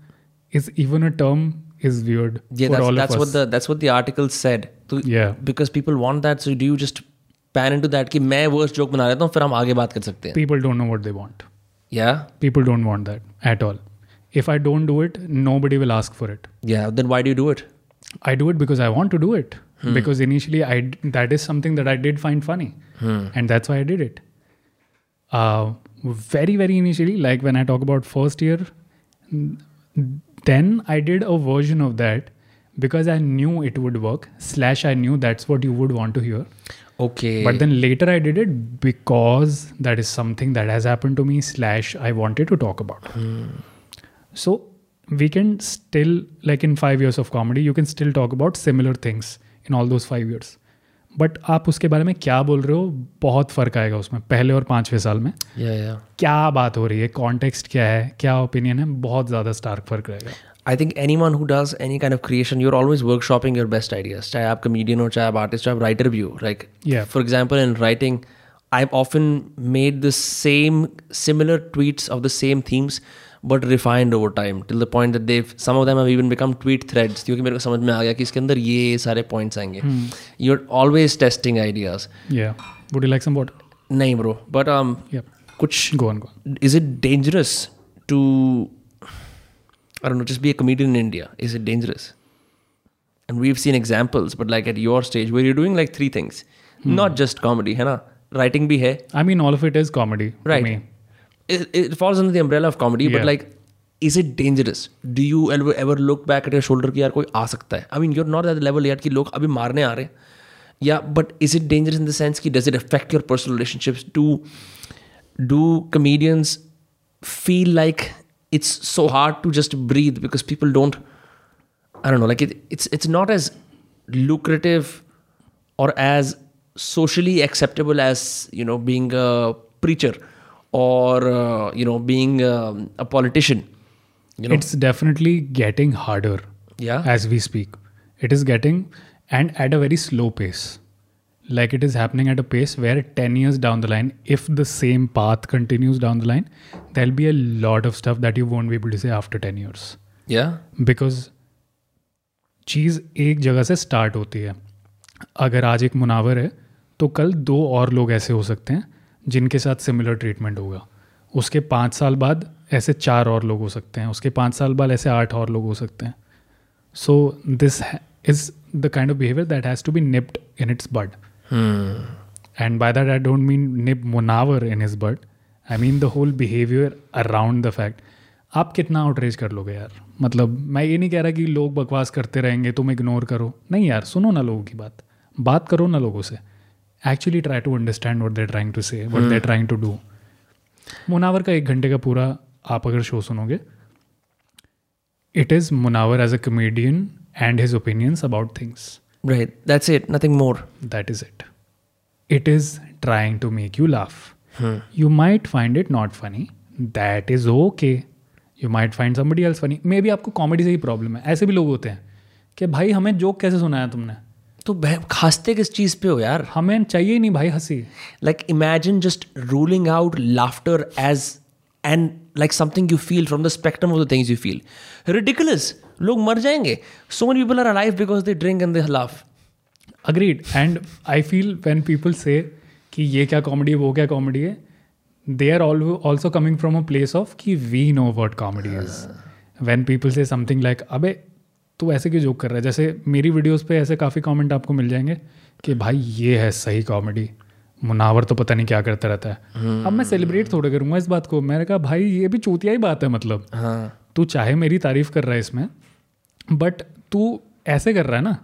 Is even a term is weird Yeah, for that's, all that's of what the that's what the article said. तो Yeah. because people want that, so do you just pan into that कि मैं worst joke बना लेता हूँ फिर हम आगे बात कर सकते हैं people don't know what they want Yeah, people don't want that at all if i don't do it nobody will ask for it yeah. Then why do you do it? I do it because I want to do it. Because initially, I d- that is something that I did find funny, and that's why I did it. Uh, very very initially, like when I talk about first year, n- then I did a version of that because I knew it would work. Slash, I knew that's what you would want to hear. Okay. But then later I did it because that is something that has happened to me. Slash, I wanted to talk about. Hmm. So we can still, like in five years of comedy, you can still talk about similar things in all those five years. But आप उसके बारे में क्या बोल रहे हो? बहुत फ़र्क आएगा उसमें पहले और पाँचवें साल में। Yeah, yeah. क्या बात हो रही है? कॉन्टेक्स्ट क्या है? क्या ओपिनियन है? बहुत ज़्यादा स्टार्क फ़र्क रहेगा। I think anyone who does any kind of creation you're are always workshopping your best ideas चाहे आप कमेडियन हो चाहे आप आर्टिस्ट चाहे आप राइटर भी हो like for example in writing I often made the same similar tweets of the same themes but refined over time till the point that they some of them have even become tweet threads क्योंकि मेरे को समझ में आ गया कि इसके अंदर ये सारे पॉइंट्स आएँगे। You are always testing ideas या would you like some water नहीं ब्रो बट um yep. कुछ go on go is it dangerous to I don't know just be a comedian in India is it dangerous and we have seen examples but like at your stage where you doing like three things not just comedy है ना? Writing भी है. I mean all of it is comedy right to me. it, it falls under the umbrella of comedy but Yeah. like is it dangerous do you ever, ever look back at your shoulder कि यार कोई आ सकता है I mean you're not at the level यार कि लोग अभी मारने आ रहे हैं yeah but is it dangerous in the sense कि does it affect your personal relationships do do comedians feel like it's so hard to just breathe because people don't I don't know like it, it's it's not as lucrative or as socially acceptable as you know being a preacher or uh, you know being um, a politician you know It's definitely getting harder yeah as we speak. It is getting, and at a very slow pace. Like it is happening at a pace where 10 years down the line, if the same path continues down the line, there'll be a lot of stuff that you won't be able to say after 10 years. yeah because चीज़ एक जगह से start होती है अगर आज एक मुनावर है तो कल दो और लोग ऐसे हो सकते हैं जिनके साथ सिमिलर ट्रीटमेंट होगा। उसके पाँच साल बाद ऐसे चार और लोग हो सकते हैं। उसके पाँच साल बाद ऐसे आठ और लोग हो सकते हैं। So this is the kind of behaviour that has to be nipped in its bud and by that I don't mean nip Munawar in his bud I mean the whole behaviour around the fact आप कितना outrage कर लोगे यार? मतलब मैं ये नहीं कह रहा कि लोग बकवास करते रहेंगे तुम इग्नोर करो। नहीं यार सुनो ना लोगों की बात। बात करो ना लोगों से। Actually try to understand what they're trying to say what they're trying to do Munawar का एक घंटे का पूरा आप अगर शो सुनोगे it is Munawar as a comedian and his opinions about things right that's it nothing more that is it. It is trying to make you laugh. You might find it not funny. That is okay. You might find somebody else funny. Maybe आपको comedy से ही problem है ऐसे भी लोग होते हैं कि भाई हमें जोक कैसे सुनाया तुमने तो खासते किस चीज़ पे हो यार? हमें चाहिए नहीं भाई हँसी। Like imagine just ruling out laughter as and like something you feel from the spectrum of the things you feel ridiculous लोग मर जाएँगे। So many people are alive because they drink and they laugh agreed and I feel when people say कि ये क्या comedy है वो क्या comedy है they are also coming from a place of की we know what comedy is when people say something like अबे तू ऐसे क्यों जोक कर रहा है? जैसे मेरी वीडियोस पे ऐसे काफ़ी कमेंट आपको मिल जाएँगे कि भाई ये है सही कॉमेडी मुनावर तो पता नहीं क्या करता रहता है। अब मैं सेलिब्रेट थोड़ा करूँगा इस बात को। मैंने कहा भाई ये भी चूतिया ही बात है मतलब। हाँ। तू चाहे मेरी तारीफ़ कर रहा है इसमें बट तू ऐसे कर रहा है ना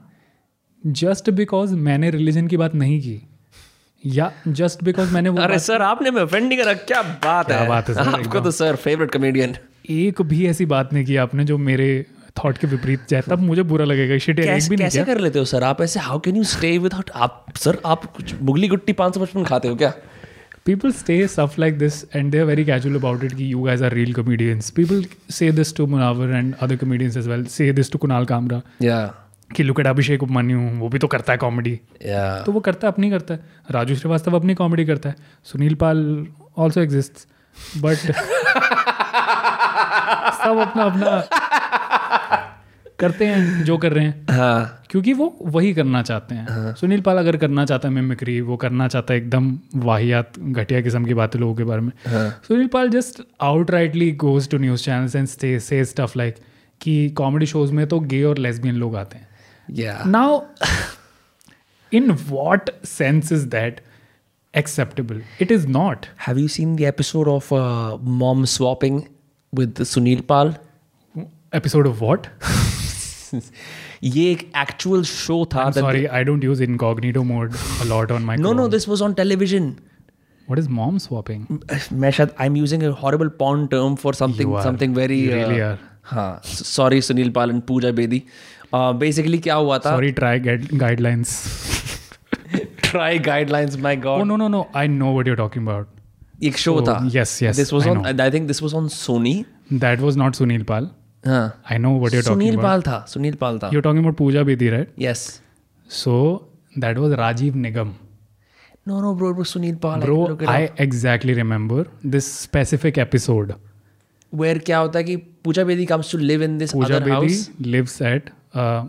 जस्ट बिकॉज़ मैंने रिलीजन की बात नहीं की या जस्ट बिकॉज़ मैंने वो अरे सर आपने मैं ऑफेंड नहीं करा क्या बात क्या है? बात है सर, आपको तो सर फेवरेट कॉमेडियन एक भी ऐसी बात नहीं की आपने जो मेरे थॉट के विपरीत जाए तब मुझे बुरा लगेगा। शिट एक भी कैसे कर लेते हो सर? आप ऐसे how can you stay without आप सर आप कुछ बुगली गुट्टी पाँच सौ पचपन खाते हो क्या? People say stuff like this and they're very casual about it you guys are real comedians. People say this to Munawar and other comedians as well. Say this to Kunal Kamra या कि look at अभिषेक उपमन्यु वो भी तो करता है comedy या तो वो करता है अपनी करता है। राजू श्रीवास्तव अपनी कॉमेडी करता है। Sunil Pal also exist but सब अपना अपना करते हैं जो कर रहे हैं हाँ क्योंकि वो वही करना चाहते हैं हाँ। सुनील पाल अगर करना चाहता है मिमिक्री वो करना चाहता है एकदम वाहियात घटिया किस्म की बातें लोगों के बारे में हाँ। Sunil Pal just out rightly goes to news channels and say stuff like कि कॉमेडी शोज़ में तो गे और लेसबियन लोग आते हैं now in what sense is that acceptable? It is not. Have you seen the episode of uh, Mom Swapping with Sunil Pal? Episode of what? ये एक actual show था I don't use incognito mode a lot on my. no no Chrome. this was on television What is mom swapping? शायद I'm using a horrible porn term for something You are. something very You really uh, are. हाँ sorry Sunil Pal and Puja Bedi uh, basically क्या हुआ था Sorry, try guide, guidelines. try guidelines my Oh god no no no! I know what you're talking about. एक show Oh, था yes, yes, this was I on know. I think this was on Sony That was not I know what you're Sunil Pal था सुनील पाल था। You're talking Pooja Bedi right yes so that was Rajiv Nigam no no bro bro Sunil Pal bro I exactly remember this specific episode where क्या होता है कि Pooja Bedi comes to live in this Pooja Bedi lives at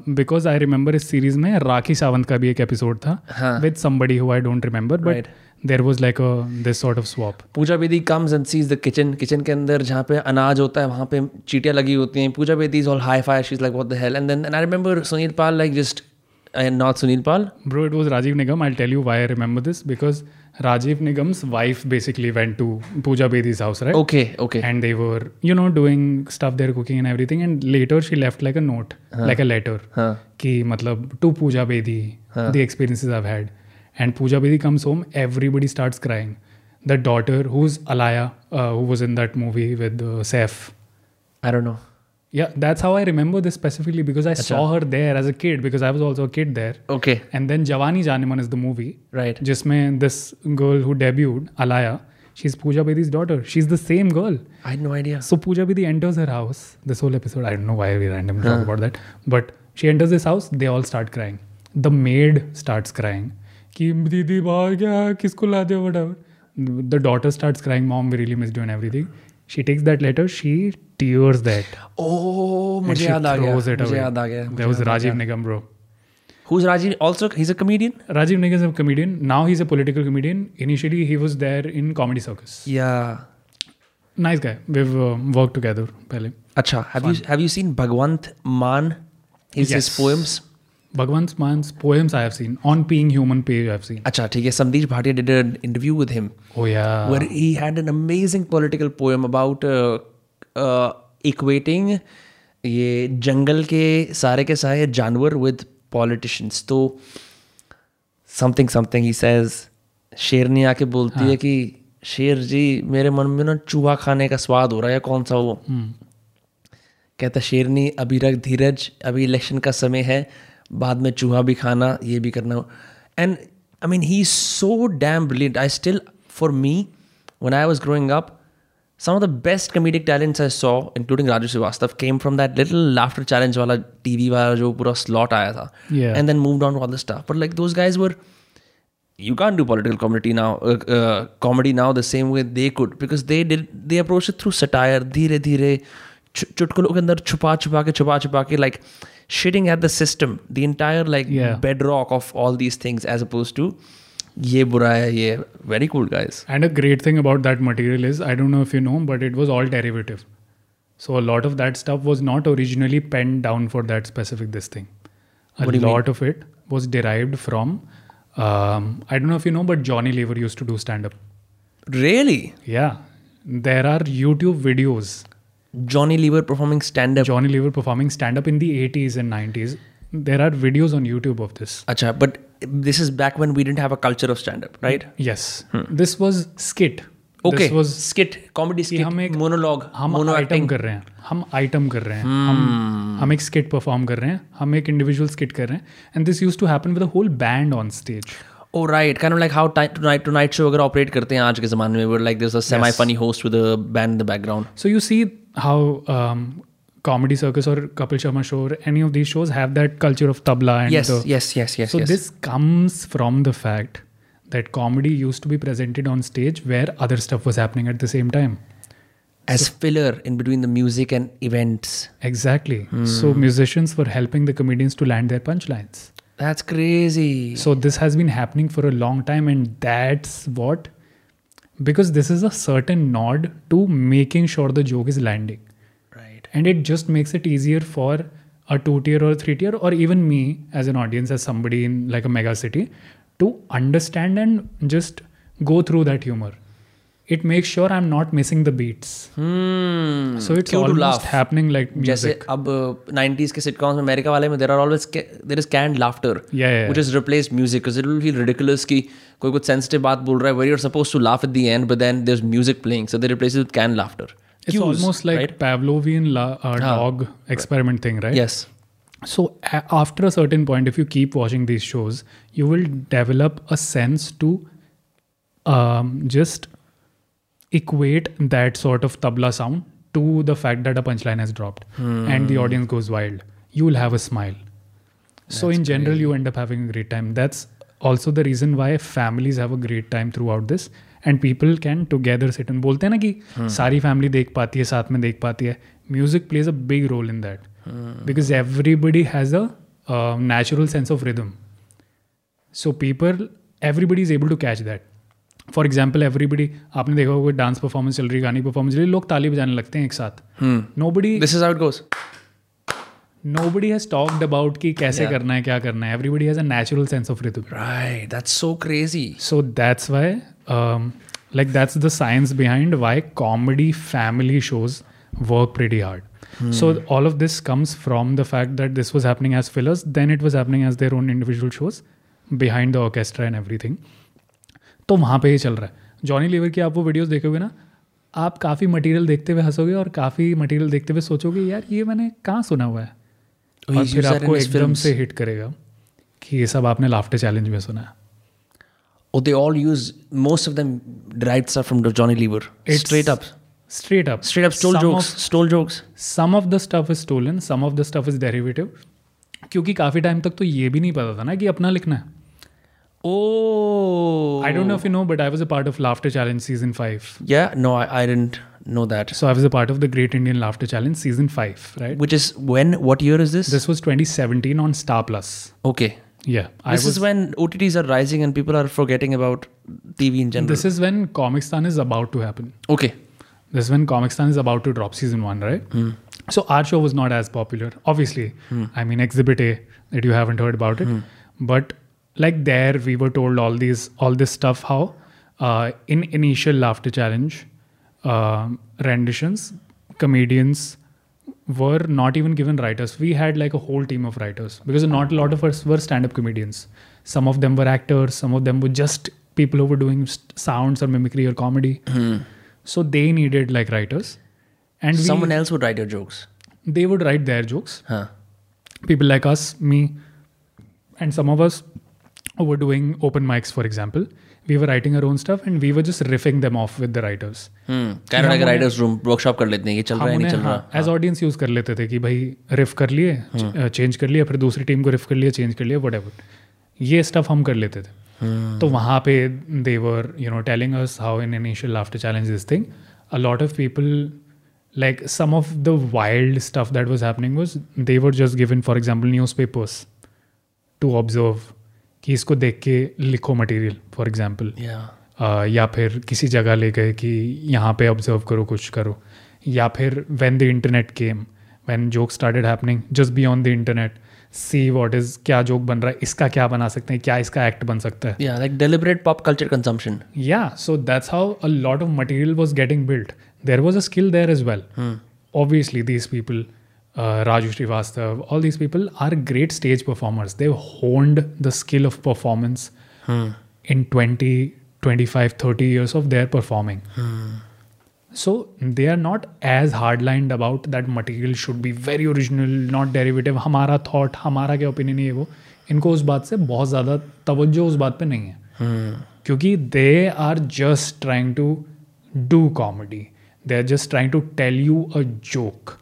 because I remember इस series में राखी सावंत का भी एक episode था with somebody who I don't remember but Was like a this sort of swap Pooja Bedi comes and sees the kitchen kitchen के अंदर जहाँ पे अनाज होता है वहाँ पे चीटियाँ लगी होती हैं Pooja Bedi is all hi fi she is like what the hell and then and I remember Sunil Pal like just and not Sunil Pal? Bro, it was Rajiv Nigam. I'll tell you why I remember this because Rajiv Nigam's wife basically went to Pooja Bedi's house, right? Okay, okay. And they were, you know, doing stuff there, cooking and everything. And later she left like a note, like a letter. Huh. Ki matlab, to Pooja Bedi, the experiences I've had. And Pooja Bedi comes home, everybody starts crying. The daughter, who's Alaya, uh, who was in that movie with uh, Saif. I don't know. Yeah, that's how I remember this specifically because I Achha. saw her there as a kid because I was also a kid there. Okay. And then Javani Janiman is the movie. Right. Jisme this girl who debuted, Alaya, she's Pooja Bedi's daughter. She's the same girl. I had no idea. So Pooja Bedi enters her house. This whole episode, I don't know why we randomly huh. talk about that. But she enters this house, they all start crying. The maid starts crying. कि दीदी बाहर गया किसको ला दिया whatever. The daughter starts crying, mom, we really missed you and everything. She takes that letter, she tears that. Oh, and मुझे याद आ गया. मुझे याद आ गया. There was Rajiv Nigam, bro. Who's Rajiv? Also, he's a comedian. Rajiv Nigam is a comedian. Now he's a political comedian. Initially, he was there in Comedy Circus. Yeah. Nice guy. We've uh, worked together. पहले. Acha, have Fun. you have you seen Bhagwant Maan? His yes. his poems. Bhagwant Mann's poems I have seen on being human पे I have seen अच्छा ठीक है Sandeep Bhatia did an interview with him oh yeah where he had an amazing political poem about equating ये जंगल के सारे के सारे जानवर विद पॉलिटिशियंस तो समथिंग समथिंग ही सेज शेर ने आके बोलती हाँ. है कि शेर जी मेरे मन में ना चूहा खाने का स्वाद हो रहा है कौन सा वो hmm. कहता शेरनी अभी रख धीरज अभी इलेक्शन का समय है बाद में चूहा भी खाना ये भी करना। And I mean he so damn brilliant I still for me one I was growing up some of the best comedic talents I saw including Raju Srivastava came from that little laughter challenge वाला T V वाला जो पूरा slot आया था and then move on all the stuff but like those guys were you can do political comedy now comedy now the same way they could because they they approach through satire धीरे धीरे चुटकुलों के अंदर छुपा छुपा के छुपा छुपा के like like, shitting at the system, the entire like yeah. bedrock of all these things, as opposed to ye bura hai, ye very cool guys. And a great thing about that material is I don't know if you know, but it was all derivative. So a lot of that stuff was not originally penned down for that specific this thing. A lot mean? of it was derived from um, I don't know if you know, but Johnny Lever used to do stand up. Really? Yeah. There are YouTube videos Johnny Lever performing stand up Johnny Lever performing stand up in the 80s and 90s. There are videos on YouTube of this. Acha, but this is back when we didn't have a culture of stand up right Yes. This was skit. okay This was skit comedy skit हम एक- monologue हम mono item acting कर रहे हैं हम item कर रहे हैं हम हम एक स्किट परफॉर्म कर रहे हैं हम एक इंडिविजुअल स्किट कर रहे हैं and this use to happen with whole band on stage Oh right, kind of like how ti- tonight tonight show अगर ऑपरेट करते हैं आज के ज़माने में where like there's a semi funny host with a band in the background. So you see how Comedy Circus और Kapil Sharma show और any of these shows have that culture of tabla and Yes, yes, yes, yes, So yes. this comes from the fact that comedy used to be presented on stage where other stuff was happening at the same time. as filler in between the music and events. Exactly. So musicians were helping the comedians to land their punchlines. That's crazy. So this has been happening for a long time, and that's what because this is a certain nod to making sure the joke is landing. right. And it just makes it easier for a two tier or a three tier, or even me as an audience, as somebody in like a mega city, to understand and just go through that humor It makes sure I'm not missing the beats. Hmm. So it's Cue to almost laugh. happening like जैसे music. अब nineties के sitcoms में America वाले में there are always there is canned laughter Yeah, yeah, which is replaced music because it will feel ridiculous कि कोई कुछ sensitive बात बोल रहा है where you're supposed to laugh at the end but then there's music playing so they replace it with canned laughter It's Cues, almost like right? Pavlovian la- uh, dog experiment thing, right? yes So a- after a certain point, if you keep watching these shows, you will develop a sense to um, just equate that sort of tabla sound to the fact that a punchline has dropped and the audience goes wild. You will have a smile. So in general, you end up having a great time. That's also the reason why families have a great time throughout this and people can together sit and बोलते हैं ना कि सारी family देख पाती है साथ में देख पाती है music plays a big role in that because everybody has a uh, natural sense of rhythm so people everybody is able to catch that For example everybody आपने देखा होगा डांस परफॉर्मेंस चल रही गानी परफॉर्मेंस चल रही लोग ताली बजाने लगते हैं एक साथ। Nobody this is outrageous nobody has talked about कि कैसे yeah. करना है क्या करना है। Everybody has a sense of rhythm that's so crazy so that's why like that's the science behind why comedy family shows work pretty hard so all of this comes from the fact that this was happening as fillers then it was happening as their own individual shows behind the orchestra and everything thing तो वहाँ पे ये चल रहा है जॉनी लीवर की आप वो वीडियोस देखोगे ना आप काफ़ी मटेरियल देखते हुए हंसोगे और काफ़ी मटेरियल देखते हुए सोचोगे यार ये मैंने कहाँ सुना हुआ है Oh, और फिर आपको एकदम से हिट करेगा कि ये सब आपने लाफ्टर चैलेंज में सुना है Oh, they all use most of them derived stuff from the Johnny Lever. It's- Straight up. Straight up Straight up stole Some jokes. Stole jokes. Some of the stuff is stolen some of the stuff is derivative क्योंकि काफ़ी time तक तो ये भी नहीं पता था ना कि अपना लिखना है Oh. I don't know if you know, but I was a part of Laughter Challenge season five. Yeah, no, I, I didn't know that. So I was a part of the Great Indian Laughter Challenge season five, right? Which is when? What year is this? This was 2017 on Star Plus. Okay. Yeah. I this was, is when OTTs are rising and people are forgetting about TV in general. This is when Comicstan is about to happen. Okay. This is when Comicstan is about to drop season one, right? Mm. So our show was not as popular, obviously. Mm. I mean, Exhibit A, that you haven't heard about it. Mm. But like there we were told all these all this stuff how uh, in initial laughter challenge um renditions comedians were not even given writers. We had like a whole team of writers because not a lot of us were stand-up comedians. Some of them were actors some of them were just people who were doing st- sounds or mimicry or comedy. So they needed like writers. And we, Someone else would write your jokes. they would write their jokes. Huh. people like us me and some of us were doing open mics for example we were writing our own stuff and we were just riffing them off with the writers Hmm. Kind of like a हम writer's room. Workshop कर लेते हैं ये चल रहा है नहीं चल रहा एज ऑडियंस यूज कर लेते थे कि भाई रिफ कर लिए चेंज कर लिया फिर दूसरी टीम को रिफ कर लिया चेंज कर लिया वट ये स्टफ हम कर लेते थे तो वहाँ पे they were you know telling us how in initial after challenge this thing a lot of people like some of the wild stuff that was happening was they were just given for example newspapers to observe कि इसको देख के लिखो material for example या फिर किसी जगह ले गए कि यहाँ पे ऑब्ज़र्व करो कुछ करो. या फिर when the internet came when joke started happening just be on the internet see what is क्या जोक बन रहा है इसका क्या बना सकते हैं क्या इसका एक्ट बन सकता है. या like deliberate pop culture consumption या so that's how a lot of material was getting built there was a skill there is well obviously these people uh, Raju Srivastav, all these people are great stage performers. They've honed the skill of performance hmm. in 20, 25, 30 years of their performing. Hmm. So they are not as hardlined about that material should be very original, not derivative. हमारा thought, हमारा क्या opinion है ये वो इनको उस बात से बहुत ज़्यादा तवज्जो उस बात पे नहीं है क्योंकि they are just trying to do comedy they are just trying to tell you a joke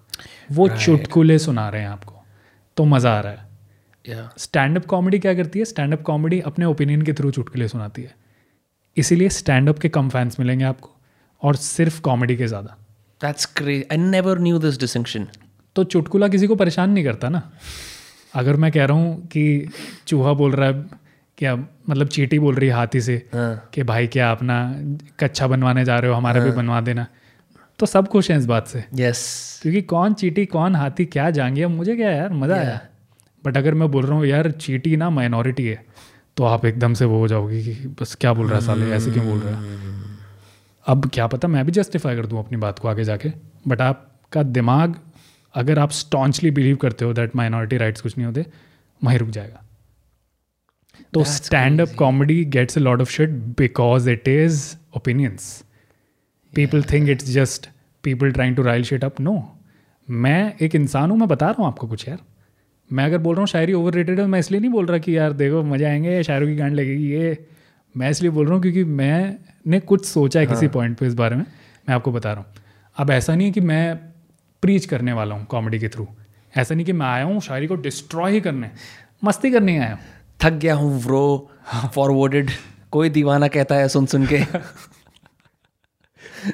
वो right. चुटकुले सुना रहे हैं आपको तो मज़ा आ रहा है स्टैंड अप कॉमेडी क्या करती है स्टैंड अप कॉमेडी अपने ओपिनियन के थ्रू चुटकुले सुनाती है इसीलिए स्टैंड अप के कम फैंस मिलेंगे आपको और सिर्फ़ कॉमेडी के ज़्यादा That's crazy. I never knew this distinction. तो चुटकुला किसी को परेशान नहीं करता ना अगर मैं कह रहा हूँ कि चूहा बोल रहा है क्या मतलब चीटी बोल रही है हाथी से हाँ. कि भाई क्या अपना कच्छा बनवाने जा रहे हो हमारा भी बनवा देना तो सब खुश हैं इस बात से यस Yes. क्योंकि कौन चीटी कौन हाथी क्या जाएँगे अब मुझे क्या यार मज़ा आया। बट अगर मैं बोल रहा हूँ यार चीटी ना माइनॉरिटी है तो आप एकदम से वो हो जाओगे कि बस क्या बोल रहा है साले ऐसे क्यों बोल रहा है? अब क्या पता मैं भी जस्टिफाई कर दूँ अपनी बात को आगे जाके बट आपका दिमाग अगर आप स्टॉन्चली बिलीव करते हो दैट माइनॉरिटी राइट्स कुछ नहीं होते वहीं रुक जाएगा। तो stand up comedy gets a lot of shit because it is opinions people think it's just people trying to rile shit up no मैं एक इंसान हूँ मैं बता रहा हूँ आपको कुछ यार। मैं अगर बोल रहा हूँ शायरी ओवर रेटेड है मैं इसलिए नहीं बोल रहा कि यार देखो मज़ा आएँगे शायरों की गांड लगेगी ये। मैं इसलिए बोल रहा हूँ क्योंकि मैंने कुछ सोचा है हाँ. किसी पॉइंट पे इस बारे में मैं आपको बता रहा हूँ। अब ऐसा नहीं है कि मैं प्रीच करने वाला हूँ कॉमेडी के थ्रू ऐसा नहीं कि मैं आया हूँ शायरी को डिस्ट्रॉय ही करने मस्ती करने आया हूँ। थक गया हूँ ब्रो फॉरवर्डेड कोई दीवाना कहता है सुन सुन के।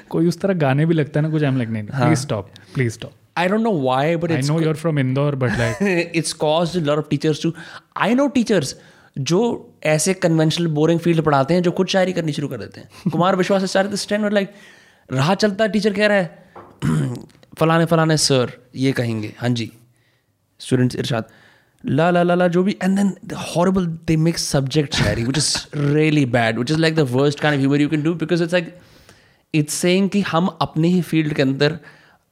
कोई उस तरह गाने भी लगता है ना कुछ M like please stop please stop I don't know why but I know you're from Indore but like it's cause lot of teachers too I know teachers जो ऐसे कन्वेंशनल बोरिंग फ़ील्ड पढ़ाते हैं जो खुद शायरी करनी शुरू कर देते हैं। कुमार विश्वास स्टैंड लाइक राह चलता टीचर कह रहा है। फलाने फलाने सर ये कहेंगे। हाँ जी स्टूडेंट्स इरशाद। ला ला ला ला जो भी and then horrible they makes subject shayari which is really bad which is like the worst kind of humour you can do because it's like it's saying कि हम अपने ही फ़ील्ड के अंदर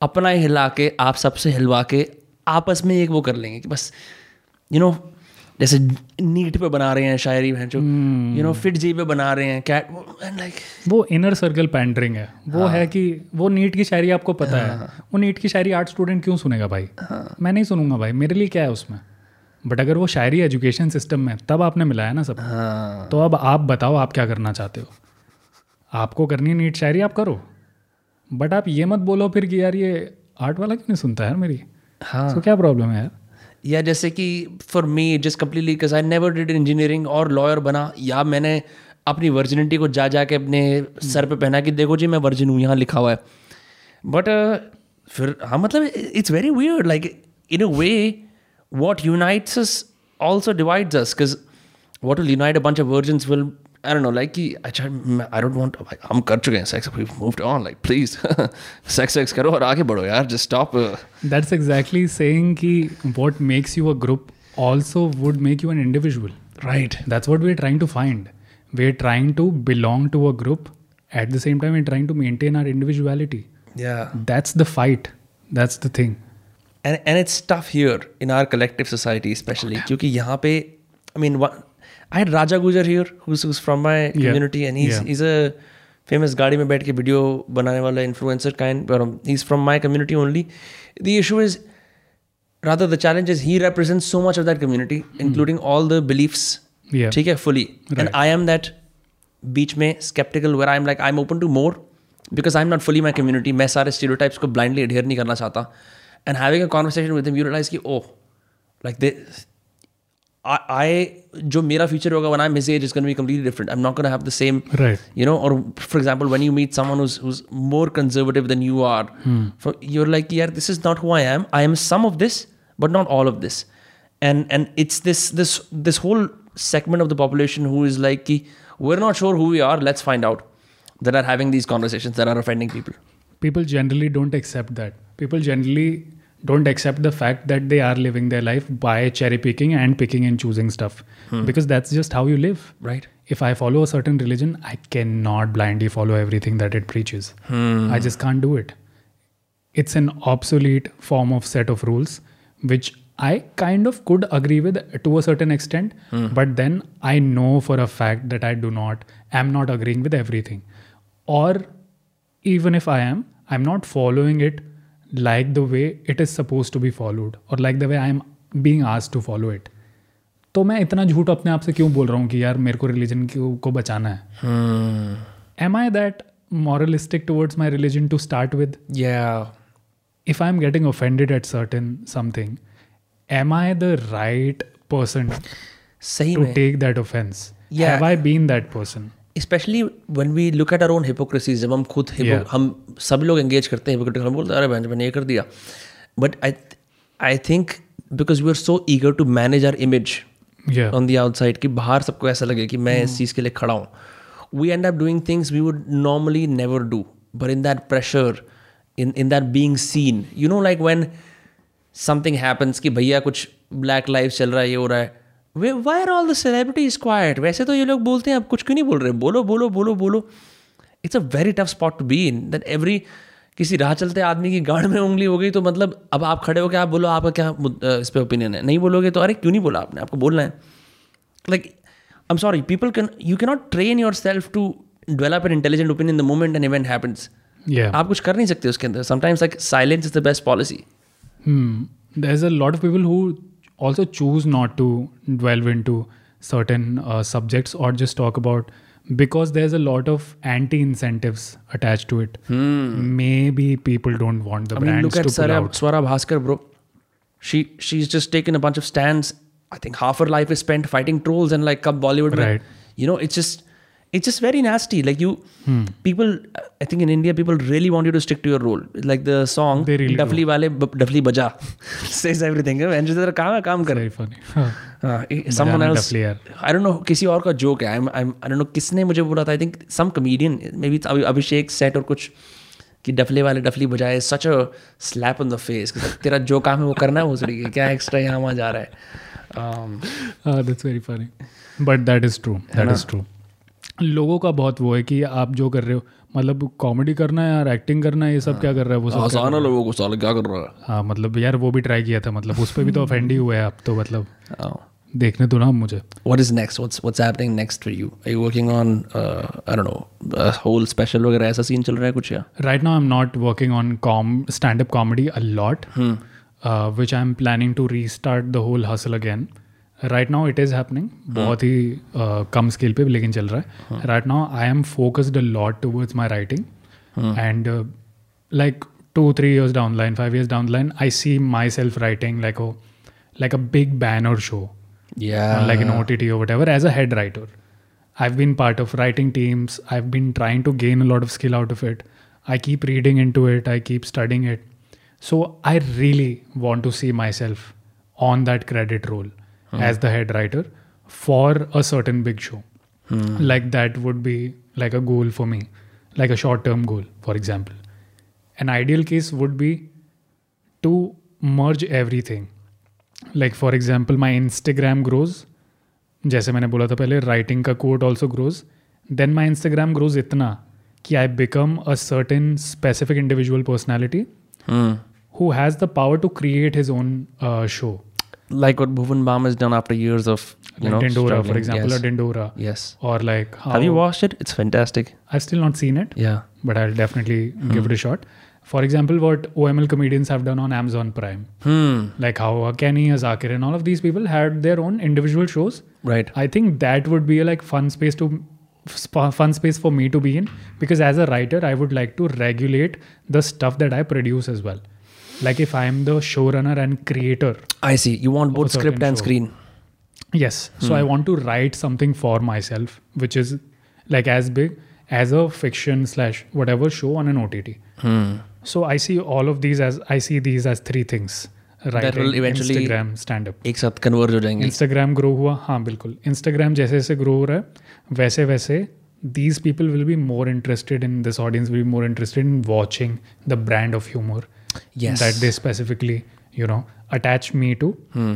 अपना ही हिला के आप सबसे हिलवा के आपस में एक वो कर लेंगे कि बस यू you नो know, जैसे नीट पे बना रहे हैं शायरी हैं जो यू नो फिट जी पे बना रहे हैं कैट लाइक वो इनर सर्कल पैंडरिंग है वो हाँ. है कि वो नीट की शायरी आपको पता हाँ. है वो नीट की शायरी आर्ट स्टूडेंट क्यों सुनेगा भाई हाँ. मैं नहीं सुनूँगा भाई मेरे लिए क्या है उसमें बट अगर वो शायरी एजुकेशन सिस्टम में तब आपने मिलाया ना सब हाँ. तो अब आप बताओ आप क्या करना चाहते हो आपको करनी है नीट शायरी आप करो। बट आप ये मत बोलो फिर कि यार ये आर्ट वाला क्यों नहीं सुनता है मेरी? हाँ। तो क्या प्रॉब्लम है यार? या जैसे कि for me just completely I never did engineering और लॉयर बना या मैंने अपनी वर्जिनिटी को जा जा के अपने सर पे पहना कि देखो जी मैं वर्जिन हूँ यहाँ लिखा हुआ है। बट uh, फिर हाँ मतलब it's very weird like in a way what unites also divides us because what will unite a bunch of versions will I don't know, like अच्छा I don't want like, हम कर चुके हैं sex we've moved on like please sex sex करो और आगे बढ़ो यार just stop uh. that's exactly saying कि what makes you a group also would make you an individual right that's what we're trying to find we're trying to belong to a group at the same time we're trying to maintain our individuality yeah that's the fight that's the thing and and it's tough here in our collective society especially क्योंकि यहाँ पे I mean one I had Raja Gujjar here from my community and he is a famous गाड़ी में बैठ के video बनाने वाला influencer kind is from my community only the issue is rather the challenge is he represent so much of that community including all the beliefs ठीक है fully and I am that बीच में sceptical where I am like I am open to more because I am not fully my community मैं सारे स्टीडियो को blindly adhere नहीं करना चाहता. And having a conversation with you की ओ लाइक दे I, जो मेरा future होगा when I'm his age is going to be completely different. I'm not going to have the same, right? You know, or for example, when you meet someone who's who's more conservative than you are, hmm. for, you're like, yeah, this is not who I am. I am some of this, but not all of this. And and it's this this this whole segment of the population who is like, we're not sure who we are. Let's find out. That are having these conversations that are offending people. People generally don't accept that. People generally don't accept the fact that they are living their life by cherry picking and picking and choosing stuff hmm. because that's just how you live right if i follow a certain religion i cannot blindly follow everything that it preaches hmm. i just can't do it it's an obsolete form of set of rules which i kind of could agree with to a certain extent hmm. but then i know for a fact that i do not am not agreeing with everything or even if i am i'm not following it like the way it is suppose to be followed और like the way I am being आज to follow it तो मैं इतना झूठ अपने आप से क्यों बोल रहा हूँ कि यार मेरे को रिलीजन को बचाना है? Am I that moralistic towards my religion to start with if I am getting offended at certain something am I the right person सही to take that offence have I been that person specially when we look at our own hypocrisies जब हम खुद yeah. हम सब लोग engage करते हैं हम बोलते हैं अरे बहन मैंने ये कर दिया but I I think because we are so eager to manage our image on the outside कि बाहर सबको ऐसा लगे कि मैं इस hmm. चीज़ के लिए खड़ा हूँ we end up doing things we would normally never do but in that pressure in in that being seen you know like when something happens कि भैया कुछ ब्लैक लाइफ चल रहा है ये हो रहा है why are all the celebrities quiet वैसे तो ये लोग बोलते हैं आप कुछ क्यों नहीं बोल रहे? बोलो बोलो बोलो बोलो। It's a very tough spot to be in that every किसी राह चलते आदमी की गाड़ में उंगली हो गई तो मतलब अब आप खड़े हो क्या आप बोलो आपका क्या इस पर ओपिनियन है? नहीं बोलोगे तो अरे क्यों नहीं बोला आपने? आपको बोलना है। Like I am sorry people can you can not train yourself to develop an intelligent opinion the moment an event happens आप कुछ कर नहीं सकते उसके अंदर। Sometimes like silence is the best policy there is a lot of people who also choose not to delve into certain uh, subjects or just talk about because there's a lot of anti-incentives attached to it. Hmm. Maybe people don't want the I brands mean, look at to pull out. Swara Bhaskar, bro. She she's just taken a bunch of stands. I think half her life is spent fighting trolls and like Bollywood. Right. You know, it's just it's just very nasty. Like you, hmm. people, I think in India, people really want you to stick to your role. Like the song, they really Duffly wale, Duffly baja, says everything. And just काम काम करे. Very funny. Huh. Uh, someone else, I don't know, किसी और का joke है. I'm, I'm, I don't know किसने मुझे बोला था. I think some comedian, maybe it's Abhishek set or कुछ कि डफले वाले डफली बजाए such a slap on the face तेरा जो काम है वो करना है उसरी है क्या एक्स्ट्रा यहाँ वहाँ जा रहा है um, that's very funny but that is true that is true लोगों का बहुत वो है कि आप जो कर रहे हो मतलब कॉमेडी करना है यार एक्टिंग करना है ये सब हाँ। क्या कर रहा है वो सब आसान है लोगों को साल क्या कर रहा है? हाँ मतलब यार वो भी ट्राई किया था मतलब उस पर भी तो ऑफेंड ही हुआ है आप तो मतलब हाँ। देखने दो ना मुझे। What is next what's what's happening next for you I working on I know whole special वगैरह ऐसा सीन चल रहा है कुछ या? Right now I am not working on com stand up comedy uh which I am planning to restart the whole hustle again right now it is happening बहुत ही uh, कम स्केल पे लेकिन चल रहा है right now i am focused a lot towards my writing and uh, like two three years down the line five years down the line i see myself writing like a like a big banner show yeah on like an OTT or whatever as a head writer. I've been part of writing teams. I've been trying to gain a lot of skill out of it. I keep reading into it. I keep studying it. So I really want to see myself on that credit role as the head writer for a certain big show. Like that would be like a goal for me, like a short term goal, for example. An ideal case would be to merge everything like for example my Instagram grows जैसे मैंने बोला था पहले writing का code also grows then my Instagram grows इतना कि I become a certain specific individual personality hmm. Who has the power to create his own show like what Bhuvan Bam has done after years of you know Dindora, for struggling. example, yes. or Dindora, yes or like how have you watched it it's fantastic I've still not seen it, yeah but I'll definitely give it a shot. For example, what OML comedians have done on Amazon Prime, hmm like how Kenny Azakir and all of these people had their own individual shows. right I think that would be a like fun space to fun space for me to be in because as a writer I would like to regulate the stuff that I produce as well Like if I am the showrunner and creator, I see you want both certain script and show. screen yes. So I want to write something for myself, which is like as big as a fiction slash whatever show on an OTT. hmm So I see all of these as I see these as three things: writing, will eventually- Instagram, stand up. एक साथ converge हो जाएंगे Instagram grow हुआ हाँ बिल्कुल Instagram जैसे जैसे grow हो रहा है वैसे वैसे these people will be more interested in this audience will be more interested in watching the brand of humor Yes that they specifically you know attach me to hmm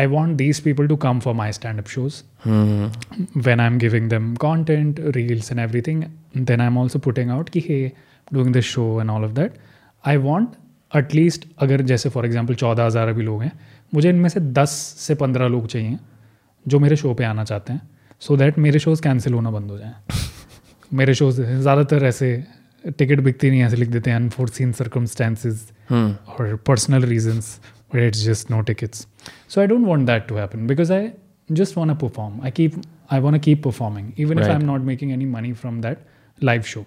i want these people to come for my stand-up shows hmm when i'm giving them content reels and everything then i'm also putting out कि hey doing this show and all of that i want at least जैसे for example चौदह हज़ार अभी लोग हैं मुझे इनमें से दस से पंद्रह लोग चाहिए जो मेरे शो पे आना चाहते हैं सो दैट मेरे शोज़ कैंसिल होना बंद हो जाएँ मेरे शोज़ ज़्यादातर ऐसे टिकट बिकती नहीं ऐसे लिख देते हैं अनफोर्सिन सर्कमस्टेंसेज और personal reasons it's just no tickets so I don't want that to happen because I just want a perform I keep I want keep performing even if I am not making any money from that live show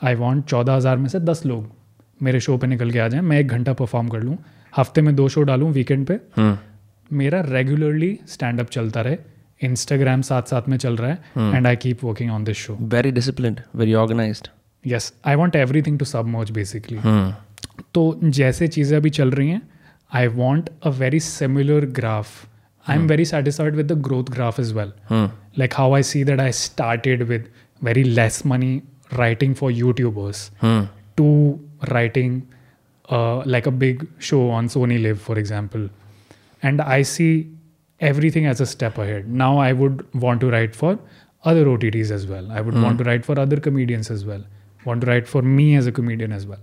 I want चौदह हज़ार में से दस लोग मेरे show पर निकल के आ जाए। मैं एक घंटा परफॉर्म कर लूँ। हफ़्ते में दो शो डालूँ वीकेंड पे। Hmm. मेरा रेगुलरली स्टैंड अप चलता रहे। इंस्टाग्राम साथ साथ में चल रहा है। And I keep working on this show very discipline very organised Yes I want everything to submerge basically hmm तो जैसे चीज़ें अभी चल रही हैं I want a very similar graph I am very satisfied with the growth graph is well hmm like how I see that I started with very less money writing for YouTubers hmm to writing uh, like a big show on Sony Live, for example. And I see everything as a step ahead. Now I would want to write for other OTTs as well. I would want to write for other comedians as well. Want to write for me as a comedian as well.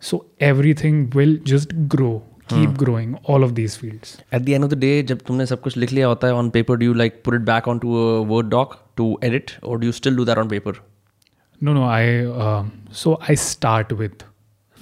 So everything will just grow, keep growing, all of these fields. At the end of the day, जब तुमने सब कुछ लिख लिया होता है on paper, do you like put it back onto a Word doc to edit, or do you still do that on paper? No, no, I um, so I start with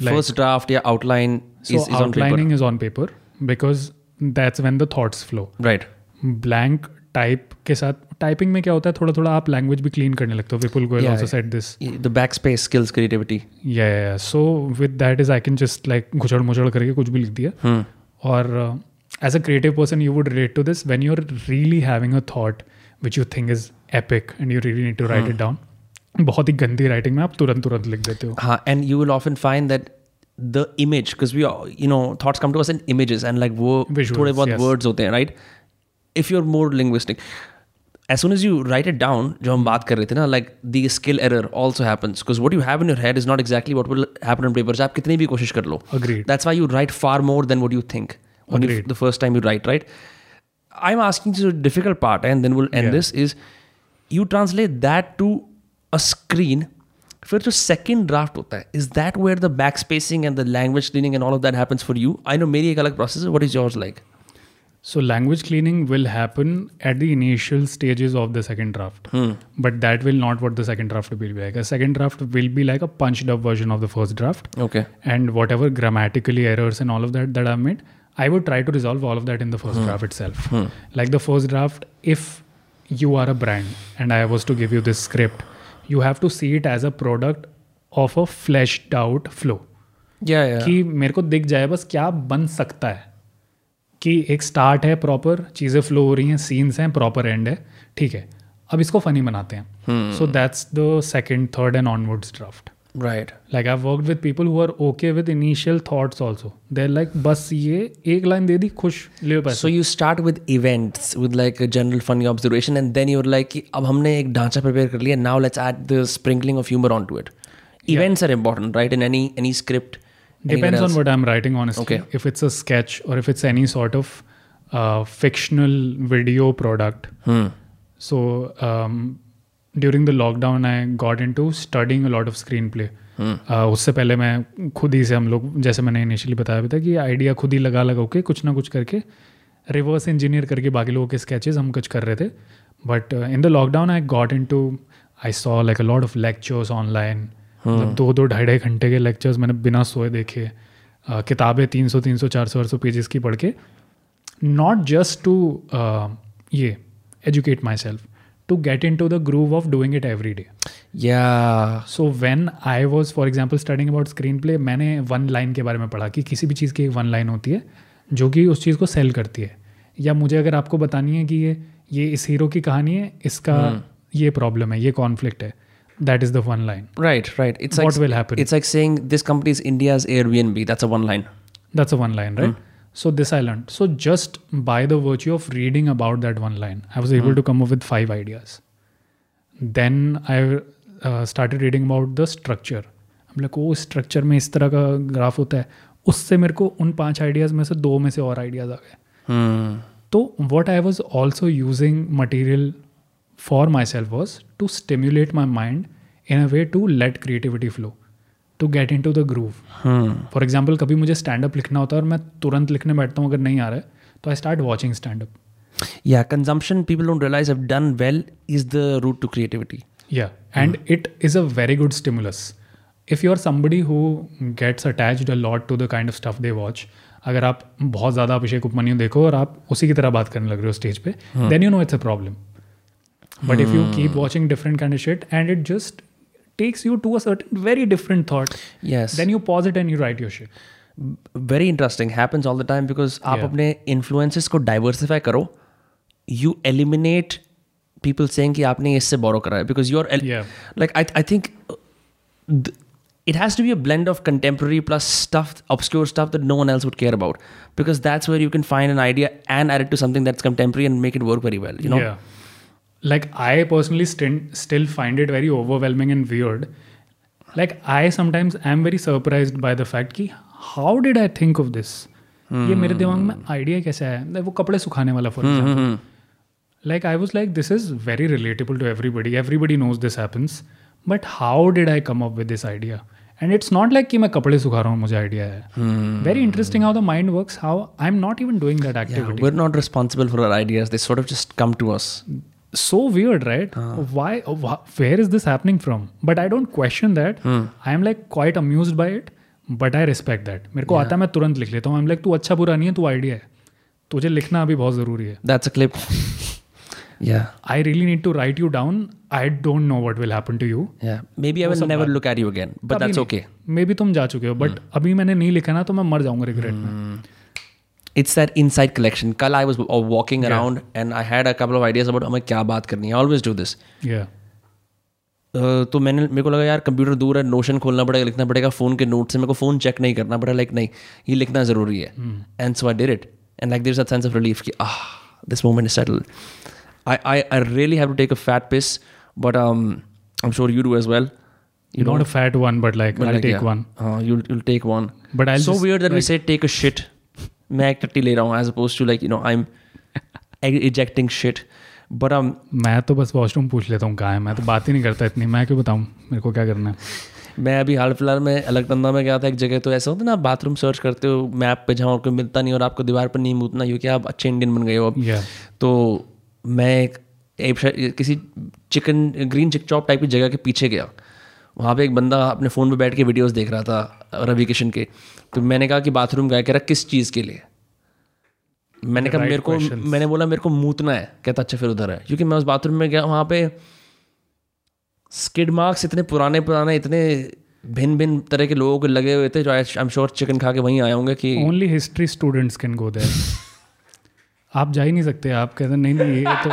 like First draft, yeah, outline so is, is on paper. outlining is on paper because that's when the thoughts flow. Right. Blank type के साथ typing में क्या होता है थोड़ा थोड़ा आप language भी क्लीन करने लगते हो Vipul Goyal also. Said this The backspace skills, creativity. Yeah so with that is I can just like घुचड़ मुचड़ करके कुछ भी लिख दिया Hmm. और as a creative person you would relate to this when you are really having a thought which you think is epic and you really need to write it down बहुत ही गंदी राइटिंग में आप तुरंत तुरंत लिख देते हो हाँ, and you will often find that the image, because we, all- you know, thoughts come to us in images and like वो थोड़े बहुत words होते हैं, right? If you're more linguistic, as soon as you write it down जो हम बात कर रहे थे ना like the skill error also happens because what you have in your head is not exactly what will happen on paper आप कितनी भी कोशिश कर लो Agreed. that's why you write far more than what you think when you, Agreed. the first time you write right I'm asking you the difficult part and then we'll end Yeah. this is you translate that to a screen फिर जो second draft होता है is that where the backspacing and the language cleaning and all of that happens for you I know मेरी एक अलग process है what is yours like so language cleaning will happen at the initial stages of the second draft but that will not what the second draft will be like a draft will be like a punched up version of the first draft okay and whatever grammatically errors and all of that that are made I would try to resolve all of that in the first draft itself like the first draft if you are a brand and I was to give you this script you have to see it as a product of a flash out flow कि मेरे को दिख जाए बस क्या बन सकता है? कि एक स्टार्ट है प्रॉपर चीज़ें फ्लो हो रही हैं सीन्स हैं प्रॉपर एंड है ठीक है। अब इसको फनी बनाते हैं। So that's the second third and onwards draft right like I work with people who are okay with initial thoughts also there like बस ये एक लाइन दे दी खुश ले so you start with events with like general funny observation and then you're like कि अब हमने एक ढांचा प्रिपेयर कर लिया now let's add the sprinkling of humour on to it events are important right in any any script depends on what i'm writing honestly Okay. if it's a sketch or if it's any sort of uh, fictional video product Hmm. so um, during the lockdown i got into studying a lot of screenplay uh, उससे पहले मैं खुद ही से हम लोग जैसे मैंने initially बताया भी था कि आइडिया खुद ही लगा लगा के कुछ ना कुछ करके रिवर्स इंजीनियर करके बाकी लोगों के स्केचेस हम कुछ कर रहे थे but in the lockdown I got into I saw like a lot of lectures online मतलब दो दो ढाई ढाई घंटे के लेक्चर्स मैंने बिना सोए देखे किताबें तीन सौ तीन सौ चार सौ चार सौ पेजेस की पढ़ के नॉट जस्ट टू ये educate myself to get into the groove of doing it every day Yeah. So when I was for example studying about screenplay मैंने वन लाइन के बारे में पढ़ा कि किसी भी चीज़ की एक वन लाइन होती है जो कि उस चीज़ को सेल करती है। या मुझे अगर आपको बतानी है कि ये ये इस हीरो की कहानी है इसका ये प्रॉब्लम है ये कॉन्फ्लिक्ट है That is the one line Right, right. It's What like will happen? It's like saying this company is India's Airbnb. That's a one line. That's a one line, right? So this I learned. So just by the virtue of reading about that one line, I was able to come up with five ideas. Then I uh, started reading about the structure. I'm like, oh, structure में इस तरह का graph होता है उससे मेरे को उन पांच आइडियाज़ में से दो में से और आइडियाज़ आ गए Hmm. तो what I was also using material for myself was to stimulate my mind in a way to let creativity flow, to get into the groove. Hmm. For example कभी मुझे स्टैंड अप लिखना होता है और मैं तुरंत लिखने बैठता हूँ अगर नहीं आ रहा है तो I start watching stand up Yeah, consumption people don't realize have done well is the route to creativity. Yeah and it is a very good stimulus if you are somebody who gets attached a lot to the kind of stuff they watch अगर आप बहुत ज़्यादा अभिषेक उपमन्यु देखो और आप उसी की तरह बात करने लग रहे हो स्टेज पे then you know it's a problem But if you keep watching different kind of shit and it just takes you to a certain very different thought Yes. then you pause it and you write your shit very interesting happens all the time because आप Yeah. अपने influences को diversify करो you eliminate people saying कि आपने इससे borrow करा है because you are Yeah. Like I I think it has to be a blend of contemporary plus stuff obscure stuff that no one else would care about because that's where you can find an idea and add it to something that's contemporary and make it work very well you know Yeah. Like I personally still still find it very overwhelming and weird. Like I sometimes am very surprised by the fact कि how did I think of this? ये मेरे दिमाग में idea कैसे आया Like, वो कपड़े सुखाने वाला for example like i was like this is very relatable to everybody everybody knows this happens but how did i come up with this idea and it's not like कि मैं कपड़े सुखा रहा हूँ मुझे आइडिया है very interesting how the mind works how i'm not even doing that Yeah, activity we're not responsible for our ideas they sort of just come to us so weird right Uh. why where is this happening from but i don't question that i am like quite amused by it but i respect that मेरे को आता है मैं तुरंत लिख लेता हूँ i'm like तू अच्छा बुरा नहीं है तू आइडिया है तुझे लिखना अभी बहुत ज़रूरी है that's a clip yeah I really need to write you down. I don't know what will happen to you. yeah maybe i will never look at you again but that's okay maybe तुम जा चुके हो but अभी मैंने नहीं लिखा ना तो मैं मर जाऊँगा रिग्रेट में it's that inside collection kal i was uh, walking around and i had a couple of ideas about हमें क्या बात करनी है i always do this या Uh, तो मैंने मेरे को लगा यार कंप्यूटर दूर है नोशन खोलना पड़ेगा लिखना पड़ेगा फ़ोन के नोट से मेरे को फ़ोन चेक नहीं करना पड़ा लाइक नहीं ये लिखना ज़रूरी है and so I did it and like there a sense of relief कि ah this moment is settle I, I I really have to take a fat piss, but um, I'm sure you do as well. You not a fat one, but like But I'll like, take yeah. one. Uh, you'll you'll take one. But I'll so just, weird that we like- say take a shit. मैं एक टट्टी ले रहा हूँ as opposed to like you know I'm ejecting shit. But um मैं तो बस washroom पूछ लेता हूँ कहाँ है? मैं तो बात ही नहीं करता इतनी। मैं क्यों बताऊँ? मेरे को क्या करना है? मैं अभी हाल फ़िलहाल में अलग अलकनंदा में गया था एक जगह तो ऐसा होता है ना आप बाथरूम सर्च करते हो मैप पे जहाँ और कोई मिलता नहीं और आपको दीवार पर नहीं मूतना क्योंकि आप अच्छे इंडियन बन गए हो अब। या तो मैं एक, एक किसी chicken green chick chop type की जगह के पीछे गया। वहाँ पे एक बंदा अपने फ़ोन पे बैठ के वीडियोस देख रहा था। रवि किशन के। तो मैंने कहा कि बाथरूम गया कह रहा किस चीज़ के लिए? मैंने कहा right मेरे को questions. मैंने बोला मेरे को मूतना है। कहता अच्छा फिर उधर है। क्योंकि मैं उस बाथरूम में गया वहाँ पे स्किड मार्क्स इतने पुराने पुराने इतने भिन्न भिन्न तरह के लोगों के लगे हुए थे जो आई एम श्योर चिकन खा के वहीं आए होंगे कि only history students can go there आप जा ही नहीं सकते आप कहते नहीं नहीं ये तो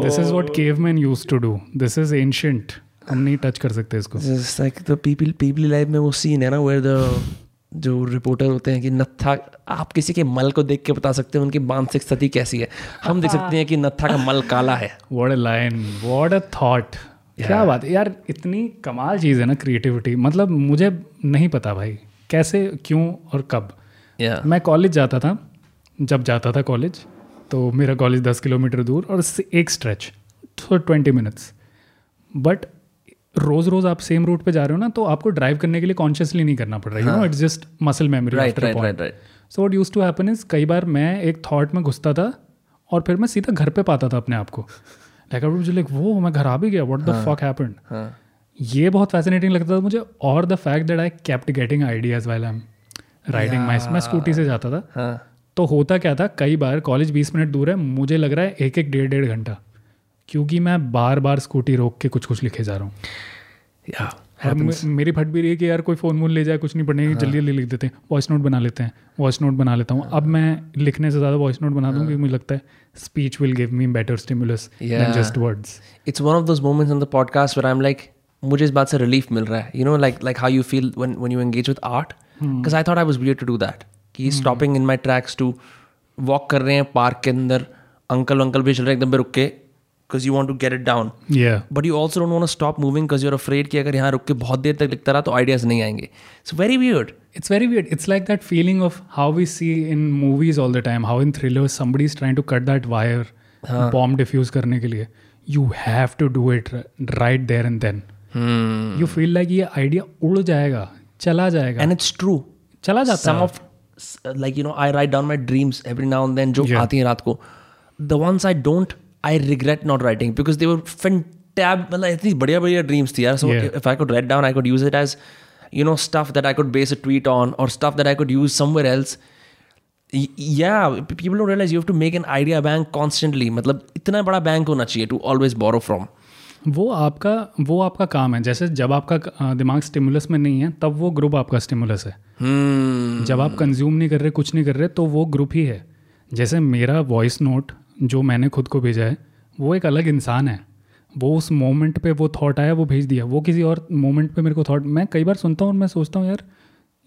this is what caveman used to do this is ancient हम नहीं टच कर सकते इसको। Like the people people life में वो सीन है ना where the जो रिपोर्टर होते हैं कि नत्था आप किसी के मल को देख के बता सकते हैं उनकी मानसिक स्थिति कैसी है। हम देख सकते हैं कि नत्था का मल काला है। What a line what a thought क्या बात है? यार इतनी कमाल चीज़ है ना क्रिएटिविटी मतलब मुझे नहीं पता भाई कैसे क्यों और कब। या मैं कॉलेज जाता था जब जाता था कॉलेज तो मेरा कॉलेज दस किलोमीटर दूर और से- एक stretch for twenty minutes but रोज रोज आप सेम रूट पे जा रहे हो ना तो आपको ड्राइव करने के लिए कॉन्शियसली नहीं करना पड़ रहा है you know it's just muscle memory right right so what used to happen is कई बार मैं एक थॉट में घुसता था और फिर मैं सीधा घर पे पाता था अपने आप को। लाइक आई लाइक वो मैं घर आ भी गया व्हाट द फक हैपेंड ये बहुत फैसिनेटिंग लगता था मुझे और the fact that I kept getting ideas while I am riding my मैं स्कूटी से जाता था। हाँ। तो होता क्या था कई बार कॉलेज बीस मिनट दूर है मुझे लग रहा है एक एक डेढ़ डेढ़ घंटा। क्योंकि मैं बार बार स्कूटी रोक के कुछ कुछ लिखे जा रहा हूँ। या और मेरी फट भी रही है कि यार कोई फ़ोन वोन ले जाए कुछ नहीं पढ़ने जल्दी जल्दी लिख देते हैं वॉइस नोट बना लेते हैं वॉइस नोट बना लेता हूँ। अब मैं लिखने से ज़्यादा वॉइस नोट बना दूँ क्योंकि मुझे लगता है speech will give me better stimulus just words it's one of those moments on the podcast where I am like मुझे इस बात से रिलीफ मिल रहा है। You know like like how you feel when when you engage with art because I thought I was weird to do that कि stopping in my tracks to walk कर रहे हैं पार्क के अंदर अंकल अंकल भी चल रहे हैं एकदम पे रुक के। Because you want to get it down या but you also don't want to stop moving because you're afraid कि अगर यहाँ रुक के बहुत देर तक लिखता रहा तो आइडियाज नहीं आएंगे so very weird It's very weird. It's like that feeling of how we see in movies all the time, how in thrillers somebody is trying to cut that wire, bomb defuse करने के लिए. You have to do it r- right there and then. You feel like ये idea उड़ जाएगा, चला जाएगा, and it's true चला जाता some है. of like you know i write down my dreams every now and then जो Yeah. आती हैं रात को the ones i don't I regret not writing because they were fantab मतलब इतनी बढ़िया बढ़िया ड्रीम्स थी यार। So if I could write down I could use it as you know stuff that I could base a tweet on और stuff that I could use somewhere else yeah people don't realise you have to make an idea bank constantly मतलब इतना बड़ा bank होना चाहिए to always borrow from वो आपका वो आपका काम है। जैसे जब आपका दिमाग स्टिमुलस में नहीं है तब वो ग्रुप आपका स्टिमुलस है। hmm. जब आप कंज्यूम नहीं कर रहे कुछ नहीं कर रहे तो वो ग्रुप ही है। जैसे मेरा वॉइस नोट जो मैंने खुद को भेजा है वो एक अलग इंसान है। वो उस मोमेंट पे वो थॉट आया वो भेज दिया। वो किसी और मोमेंट पे मेरे को थॉट मैं कई बार सुनता हूँ और मैं सोचता हूँ यार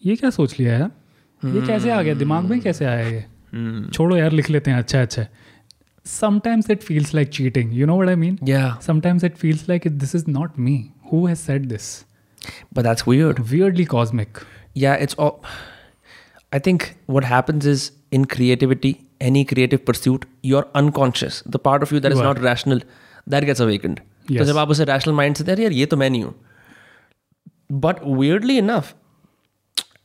ये क्या सोच लिया यार ये कैसे आ गया? दिमाग में कैसे आया ये? छोड़ो यार लिख लेते हैं। अच्छा अच्छा। Sometimes it feels like cheating you know what I mean yeah. Sometimes it feels like this is not me who this but that's weird. Weirdly cosmic yeah it's all i think what happens is in creativity any creative pursuit you're unconscious the part of you that is You are. not rational that gets awakened तो Yes. जब आप उसे rational mind से दे यार ये तो मैं नहीं हूँ but weirdly enough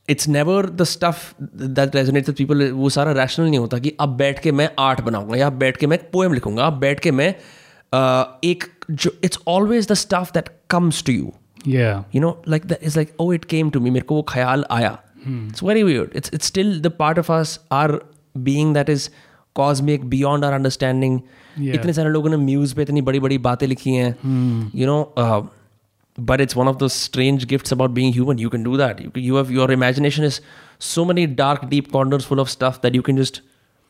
it's never the stuff that resonates with people वो सारा रैशनल नहीं होता कि अब बैठ के मैं आर्ट बनाऊंगा या अब बैठ के मैं पोएम लिखूंगा अब बैठ के मैं uh, एक जो it's always the stuff that comes to you या you know like that is like oh it came to me मेरे को वो ख्याल आया It's very weird it's it's still the part of us our being that is cosmic beyond our understanding Yeah. इतने सारे लोगों ने म्यूज पे इतनी बड़ी बड़ी बातें लिखी हैं you know uh, but it's one of those strange gifts about being human you can do that you, you have your imagination is so many dark deep corners full of stuff that you can just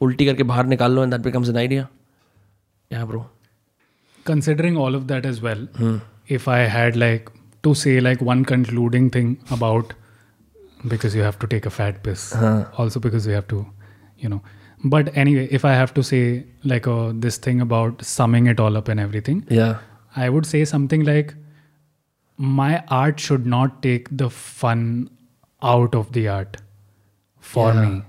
उल्टी करके बाहर निकाल लो and that becomes an idea yeah bro considering all of that as well if i had like to say like one concluding thing about because you have to take a fat piss also because you have to you know But anyway, if I have to say like uh, this thing about summing it all up and everything, Yeah. I would say something like my art should not take the fun out of the art for Yeah. me.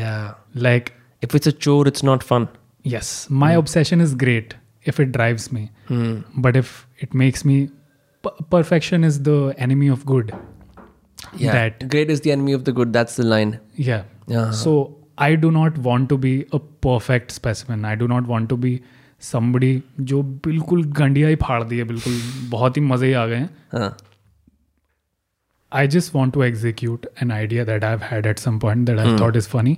Yeah. Like, If it's a chore, it's not fun. yes, my obsession is great if it drives me, Hmm. but if it makes me p- perfection is the enemy of good Yeah. That Great is the enemy of the good. That's the line. yeah. Yeah. So I do not want to be a perfect specimen. I do not want to be somebody जो बिल्कुल गंडिया ही फाड़ दिए बिल्कुल बहुत ही मज़े ही आ गए हैं Huh. I just want to execute an idea that I've had at some point that I Hmm. thought is funny,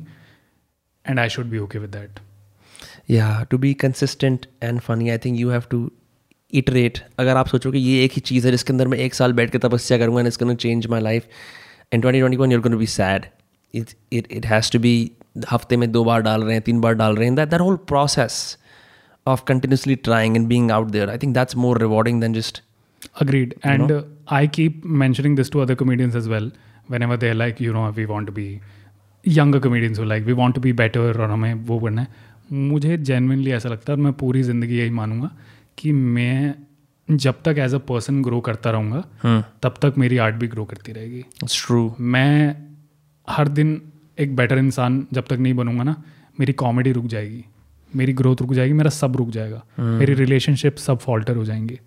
and I should be okay with that. Yeah. To be consistent and funny, I think you have to iterate अगर आप सोचो कि ये एक ही चीज़ है जिसके अंदर मैं एक साल बैठ के तपस्या करूँगा इसके अंदर change my life in twenty twenty one you be sad it it it has to be हफ़्ते में दो बार डाल रहे हैं तीन बार डाल रहे हैं that that whole process of continuously trying and being out there I think that's more rewarding than just agreed and I keep mentioning this to other comedians as well whenever there like you know we want be younger comedians like we want to be better और हमें वो बनना है मुझे genuinely ऐसा लगता है और मैं पूरी ज़िंदगी यही मानूँगा। कि मैं जब तक एज अ पर्सन ग्रो करता रहूँगा तब तक मेरी आर्ट भी ग्रो करती रहेगी true. मैं हर दिन एक बेटर इंसान जब तक नहीं बनूँगा ना मेरी कॉमेडी रुक जाएगी मेरी ग्रोथ रुक जाएगी मेरा सब रुक जाएगा hmm. मेरी रिलेशनशिप सब फॉल्टर हो जाएँगे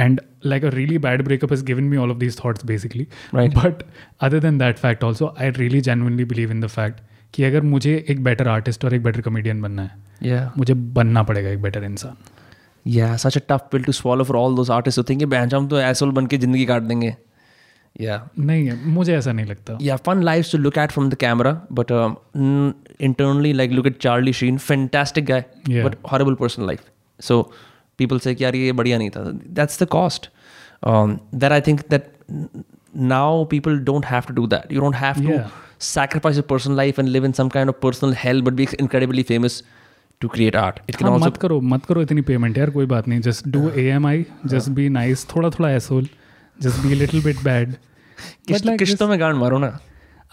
and like a really bad breakup is given me all of these thoughts basically Right. But other than that fact also I really genuinely believe in the fact कि अगर मुझे एक better artist और एक better comedian बनना है Yeah. मुझे बनना पड़ेगा एक बेटर इंसान या such a tough pill to swallow for all those artist think bank हम तो एसोल बन के ज़िंदगी काट देंगे. या नहीं मुझे ऐसा नहीं लगता। या fun life to look at from the camera but internally like look at Charlie Sheen fantastic guy but horrible personal life so people say कि यार ये बढ़िया नहीं था। That's the cost that I think that now people don't have to do that you don't have to sacrifice personal life and live in some kind of personal health but be incredibly famous to create art. It can हाँ, also मत करो मत करो इतनी payment यार कोई बात नहीं। Just do a am I just be nice थोड़ा थोड़ा asshole just be little bit bad किस्तों में गांड मारो ना.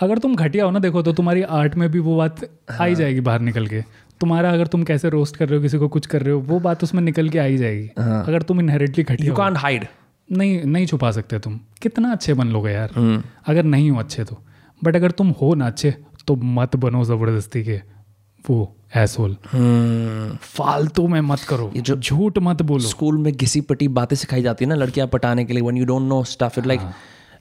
अगर तुम घटिया हो ना देखो तो तुम्हारी आर्ट में भी वो बात आ ही जाएगी बाहर निकल के। तुम्हारा अगर तुम कैसे रोस्ट कर रहे हो किसी को कुछ कर रहे हो वो बात उसमें निकल के आ ही। जाएगी अगर तुम इनहेरिटली घटिया हो, can't hide. नहीं नहीं छुपा सकते तुम। कितना अच्छे बन लोगे यार। Hmm. अगर नहीं हो अच्छे तो। बट अगर तुम हो ना अच्छे तो मत बनो ज़बरदस्ती के। वो। Asshole Hmm. फालतू में मत करो। ये जो- झूठ मत बोलो। स्कूल में घिसी पटी बातें सिखाई जाती है ना लड़कियाँ पटाने के लिए one you don't know stuff it like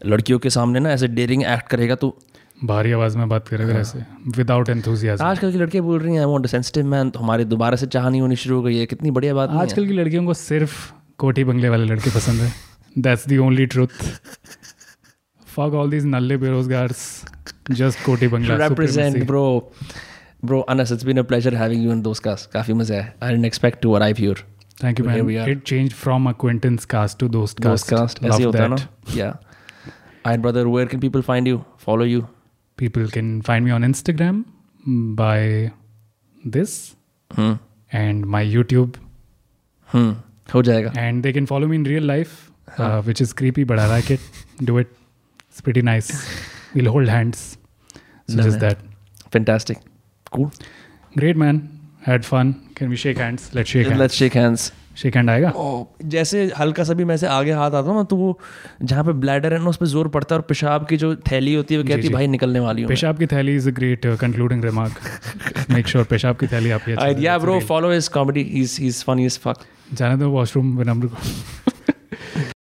लड़कियों के सामने ना ऐसे डेयरिंग एक्ट करेगा तो भारी आवाज़ में बात करेगा ऐसे विदाउट एंथुजियाज्म आजकल की लड़कियाँ बोल रही हैं आई वांट सेंसिटिव मैन तो हमारे दोबारा से चाह नहीं होनी शुरू हो गई है कितनी बढ़िया बात है। आजकल की लड़कियों को सिर्फ़ कोठी बंगले वाले लड़के पसंद है। That's the only truth fuck all these नल्ले बेरोजगार्स जस्ट कोठी बंगला represent bro Bro, Anas, it's been a pleasure having you in those casts. Kafi maza hai. I didn't expect to arrive here. Thank you, man. Here we are. It changed from acquaintance cast to those cast. Those cast. Love that. Yeah. And brother, where can people find you? Follow you? People can find me on Instagram by this hmm. and my YouTube. Hmm. Ho jayega. And they can follow me in real life, huh. uh, which is creepy, but I like it. Do it. It's pretty nice. We'll hold hands. So Love just it. that. Fantastic. Cool Great man. Had fun. Can we shake hands? Let's shake hands. let's shake hands shake hand आएगा ओ, जैसे हल्का सा भी मैं से आगे हाथ आता हूँ ना तो वो जहाँ पे ब्लैडर है ना उस पर ज़ोर पड़ता है और पेशाब की जो थैली होती है वो कहती है। भाई निकलने वाली हूँ पेशाब की थैली is a great concluding remark make sure पेशाब की थैली आपकी या। Bro follow his comedy he's he's funny as fuck जाने दो वॉशरूम विनम्र को